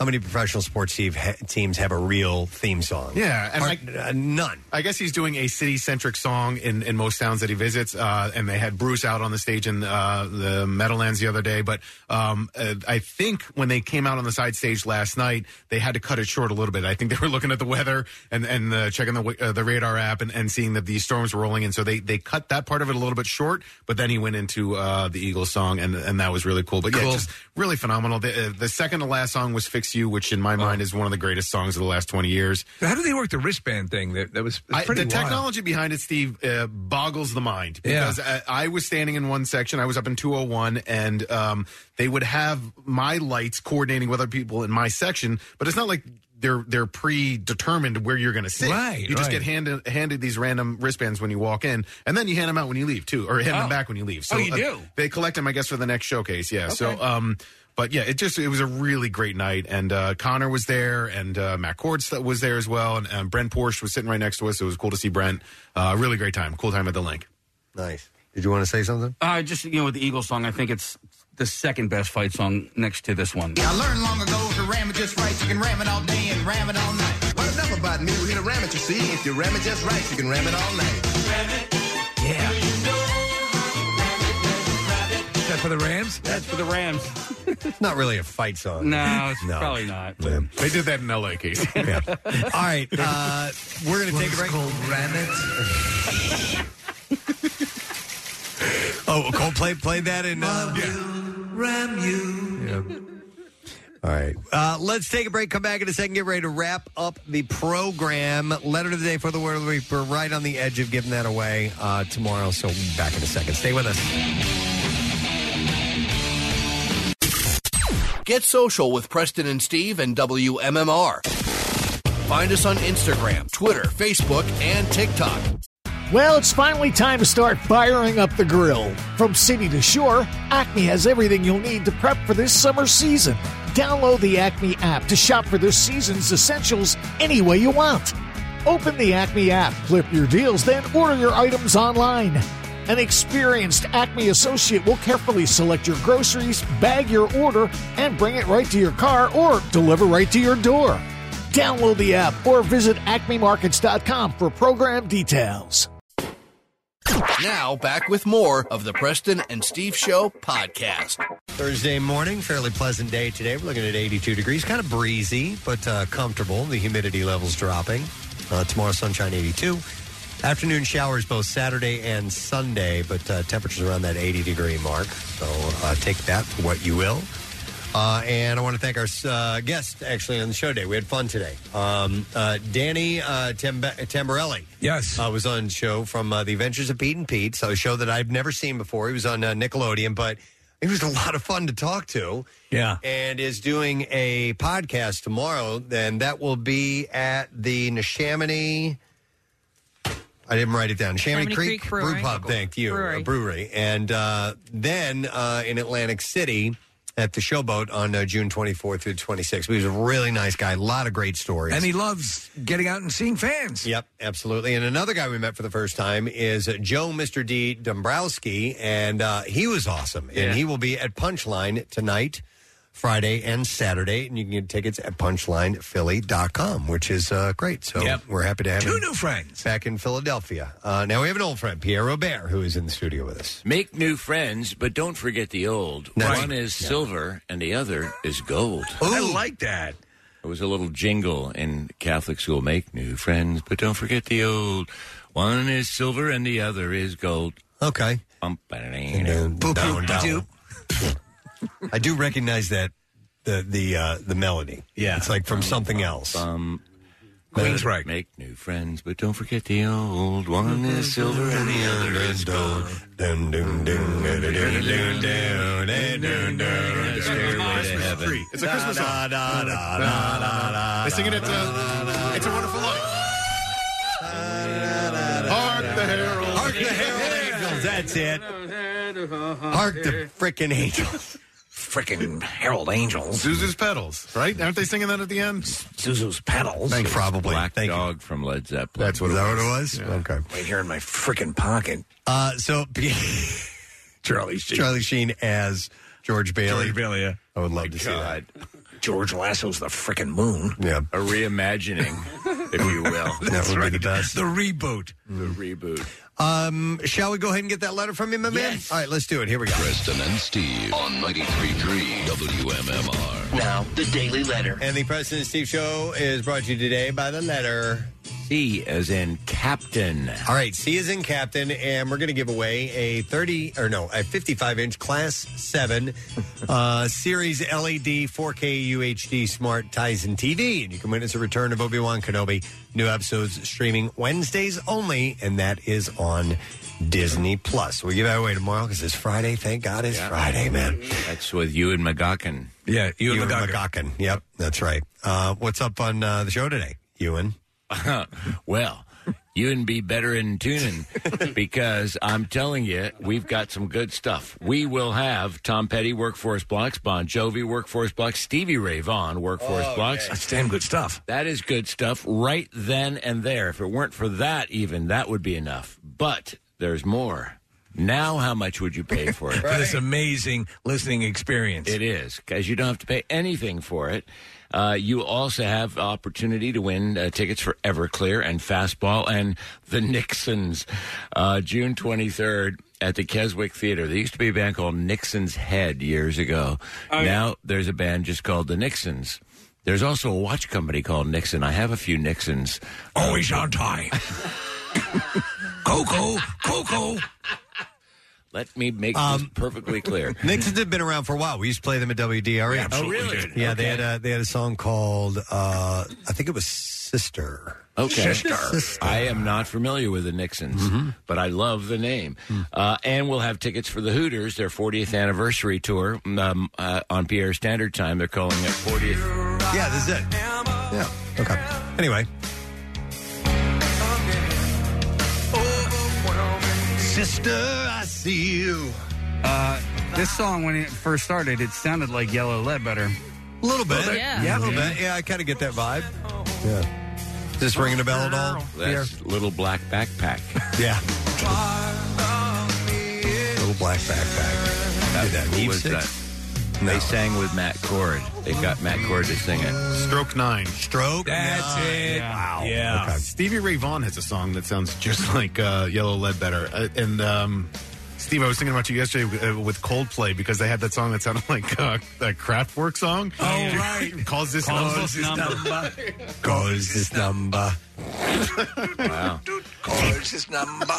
how many professional sports team ha- teams have a real theme song? Yeah, and Hard- uh, none. I guess he's doing a city centric song in, in most towns that he visits. Uh, and they had Bruce out on the stage in uh, the Meadowlands the other day. But um, uh, I think when they came out on the side stage last night, they had to cut it short a little bit. I think [LAUGHS] they were looking at the weather and and uh, checking the uh, the radar app and, and seeing that these storms were rolling in. So they, they cut that part of it a little bit short. But then he went into uh, the Eagles song, and and that was really cool. But yeah, Cool. just really phenomenal. The, uh, the second to last song was "Fix You," which in my mind is one of the greatest songs of the last twenty years. How do they work the wristband thing? That that was I, pretty the wild. technology behind it, Steve, uh, boggles the mind Yeah. because I, I was standing in one section. I was up in 201, and um, they would have my lights coordinating with other people in my section, but it's not like they're they're predetermined where you're going to sit. Right, You just right. get handed handed these random wristbands when you walk in, and then you hand them out when you leave too, or hand Oh. them back when you leave. So Oh, you uh, do? they collect them, I guess, for the next showcase. Yeah. So. Um but yeah, it just it was a really great night, and uh, Connor was there, and uh, Matt Cords was there as well, and, and Brent Porsche was sitting right next to us. It was cool to see Brent. Uh, really great time, cool time at the Linc. Nice. Did you want to say something? Uh, just you know, with the Eagles song, I think it's the second best fight song next to this one. I learned long ago to ram it just right. You can ram it all day and ram it all night. But enough about me. We're here to ram it, you see. If you ram it just right, you can ram it all night. Yeah. Is that for the Rams? That's for the Rams. It's not really a fight song. No, it's probably not. They did that in L.A. Case. [LAUGHS] Yeah. All right, uh, we're going to take a break. Ram it. [LAUGHS] Oh, Coldplay played that in. Uh, Ram you. All right. Uh, let's take a break. Come back in a second. Get ready to wrap up the program. Letter of the day for the Word of. We're right on the edge of giving that away uh, tomorrow. So we'll be back in a second. Stay with us. Get social with Preston and Steve and WMMR. Find us on Instagram, Twitter, Facebook, and TikTok. Well, it's finally time to start firing up the grill. From city to shore, Acme has everything you'll need to prep for this summer season. Download the Acme app to shop for this season's essentials any way you want. Open the Acme app, flip your deals, then order your items online. An experienced Acme associate will carefully select your groceries, bag your order, and bring it right to your car or deliver right to your door. Download the app or visit acmemarkets.com for program details. Now, back with more of the Preston and Steve Show podcast. Thursday morning, fairly pleasant day today. We're looking at 82 degrees, kind of breezy, but uh, comfortable. The humidity levels dropping. Uh, tomorrow, sunshine 82. Afternoon showers both Saturday and Sunday, but uh, temperatures around that 80 degree mark. So uh, take that for what you will. Uh, and I want to thank our uh, guest actually on the show today. We had fun today. Um, uh, Danny uh, Tamb- Tamberelli. Yes. Uh, was on the show from uh, The Adventures of Pete and Pete. So a show that I've never seen before. He was on uh, Nickelodeon, but he was a lot of fun to talk to. Yeah. And is doing a podcast tomorrow. and that will be at the Neshaminy. I didn't write it down. Neshaminy Neshaminy Creek, Creek Brew Pub. Thank you. Brewery. A brewery. And uh, then uh, in Atlantic City at the Showboat on uh, June 24th through 26th. He was a really nice guy. A lot of great stories. And he loves getting out and seeing fans. Yep, absolutely. And another guy we met for the first time is uh, Joe Mr. D. Dombrowski, and uh, he was awesome. Yeah. And he will be at Punchline tonight, Friday, and Saturday. And you can get tickets at punchlinephilly.com, which is uh, great. So Yep. we're happy to have Two him new friends. back in Philadelphia. Uh, now we have an old friend, Pierre Robert, who is in the studio with us. Make new friends, but don't forget the old. That's- One is silver and the other is gold. I like that. There was a little jingle in Catholic school. Make new friends, but don't forget the old. One is silver and the other is gold. Okay. Bump, Down, down, down. I do recognize that the the uh, the melody. Yeah. it's like from something else. Um, Queensryche. Make new friends, but don't forget the old. One is silver and the other is gold. Dun, dun, dun, dun, dun, dun, dun, dun, dun, dun, dun. Stairway to heaven. It's a Christmas song. Da, da, da, da, da, da, They sing it at uh, It's a Wonderful Life. Hark the herald. Hark the herald angels. That's it. Hark the frickin' angels. Frickin' Herald Angels. Zuzu's pedals, right? Aren't they singing that at the end? Zuzu's pedals. Thanks, probably. Black Thank Dog from Led Zeppelin. That's what Is it that was. what it was? Okay. Right here in my freaking pocket. Uh, so [LAUGHS] Charlie Sheen. Charlie Sheen as George Bailey. George Bailey, yeah. I would love to see that. George Lasso's the freaking moon. Yeah. A reimagining, if you will. [LAUGHS] That would be the best. The reboot. The reboot. Um, shall we go ahead and get that letter from you, my man? All right, let's do it. Here we go. Preston and Steve on 93.3 WMMR. Now, the Daily Letter. And the President Steve Show is brought to you today by the letter C as in Captain. All right, C is in captain, and we're going to give away a 30 or no, a 55 inch Class 7 uh, [LAUGHS] Series LED 4K UHD Smart Tizen TV. And you can witness a return of Obi Wan Kenobi. New episodes streaming Wednesdays only, and that is on Disney Plus. We'll give that away tomorrow because it's Friday. Thank God it's Friday, man. That's with you and McGuckin. Yeah, you Ewan and the McGuckin. Yep, that's right. Uh, what's up on uh, the show today, Ewan? [LAUGHS] well, you and be better in tuning [LAUGHS] because I'm telling you, we've got some good stuff. We will have Tom Petty workforce blocks, Bon Jovi workforce blocks, Stevie Ray Vaughan workforce oh, blocks. That's damn good stuff. That is good stuff right then and there. If it weren't for that, even that would be enough. But there's more. Now, how much would you pay for it? [LAUGHS] For this amazing listening experience. It is because you don't have to pay anything for it. Uh, you also have opportunity to win uh, tickets for Everclear and Fastball and the Nixons, uh, June twenty third at the Keswick Theater. There used to be a band called Nixon's Head years ago. now there's a band just called the Nixons. There's also a watch company called Nixon. I have a few Nixons. Always on time. [LAUGHS] Coco, Coco. Let me make this Um, perfectly clear. [LAUGHS] Nixons have been around for a while. We used to play them at WDRH. Oh, really? Yeah, they had a they had a song called uh, I think it was Sister. Okay. Sister. I am not familiar with the Nixons, Mm-hmm. but I love the name. Uh, and we'll have tickets for the Hooters, their 40th anniversary tour um, uh, on Pierre Standard Time. They're calling it 40th. Yeah, this is it. Yeah. Okay. Anyway, Sister, I see you. Uh, this song, when it first started, it sounded like Yellow Ledbetter. A little bit. Yeah. Yeah, a little bit. Yeah, I kind of get that vibe. Yeah. Is this ringing a bell at all? That's Little Black Backpack. [LAUGHS] Yeah. Little black backpack. Did that Who was Six? That? They sang with Matt Cord. They got Matt Cord to sing it. Stroke nine. Stroke. That's it. Wow. Yeah. Okay. Stevie Ray Vaughan has a song that sounds just [LAUGHS] like uh, Yellow Ledbetter. Uh, and um, Steve, I was thinking about you yesterday uh, with Coldplay because they had that song that sounded [LAUGHS] like uh, a Kraftwerk song. Oh, right. [LAUGHS] Calls this Calls number. this number. Calls this number. Wow. Calls his number.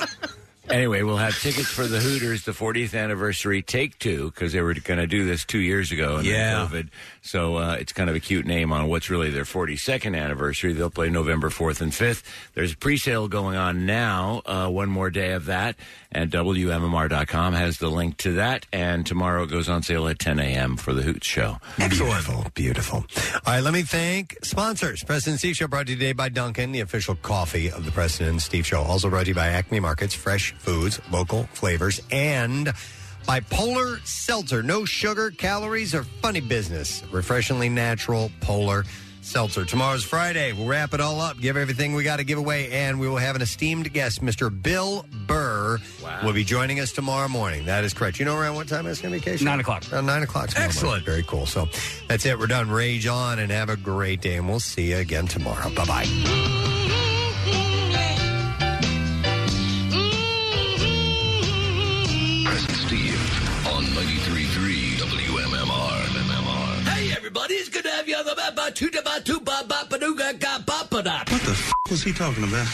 Anyway, we'll have tickets for the Hooters, the 40th anniversary take two, because they were going to do this two years ago and Yeah. then COVID. So uh, it's kind of a cute name on what's really their 42nd anniversary. They'll play November 4th and 5th. There's a pre-sale going on now, uh, one more day of that, and WMMR.com has the link to that. And tomorrow it goes on sale at 10 a.m. for the Hoots show. Beautiful, beautiful. All right, let me thank sponsors. President Steve Show brought to you today by Dunkin', the official coffee of the President Steve Show. Also brought to you by Acme Markets, fresh foods, local flavors, and by Polar Seltzer. No sugar, calories, or funny business. Refreshingly natural Polar Seltzer. Tomorrow's Friday. We'll wrap it all up, give everything we got to give away, and we will have an esteemed guest, Mr. Bill Burr, will be joining us tomorrow morning. That is correct. You know around what time it's going to be, Casey? Nine o'clock. Around nine o'clock. tomorrow Excellent. morning. Very cool. So that's it. We're done. Rage on and have a great day, and we'll see you again tomorrow. Bye bye. Ba ba doo ga ga ba ba da. What the f- was he talking about?